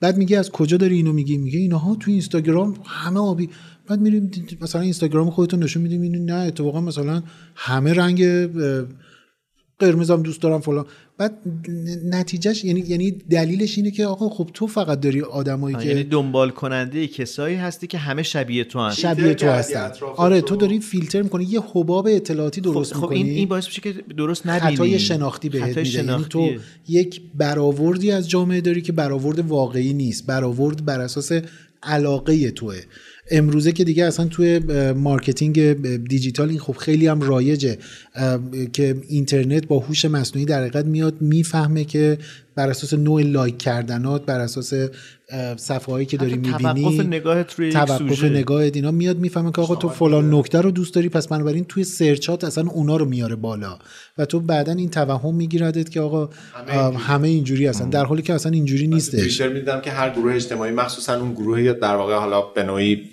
بعد میگه از کجا داری اینو میگی؟ میگه اینها تو اینستاگرام همه آبی. بعد میریم مثلا اینستاگرام خودتون نشون میدیم اینو نه اتفاقا مثلا همه رنگ قرمزم دوست دارم فلان. بعد نتیجهش یعنی یعنی دلیلش اینه که آقا خب تو فقط داری آدمایی که یعنی دنبال کننده کسایی هستی که همه شبیه تو هن. شبیه تو هستن آره تو. تو داری فیلتر می‌کنی یه حباب اطلاعاتی درست خب, خب می‌کنی این این باعث میشه که درست نبینی خطای شناختی بهت خطای میده یعنی تو شناختیه. یک برآوردی از جامعه داری که برآورد واقعی نیست برآورد بر اساس علاقه توه امروزه که دیگه اصلا توی marketing دیجیتال این خب خیلی هم رایجه. که اینترنت با هوش مصنوعی در حقیقت میاد می‌فهمه که بر اساس نوع like کردنات بر اساس صفحه هایی که داری می‌بینی توقف نگاهت روی توقف سوژه. نگاهت اینا میاد می‌فهمه که آقا تو فلان نکته رو دوست داری پس بنابراین توی search ات اصلا اونا رو میاره بالا. و تو بعدا این توهم میگیردت که آقا همه اینجوری. هستن. در حالی که اصلا اینجوری نیستش. توییتر می‌دیدم که هر گروه اجتماعی مخصوصا اون گروه در واقع حالا به نوعی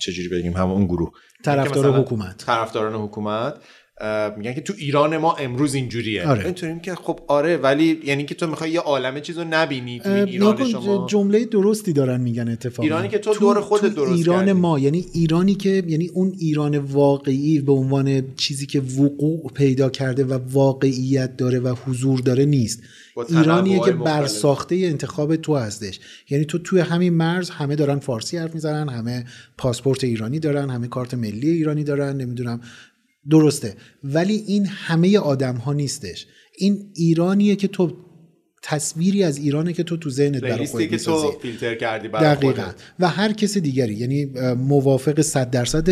چجوری بگیم همون اون گروه. طرفدار حکومت. طرفداران حکومت. میگن که تو ایران ما امروز اینجوریه آره. اینطوریم که خب آره ولی یعنی که تو می‌خوای یه عالمه چیز رو نبینی تو این ایران شما جمله درستی دارن میگن اتفاقا ایرانی که تو دور خودت درست ایران کردی. ما یعنی ایرانی که یعنی اون ایران واقعی به عنوان چیزی که وقوع پیدا کرده و واقعیت داره و حضور داره نیست ایرانیه که. برساخته انتخاب تو هستش یعنی تو توی همین مرز همه دارن فارسی حرف می‌زنن همه پاسپورت ایرانی دارن همه کارت ملی ایرانی دارن نمی‌دونم درسته. ولی این همه آدم ها نیستش. این ایرانیه که تو تصویری از ایرانه که تو تو ذهنت برای خودت که تو. فیلتر کردی برای دقیقا. خودت. و هر کس دیگری. یعنی موافق 100 درصد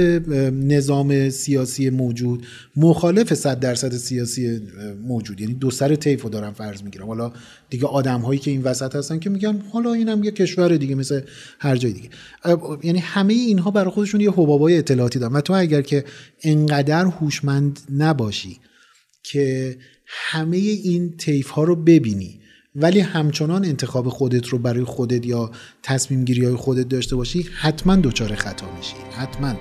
نظام سیاسی موجود. مخالف 100 درصد سیاسی موجود. یعنی دو سر طیف رو دارم فرض می‌گیرم حالا دیگه آدم هایی که این وسط هستن که میگن حالا اینم یه کشور دیگه مثل هر جای دیگه. یعنی همه اینها برای خودشون یه حبابای اطلاعاتی دارن. و تو اگر که انقدر هوشمند نباشی که همه این طیف ها رو ببینی ولی همچنان انتخاب خودت رو برای خودت یا تصمیم گیری های خودت داشته باشی حتما دچار خطا میشی. حتما.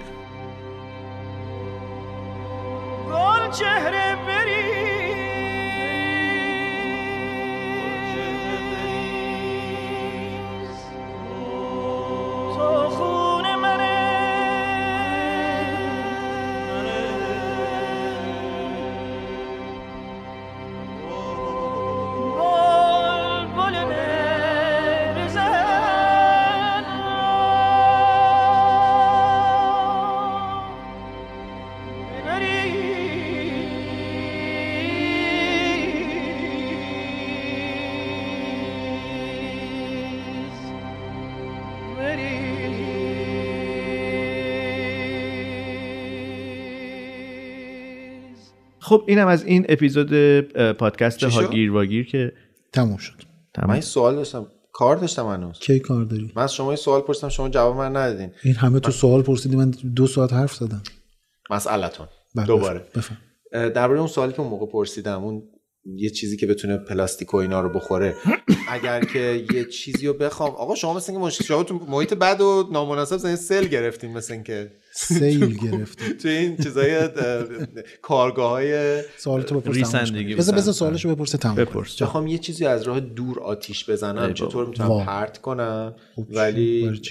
خب اینم از این اپیزود پادکست شد؟ هاگیر واگیر که تموم شد. من این سوال داشتم. کار داشتم هنوز؟ کی کار داری؟ من از شما این سوال پرسیدم شما جواب من ندادین. این همه تو سوال پرسیدی من دو ساعت حرف زدم. مسئلتون. بله، دوباره. بفهم درباره اون سوالی که اون موقع پرسیدم اون یه چیزی که بتونه پلاستیک و اینا رو بخوره. اگر که یه چیزی رو بخوام آقا شما مثل اینکه مش- شما تو محیط بد و نامناسب مثلا سل گرفتین مثل اینکه سیل گرفتی تو این چیزای کارگاه های سوال تو بپرس ریسندگی بذار بذار بزن. سوالشو بپرسه تمام. بپرس بخوام یه چیزی از راه دور آتیش بزنم. چطور می‌تونم. پرت کنم خب؟ ولی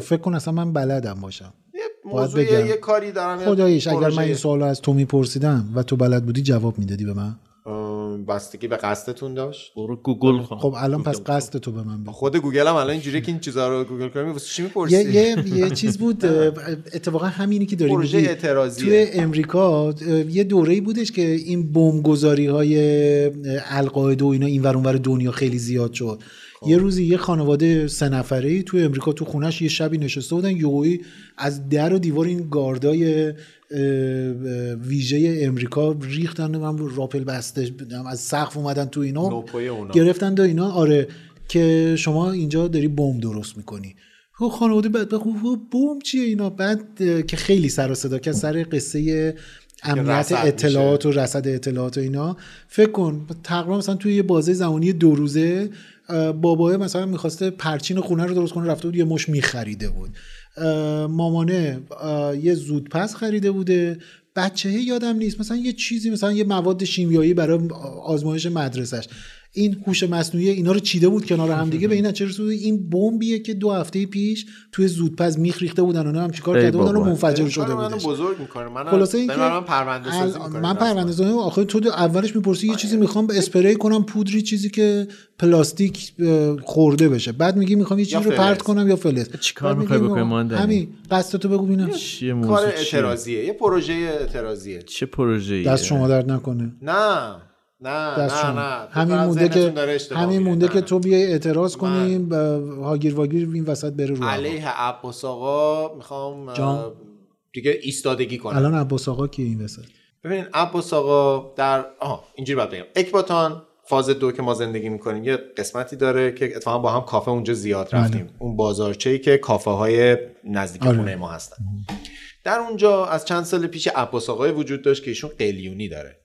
فکر کن اصلا من بلدم باشم یه باید بگم. یه کاری دارم خداییش اگر من. این سوال از تو میپرسیدم و تو بلد بودی جواب می‌دادی به من بستگی به قصدتون داشت؟ برو گوگل کن. خب الان پس قصد تو به من بگو. خود گوگل هم الان اینجوری که این چیزا رو گوگل کنی. واسه چی می‌پرسی؟ یه, یه, یه چیز بود <laughs> اتفاقا همینی که داری پروژه میگی. اعتراضیه. توی امریکا یه دوره بودش که این بمبگذاری های القاعده و اینا این ور اونور دنیا خیلی زیاد شد. خب. یه روزی یه خانواده سه نفره ای توی امریکا تو خونش یه شبی نشسته بودن یهویی از در و دیوار این گاردای ویژه امریکا ریختن من راپل بسته از سقف اومدن تو اینا. گرفتن دا اینا. آره که شما اینجا داری بمب درست می‌کنی. خب خانواده بعد خب بمب چیه اینا؟ بعد که خیلی سر و صدا کرد سر قصه امنیت اطلاعات و رصد اطلاعات و اینا. فکر کن تقریبا مثلا توی یه بازه زمانی دو روزه اه، بابای مثلا می‌خواسته پرچین خونه رو درست کنه رفته بود یه مش میخریده بود. مامانه یه زودپس خریده بوده. بچه یادم نیست مثلا یه چیزی مثلا یه مواد شیمیایی برای آزمایش مدرسش این هوش مصنوعی اینا رو چیده بود کنار هم دیگه. به این نتیجه رسید این بمبیه که دو هفته پیش توی زودپس میخ ریخته بودن اونا هم چیکار کرده بودن و. منفجر شده منو بودش. بزرگ می‌کنه. من خلاصه این که من پرونده سازی می‌کنه من پرونده سازی آخه تو اولش می‌پرسی یه چیزی می‌خوام به اسپری کنم پودری چیزی که پلاستیک خورده بشه. بعد میگی می‌خوام یه چیزی رو. پرت کنم یا فلز. چیکار می‌خوای بکنی ماندنی؟ همین. قصد تو بگو ببینم. چیه کار اعتراضیه. یه پروژه اعتراضیه. چه پروژه‌ای دست شما درد نکنه. نه. نه نه نه همین مونده که همین. مونده که. تو بیای اعتراض کنی هاگیر واگیر این وسط بره رو. علیه عباس آقا می‌خوام جان. دیگه ایستادگی کنم الان عباس آقا کیه این وسط ببینید عباس آقا در آها اینجوری باید بگم اکباتان فاز دو که ما زندگی می‌کنیم یه قسمتی داره که اتفاقا با هم کافه اونجا زیاد رفتیم اون بازارچه ای که کافه های نزدیک آره. خونه ما هستن در اونجا از چند سال پیش عباس آقای وجود داشت که ایشون قلیونی داره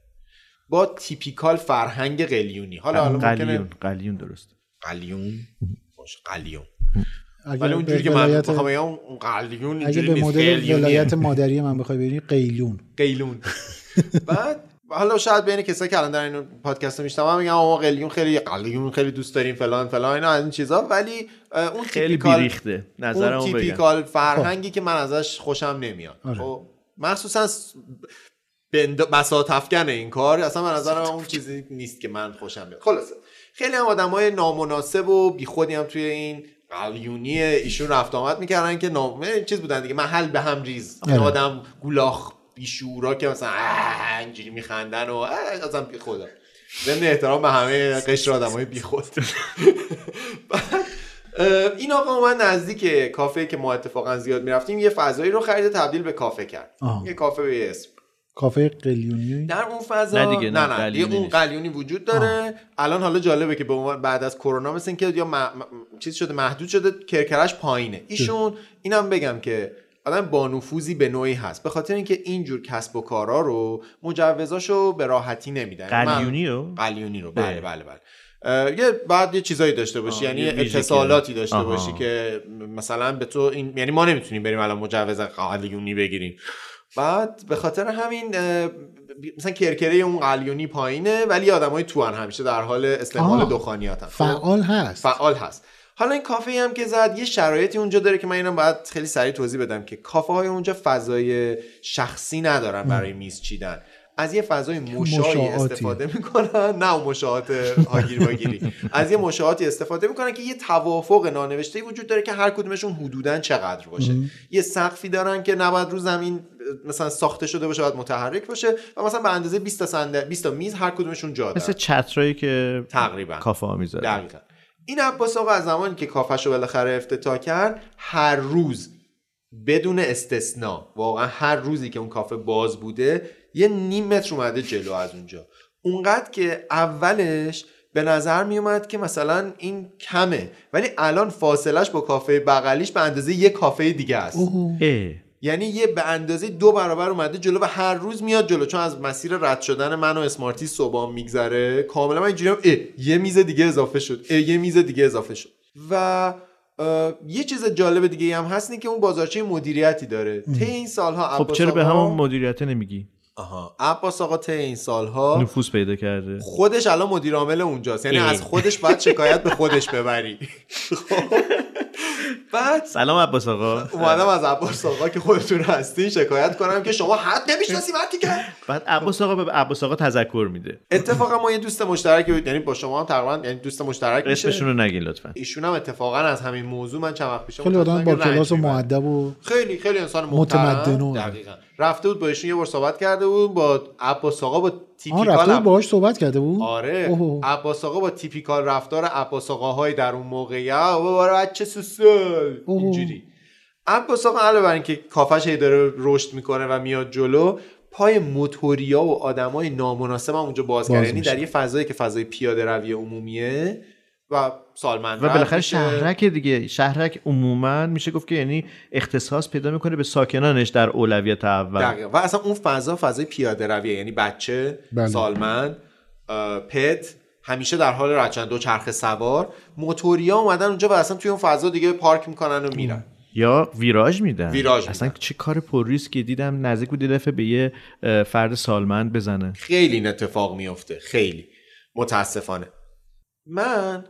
با تیپیکال فرهنگ قلیونی. حالا حالا قلیون ممکنه قلیون درست. قلیون؟ باشه قلیون. ولی اونجوری که من بخوام بگم اون قلیون اگه اینجوری به مدل. ولایت مادری من بخوای ببینی قیلون. قیلون. بعد حالا شاید بین کسایی که الان در این پادکست رو میشنون میگن ما قلیون خیلی قلیون خیلی دوست داریم فلان فلان اینا از این چیزا. ولی اون خیلی تیپیکال- بیریخته. نظر اون تیپیکال فرهنگی که من ازش خوشم نمیاد. آره. خب مخصوصا بند... بساط افکن این کار اصلا من نظرم اون چیزی نیست که من خوشم بیاد. خلاصه. خیلی هم آدم های نامناسب و بیخودی هم توی این قلیونی ایشون رفت آمد می‌کردن که نام یه چیز بودن دیگه محل به هم ریز. آره. آدم گولاخ بیشورا که مثلا اینجوری میخندن و اصلا بی خدا ضمن احترام به همه قشر آدم های بی خود این آقا اومد نزدیک کافه که ما اتفاقا زیاد می‌رفتیم یه فضایی رو خرید تبدیل به کافه کرد. یه کافه به اسم. کافه قلیونی در اون فضا نه دیگه، نه، نه نه, قلیونی اون. قلیونی وجود داره الان حالا جالبه که به عنوان بعد از کرونا مثل اینکه یا م... م- چیز شده محدود شده کرکرش پایینه ایشون اینم بگم که آدم با نفوذی به نوعی هست به خاطر اینکه اینجور کسب و کارا رو مجوزاشو به راحتی نمیدن قلیونی رو؟ قلیونی رو بله. بله بله یه بعد یه چیزایی داشته باشی آه، یعنی. اتصالاتی داشته آها. باشی که مثلا به تو این یعنی ما نمی‌تونیم بریم الان مجوز قلیونی بگیریم بعد به خاطر همین مثلا کرکره اون قلیونی پایینه ولی آدمای تو هن همیشه در حال استعمال. دخانیات فعال هست. فعال هست. حالا این کافه هم که زد یه شرایطی اونجا داره که من اینم باید خیلی سریع توضیح بدم که کافه های اونجا فضای شخصی ندارن برای میز چیدن. از یه فضای مشاعاتی. استفاده می‌کنن. نه اون مشاعات هاگیر واگیری <laughs> از یه مشاعاتی استفاده می‌کنن که یه توافق نانوشته وجود داره که هر کدومشون حدودا چقدر باشه. یه سقفی دارن که نباید رو زمین مثلا ساخته شده باشه باید متحرک باشه و مثلا به اندازه 20 تا صندلی 20 تا میز هر کدومشون جا دارن. مثل چترایی که تقریبا. کافه می‌ذاره دقیقا. این عباس آقا از زمانی که کافش رو بالاخره افتتاح کرد هر روز بدون استثنا واقعا هر روزی که اون کافه باز بوده یه نیم متر اومده جلو از اونجا. اونقدر که اولش به نظر می اومد که مثلا این کمه ولی الان فاصلش با کافه بغلیش به اندازه یه کافه دیگه است. یعنی یه به اندازه دو برابر اومده جلو و هر روز میاد جلو چون از مسیر رد شدن من و اسمارتی صبح میگذره. کاملا من اینجوری یه میز دیگه اضافه شد. یه میز دیگه اضافه شد. و یه چیز جالب دیگه هم هست که اون بازارچه مدیریتی داره. طی این سالها خب چرا به همون مدیریت نمیگی؟ آها عباس آقا طی این سالها نفوذ پیدا کرده خودش الان مدیر عامل اونجاست یعنی. از خودش باید شکایت به خودش ببری خب. <laughs> بعد سلام عباس آقا. اومدم از عباس آقا که خودتون هستین شکایت کنم که شما حد نمی‌شناسی مرتی که. بعد عباس آقا به عباس آقا تذکر میده. اتفاقا ما یه دوست مشترک یعنی با شما هم تقریبا یعنی دوست مشترک میشه. اسمشون رو نگین لطفا. ایشون هم اتفاقا از همین موضوع من چند وقت پیش خیلی آدم با کلاس و. معدب و خیلی خیلی انسان متمدن و- دقیقاً. رفته بود با ایشون یه بار صحبت کرده بود با عباس آقا با آن تیپیکال رفته بود عب- باهاش صحبت کرده بود آره اوه. عباس آقا با تیپیکال رفتار عباس آقاهای در اون موقعیت و بچه سوسول. اینجوری عباس آقا علاوه بر اینکه کافش هی داره رشد می‌کنه و میاد جلو پای موتوریا و آدمای نامناسب هم اونجا باز باز یعنی میشه. در یه فضایی که فضای پیاده روی عمومیه و سالمند و بالاخره شهرک دیگه. شهرک عموما میشه گفت که یعنی اختصاص پیدا می‌کنه به ساکنانش در اولویت اول. دقیقا. و اصلا اون فضا فضای پیاده رویه. یعنی بچه بله. سالمند پت همیشه در حال رچن دو چرخ سوار. موتوریا اومدن اونجا و اصلا توی اون فضا دیگه پارک می‌کنن و میرن. یا ویراژ میدن. ویراژ اصلا میدن. چه کار پر ریسکی دیدم نزدیک بود دفعه به یه فرد سالمند بزنه. خیلی این اتفاق میفته خیلی. متاسفانه. من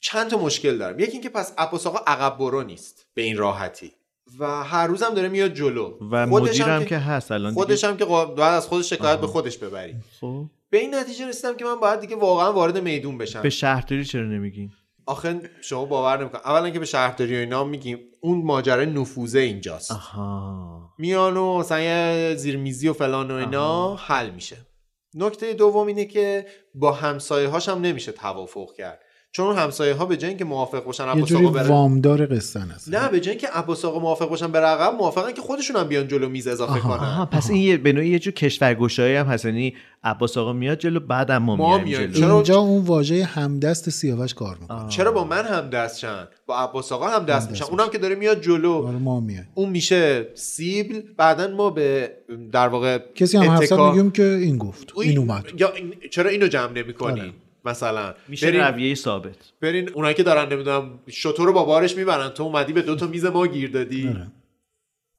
چند تا مشکل دارم. یکی اینکه پس عباس آقا عقب برو نیست به این راحتی. و هر روزم داره میاد جلو. و مدیرم که هست. الان. خودش هم که باید از خودش شکایت به خودش ببری. خب. به این نتیجه رسیدم که من باید دیگه واقعا وارد میدون بشم. به شهرداری چرا نمیگین؟ آخه شما باور نمیکن اولا که به شهرداری و اینا میگیم اون ماجرای نفوذه اینجاست. آها. میان و مثلا زیرمیزی و فلان و اینا حل میشه. نکته دوم اینه که با همسایه هاش هم نمیشه توافق کرد. چون همسایه ها به جای اینکه موافق باشن عباس آقا بره وامدار قصه هست نه به جای اینکه عباس آقا موافق باشن به رقم موافقن که خودشون هم بیان جلو میز اضافه آها، کنن. آها پس این یه به نوعی یه جور کشورگشایی هم هست. یعنی عباس آقا میاد جلو بعدم ما, میایم. جلو. چرا- اینجا اون واژه همدست سیاوش کار می‌کنه. چرا با من هم دست شن؟ با عباس آقا هم دست میشن. اونم که داره میاد جلو. آره ما میای اون میشه سیبل. بعدا ما به در واقع کسی هم اتکا- میگیم که این گفت. این اومد. یا این- چرا اینو جمع نمی‌کنی؟ آره. مثلا. میشه برین, رویه ثابت. برین اونایی که دارن نمی‌دونم شطور رو با بارش می‌برن تو اومدی به دو تا میز ما گیر دادی. آره.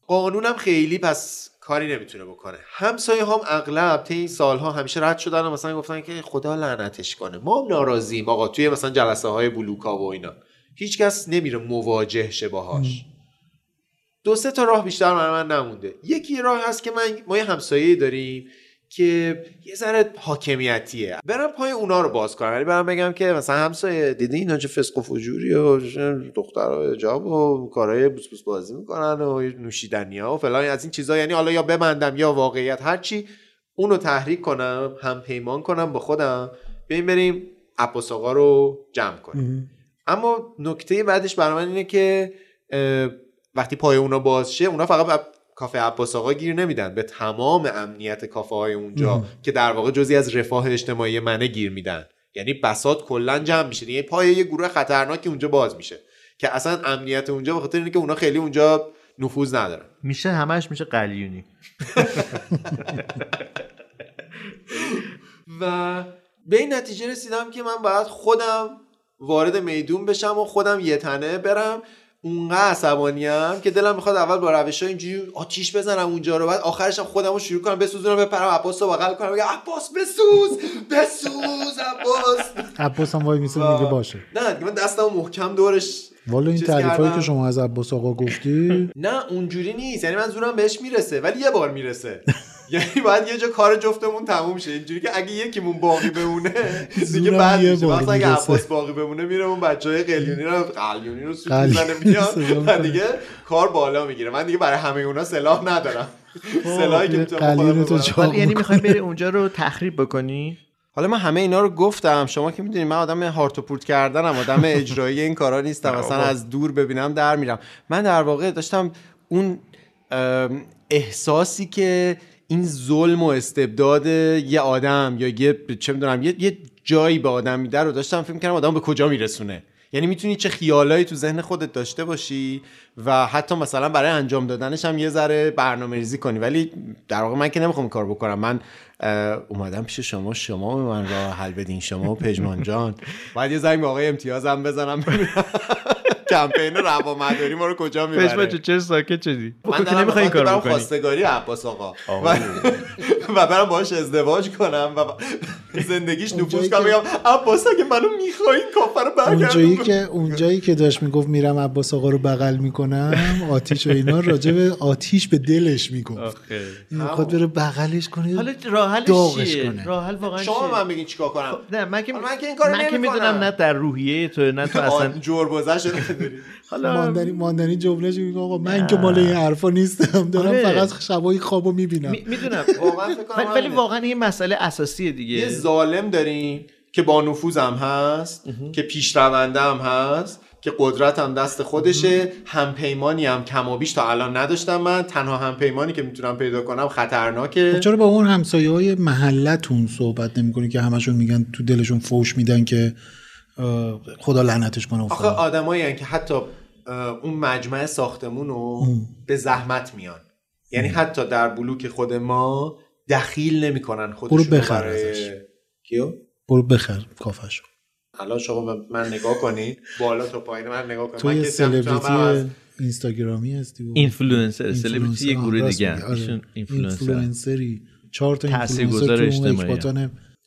قانونم خیلی پس کاری نمی‌تونه بکنه. همسایه هم اغلب طی این سالها همیشه رد شدن و مثلا گفتن که خدا لعنتش کنه. ما هم ناراضییم آقا توی مثلا جلسه های بلوکا و اینا. هیچکس نمیره مواجه شه باهاش. دو سه تا راه بیشتر برای من نمونده. یکی راه هست که من ما یه همسایه داریم. که یه ذره حاکمیتیه. برم پای اونا رو باز کنم. یعنی برم بگم که مثلا همسایه دیدی اینا چه فسق و فجوری و دخترها حجاب و کارهای بوس بوس بازی می‌کنن و نوشیدنی ها و فلان. از این چیزا. یعنی حالا یا ببندم یا واقعیت. هرچی اونو تحریک کنم هم پیمان کنم با خودم بریم بریم عباس آقا رو جمع کنیم. اما نکته بعدش برای من اینه که وقتی پای اونا باز شه اونا فقط کافه عباس آقا گیر نمیدن. به تمام امنیت کافه های اونجا که در واقع جزی از رفاه اجتماعی منه گیر میدن. یعنی بسات کلا جمع میشه. یعنی پای یه گروه خطرناکی اونجا باز میشه. که اصلا امنیت اونجا به خاطر اینه که اونا خیلی اونجا نفوذ ندارن. میشه همش میشه قلیونی. <laughs> و به این نتیجه رسیدم که من باید خودم وارد میدون بشم و خودم یه تنه برم. اونقدر عصبانیم که دلم می‌خواد اول با روش اینجوری آتیش بزنم اونجا رو بعد آخرش هم خودم رو شروع کنم بسوزونم بپرم عباس رو بغل کنم بگم عباس بسوز! بسوز عباس! عباس هم وای میسه میگه باشه. نه دیگه من دستم محکم دورش والا این چیز تعریف هایی کردم. که شما از عباس آقا گفتی؟ نه اونجوری نیست یعنی من زورم بهش می‌رسه ولی یه بار می‌رسه. <laughs> یعنی باید یه جا کار جفتمون تموم شه. اینجوری که اگه یکیمون باقی بمونه دیگه بعد میشه. اگه. عباس باقی بمونه میره اون بچه های قلیونی رو قلیونی رو سوت می‌زنه میاد. و. دیگه کار بالا می‌گیره. من دیگه برای همه اونا سلاح ندارم. سلاحی که می‌تونم تو یعنی. می‌خوای بری اونجا رو تخریب بکنی؟ حالا من همه اینا رو گفتم. شما که می‌دونید من آدم هارت و پورت کردنم آدم اجرایی این کارا نیستم. <laughs> مثلا از دور ببینم در میرم. من در واقع داشتم اون احساسی که این ظلم و استبداد یه آدم یا یه چه می‌دونم یه, یه جایی به آدم میده رو داشتم فکر کردم آدم به کجا میرسونه. یعنی می‌تونی چه خیالایی تو ذهن خودت داشته باشی و حتی مثلا برای انجام دادنش هم یه ذره برنامه ریزی کنی. ولی در واقع من که نمی‌خوام کار بکنم. من اومدم پیش شما شما به من راه حل بدین شما و پژمان جان. باید یه زنگ به آقای امتیازم بزنم. کمپین روامداری ما رو کجا می‌بره؟ تو چرا ساکت شدی؟ من تو که دارم نمی‌خوای این کارو بکنی. خواستگاری عباس آقا. <laughs> و, برم باهاش ازدواج کنم و زندگیش نفوذ اونجایی کنم. که- بگم عباس اگه منو می‌خوای کافر رو اونجایی برگردون که اونجایی که داشت می‌گفت میرم عباس آقا رو بغل می‌کنم آتیش و اینا راجع به آتیش به دلش می‌گفت. این می‌خواد بره بغلش کنه حالا راه حلش داغش چیه؟ کنه. راه حل واقعا شما من بگین چیکار کنم؟ نه من که من که این کارو من که نمی‌کنم. می‌دونم نه در روحیه تو نه تو اصلا جربوزه شده حالا ماندنی ماندنی جملهش میگه آقا من که مال این حرفا نیستم دارم آره. فقط شبای خوابو می‌بینم. می- می‌دونم. <laughs> واقعا فکر کنم ولی. واقعا یه مسئله اساسیه دیگه. یه ظالم داریم که با نفوذم هست که پیشرونده هم هست که قدرت هم دست خودشه همپیمانی هم کمابیش تا الان نداشتم من. تنها همپیمانی که می‌تونم پیدا کنم خطرناکه. خب چرا با اون همسایه های محلتون صحبت نمی‌کنی که همشون میگن تو دلشون فوش میدن که خدا لعنتش کنه آخه. آدمایی که حتی اون مجمع ساختمون رو به زحمت میان. یعنی حتی در بلوک خود ما دخیل نمی‌کنن خودشون برو بخر برای ازش. کیو؟ برو بخر کافش الان شما من نگاه کنید بالا تا پایین من نگاه کنید تو من یه سلبریتی اینستاگرامی هستی و اینفلوئنسر. سلبریتی. یه گروه دیگه. آره. ایشون اینفلوئنسر اینفلوئنسری چهار تا اینفلوئنسر تو اجتماعی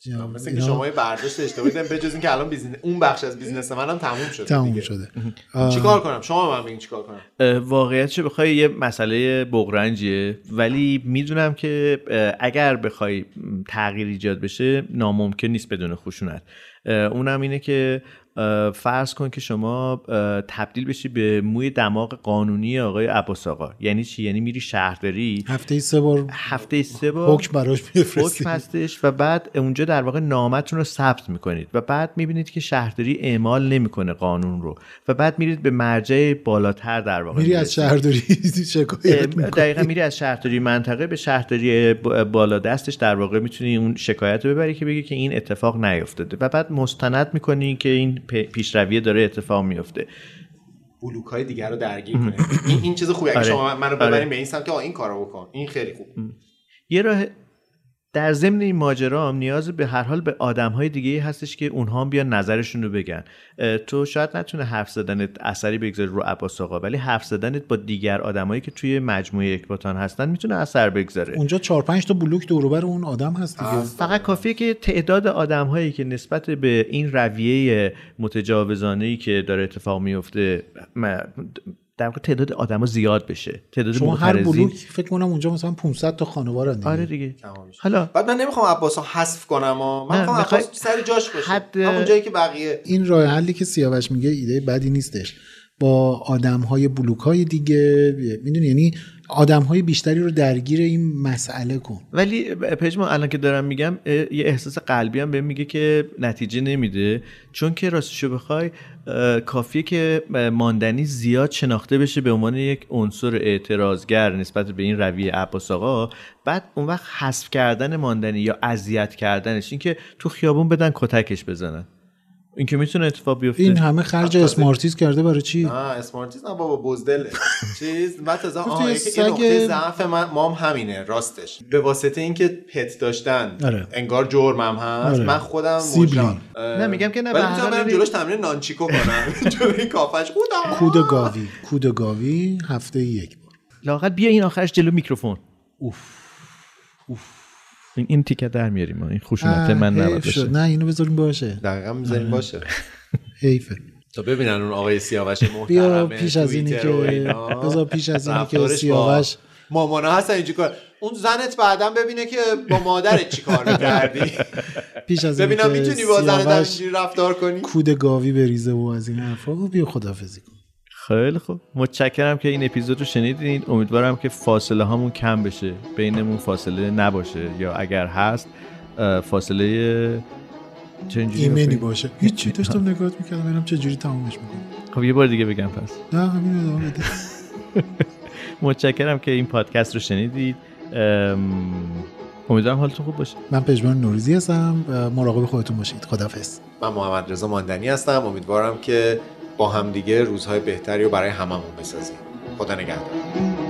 مثل اینکه شما یه برداشت اشتباهی دارین بجز اینکه الان بیزینس اون بخش از بیزینس منم تموم شده تموم دیگه. شده چیکار کنم؟ شما من بگین چیکار کنم؟ واقعیتش بخوای یه مسئله بغرنجیه. ولی می‌دونم که اگر بخوای تغییر ایجاد بشه ناممکن نیست بدون خشونت. اونم اینه که فرض کن که شما تبدیل بشی به موی دماغ قانونی آقای عباس آقا. یعنی چی؟ یعنی میری شهرداری هفته سه بار هفته سه بار حکم براش بفرستید حکم هستش و بعد اونجا در واقع نامتون رو ثبت می‌کنید و بعد می‌بینید که شهرداری اعمال نمی‌کنه قانون رو و بعد میرید به مرجع بالاتر در واقع میری از. شهرداری <laughs> شکایت می‌کنی؟ دقیقا میری از شهرداری منطقه به شهرداری بالا دستش در واقع می‌تونی اون شکایت رو ببری که بگی که این اتفاق نیفتاده و بعد مستند می‌کنی که این پیشرویه داره اتفاق میفته. بلوک های دیگر رو درگیر کنه. <clears throat> این, این چیز خوبه. اگه آره. شما منو آره. ببرین به این سمت که آقا این کارو بکن. این خیلی خوب. یه راه در ضمن این ماجرا هم نیاز به هر حال به آدم های دیگه هستش که اونها هم بیان نظرشون رو بگن. تو شاید نتونه حرف زدنت اثری بگذاره رو عباس آقا ولی حرف زدنت با دیگر آدمایی که توی مجموعه اکباتان هستن می‌تونه اثر بگذاره. اونجا چهار پنج تا بلوک دوروبر اون آدم هست دیگه. فقط کافیه که تعداد آدم هایی که نسبت به این رویه متجاوزانه ای که داره اتفاق میفته در واقع تعداد آدما زیاد بشه. تعداد شما هر بلوک فکر کنم اونجا مثلا 500 تا خانوار دیگه آره دیگه. حالا بعد من نمی‌خوام عباس ها حذف کنم ها. من می‌خوام عباس سر جاش باشه. حد- همون جایی که بقیه این راه حلی که سیاوش میگه ایده بدی نیستش. با آدم های بلوک های دیگه می‌دونی؟ یعنی آدم های بیشتری رو درگیر این مسئله کن. ولی پژمان الان که دارم میگم یه احساس قلبی هم بهم میگه که نتیجه نمیده. چون که راستشو بخوای کافیه که ماندنی زیاد شناخته بشه به عنوان یک عنصر اعتراضگر نسبت به این رویه عباس آقا. بعد اون وقت حذف کردن ماندنی یا اذیت کردنش اینکه تو خیابون بدن کتکش بزنن. این که می‌تونه اتفاق بیفته. این همه خرج اسمارتیز کرده برای چی؟ نه اسمارتیز نه بابا بزدله. <laughs> چیز من تازه گفتی آه یه یکی- سگ- یه نقطه ضعف من مام همینه راستش. به واسطه اینکه پت داشتن. آره. انگار جرمم هست. آره. من خودم. مجرم اه، نه، میگم که نه، ولی به هر می‌تونم جلوش تمرین نانچیکو کنم. <laughs> جلوی کافش. کود گاوی. کود گاوی هفته یک بار. لاقل بیا این آخرش جلو میکروفون. این این تیکه در میاریم. ما. این خشونت اه، من نباید حیف باشه. شد. نه اینو بذاریم باشه. دقیقا می‌ذاریم باشه. حیفه. تا ببینن اون آقای سیاوش محترم بیا پیش از اینی که. بذار پیش از اینی که سیاوش مامانا هستن اینجوری کار اون زنت بعدا ببینه که با مادرت چی کار می‌کردی. پیش از اینی ببینم که می‌تونی با زنت اینجوری رفتار کنی؟ کود گاوی بریزه و از این حرفا. و بیا خدافزی کن. خیلی خوب. متشکرم که این اپیزود رو شنیدین. امیدوارم که فاصله هامون کم بشه. بینمون فاصله نباشه. یا اگر هست فاصله ایمنی؟ باشه. هیچی. داشتم نگاهت می‌کردم. ببینم چه جوری تمامش می‌کنم. خب یه بار دیگه بگم پس. نه همین ادامه بده. <laughs> متشکرم که این پادکست رو شنیدید. ام، امیدوارم حالتون خوب باشه. من پژمان نوروزی هستم. مراقب خودتون باشید. خدافظ من محمد رضا ماندنی هستم. امیدوارم که با همدیگه روزهای بهتری رو برای هممون بسازیم. خدا نگهدار.